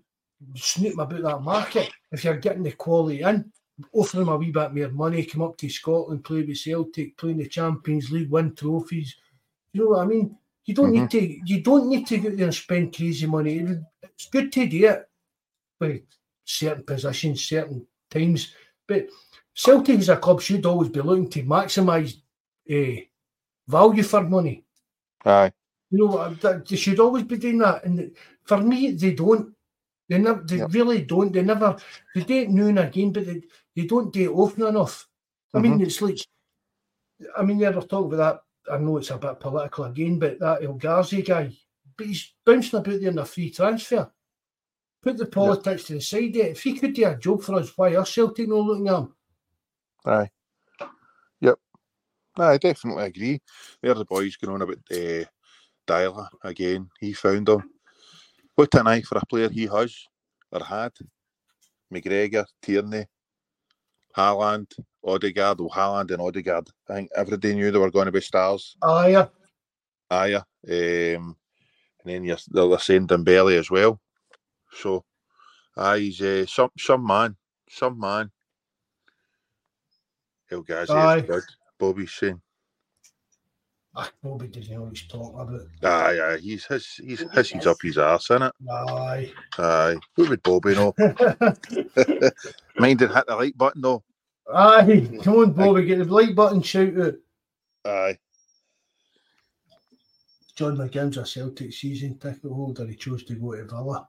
snooping about that market if you're getting the quality in. Offer them a wee bit more money, come up to Scotland, play with Celtic, play in the Champions League, win trophies. You know what I mean? You don't need mm-hmm. to. You don't need to go there and spend crazy money. It's good to do it with certain positions, certain times, but Celtic as a club should always be looking to maximise uh, value for money. Aye. You know, uh, that- they should always be doing that. And for me, they don't. They never. They Yep. really don't. They never. They do it now and again, but they, they don't do it often enough. I mean, mm-hmm. it's like. I mean, they were talking about that. I know it's a bit political again, but that El Ghazi guy, but he's bouncing about there in a free transfer. Put the politics to the side. eh? If he could do a job for us, why are Celtic not looking at him? Aye. Yep. No, I definitely agree. There the boys going on about uh, Deila again. He found him. What an eye for a player he has or had. McGregor, Tierney, Haaland, Odegaard. Well, Haaland and Odegaard. I think everybody knew they were going to be stars. Ah, yeah. Aya. Um, and then you're, they're saying Dembele as well. So, aye, he's uh, some, some man. Some man. El Ghazi Aye. is good. Bobby's saying. Bobby doesn't know what he's talking about. Aye, aye, he's his, he's hisses up his arse, it? Aye. Aye, who would Bobby know? Mind it hit the like button though. Aye. Come on, Bobby, get the like button, shout out. Aye, John McGinn's a Celtic season ticket holder. He chose to go to Villa.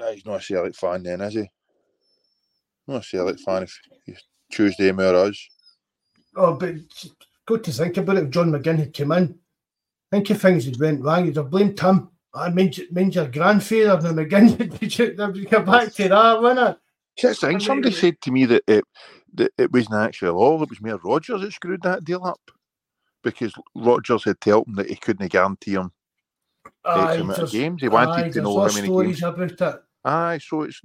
aye he's not a Celtic fan then, is he? Not a Celtic fan if choose them or us. Oh, but good to think about it. If John McGinn had come in, think if things had went wrong, you'd have blamed him. I mean, means your grandfather and McGinn would be go back to that, wouldn't it? Thing, somebody said to me that it that it wasn't actually all, it was Mayor Rodgers that screwed that deal up. Because Rodgers had told him that he couldn't guarantee him X amount of games. He wanted aye, to know how many stories games. about it. Aye, so it's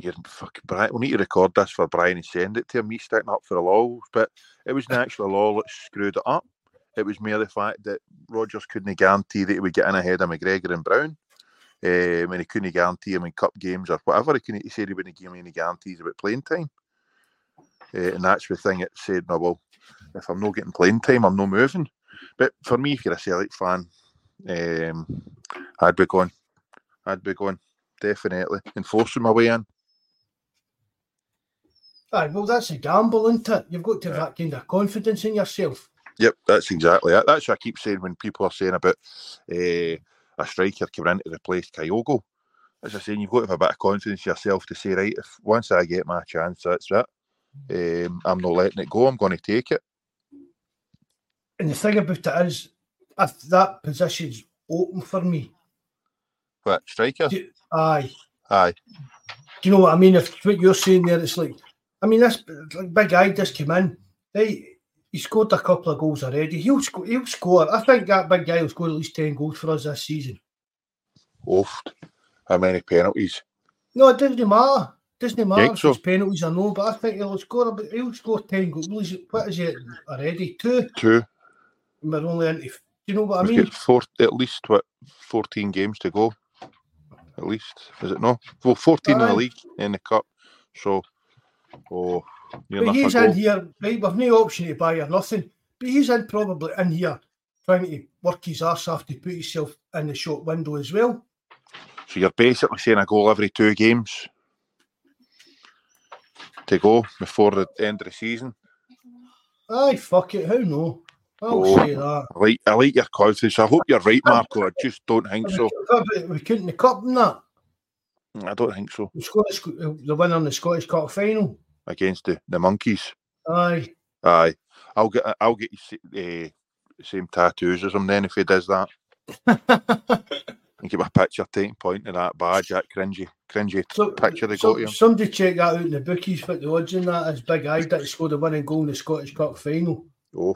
you're fucking Brian. We need to record this for Brian and send it to him. He's sticking up for the laws, but it was the actual law that screwed it up. It was merely the fact that Rodgers couldn't guarantee that he would get in ahead of McGregor and Brown, um, and he couldn't guarantee him in cup games or whatever. He, couldn't, he said he wouldn't give him any guarantees about playing time, uh, and that's the thing. It said, "No, well, if I'm not getting playing time, I'm not moving." But for me, if you're a Celtic fan, um, I'd be going. I'd be going definitely enforcing my way in. Aye, well, that's a gamble, isn't it? You've got to have that kind of confidence in yourself. Yep, that's exactly it. That's what I keep saying when people are saying about uh, a striker coming in to replace Kyogo. As I saying, you've got to have a bit of confidence in yourself to say, right, if once I get my chance, that's it. Um, I'm not letting it go. I'm going to take it. And the thing about it is, if that position's open for me, But striker, do- aye, aye, Do you know what I mean? If what you're saying there, it's like, I mean, this like big guy just came in. They he scored a couple of goals already. He'll score. He'll score. I think that big guy will score at least ten goals for us this season. oft. How many penalties? No, it doesn't matter. Doesn't matter if so? it's penalties or no. But I think he'll score. About, he'll score ten goals. What is it- it already? Two. Two. And We're only into. Do you know what I We've mean? four, at least what, 14 games to go. At least, is it no? Well, 14 in the league, in the cup. So, oh, But he's in here, right? We've no option to buy or nothing. But he's in probably in here trying to work his arse off to put himself in the shop window as well. So you're basically saying a goal every two games to go before the end of the season. Aye, fuck it. How no? I'll Oh. say that. I like, I like your confidence. I hope you're right, Marco. I just don't think so. We, couldn't the cup in that. I don't think so. The Scottish, the winner in the Scottish Cup final. Against the, the monkeys. Aye. Aye. I'll get I'll get you uh, same tattoos as him then if he does that. and get my picture taken point of that badge, that cringy, cringy So, picture they so- got you. somebody check that out in the bookies. What the odds in that is big. I that scored a winning goal in the Scottish Cup final. Oh.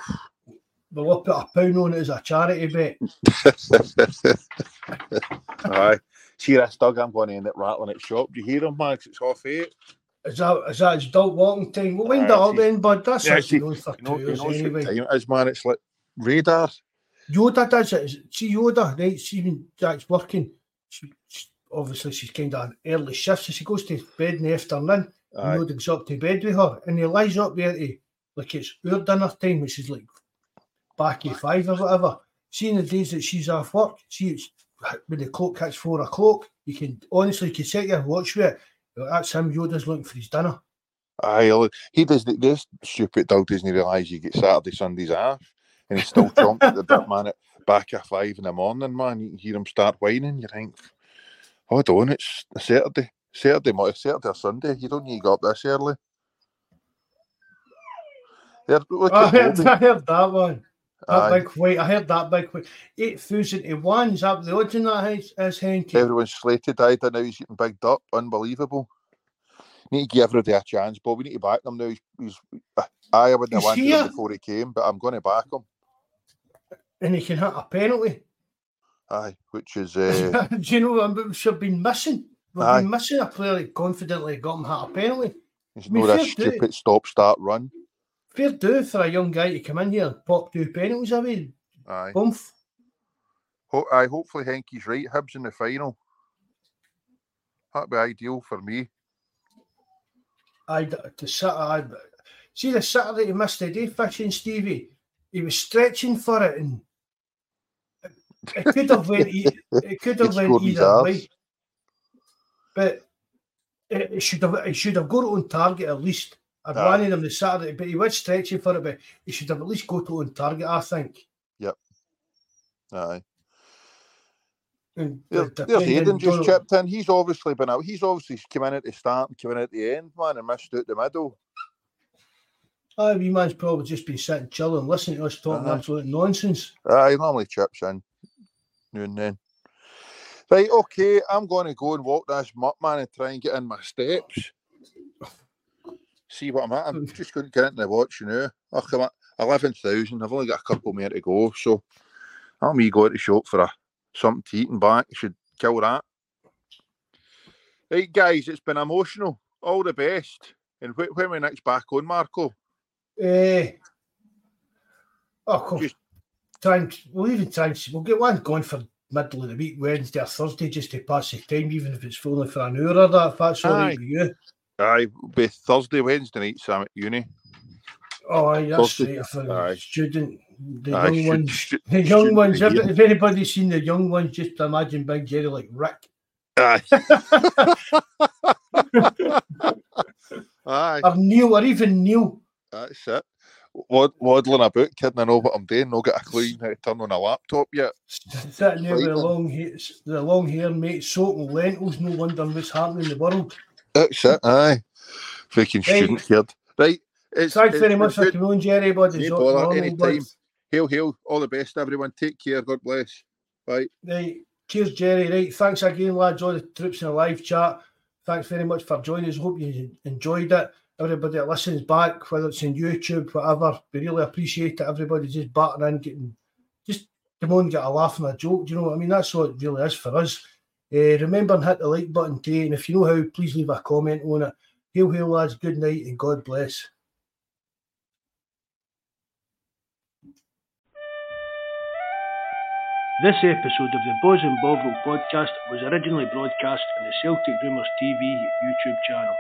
We'll put a pound on it as a charity bet. Aye. See this dog, I'm going to end up rattling at shop. Do you hear him, Max? It's half eight. Is that is that his dog walking time? We'll that up see- then, bud. That's Yeah, see, known for You know, two years anyway. time it is, man. It's like radar. Yoda does it. See Yoda, right? See when Jack's working. She, she- obviously she's kind of an early shift, so she goes to bed in the afternoon. Aye. And Yoda goes up to bed with her, and he lies up there to like it's our dinner time, which is like back at five or whatever. Seeing the days that she's off work, see it's when the clock hits four o'clock, you can honestly you can set your watch with it. That's him. Yoda's looking for his dinner. Aye, he does. This stupid dog doesn't realise you get Saturday, Sundays off, and he's still chomping at the bit, man. At back at five in the morning, man. You can hear him start whining. You think, hold on, it's a Saturday, Saturday, Saturday or Sunday. You don't need to go up this early. I heard, I heard that one. That big white. I heard that big white. 8,000 to 1. Is that the odds in that is, is Henky? Everyone's slated. I don't know. He's getting bigged up. Unbelievable. Need to give everybody a chance, but we need to back them now. He's, he's I wouldn't have wanted here. him before he came, but I'm going to back him. And he can hit a penalty. Aye, which is uh, Do you know what we should have been missing? We've Aye. been missing a player that confidently got him hit a penalty. It's not a stupid stop start run. Fair do for a young guy to come in here pop two penalties away. Aye. Boomf. Ho- aye, hopefully Henky's right. Hibs in the final. That'd be ideal for me. I to. I see the Saturday he missed the day fishing Stevie. He was stretching for it and it could have went. It could have went either way. But it, should have. It should have got on target at least. I'd Aye. wanted him the Saturday, but he was stretching for it. But he should have at least got it on target. I think. Yep. Aye. And There, the- there's depending just chipped in. He's obviously been out. He's obviously come in at the start and come in at the end, man, and missed out the middle. Aye, wee man's probably just been sitting chilling, listening to us talking Aye. absolute nonsense. Aye, he normally chips in now and then. Right, okay, I'm going to go and walk this mutt, man, and try and get in my steps. See what I'm at. I'm just going to get into the watch now. Oh, come on, eleven thousand. I've only got a couple more to go, so I'll me go to the shop for a something to eat and back. Should kill that. Right, guys, it's been emotional. All the best. And wh- when we next back on, Marco? Eh. Oh, come. Just- Try and, we'll even try and, we'll get one going for middle of the week, Wednesday or Thursday, just to pass the time, even if it's only for an hour or that, if that's all right with you. Aye, be Thursday, Wednesday night, Sam at uni. Oh, aye, that's Thursday. right. For Aye. the student, the Aye, young should- ones, should- the young ones. If, if anybody's seen the young ones, just imagine Big Jerry like Rick. Aye. Aye, or Neil, or even Neil. that's it. Wad, waddling about, kidding I know what I'm doing, not got a clue how to turn on a laptop yet. Sitting there with the long hair, the long hair, mate, soaking lentils, no wonder what's happening in the world. That's it, aye. Freaking Right. student kid. Right. It's, Thanks it's very been much for coming on, Jerry, bud. It's No all bother, anytime. Hail, hail. All the best, everyone. Take care. God bless. Bye. Right. Cheers, Jerry. Right. Thanks again, lads. All the troops in the live chat. Thanks very much for joining us. Hope you enjoyed it. Everybody that listens back, whether it's on YouTube, whatever, we really appreciate it. Everybody just battering in, getting just come on, get a laugh and a joke. Do you know what I mean? That's what it really is for us. Uh, remember and hit the like button too. And if you know how, please leave a comment on it. Hail, hail, lads. Good night and God bless. This episode of the Bawz and Bovril podcast was originally broadcast on the Celtic Rumours TV YouTube channel.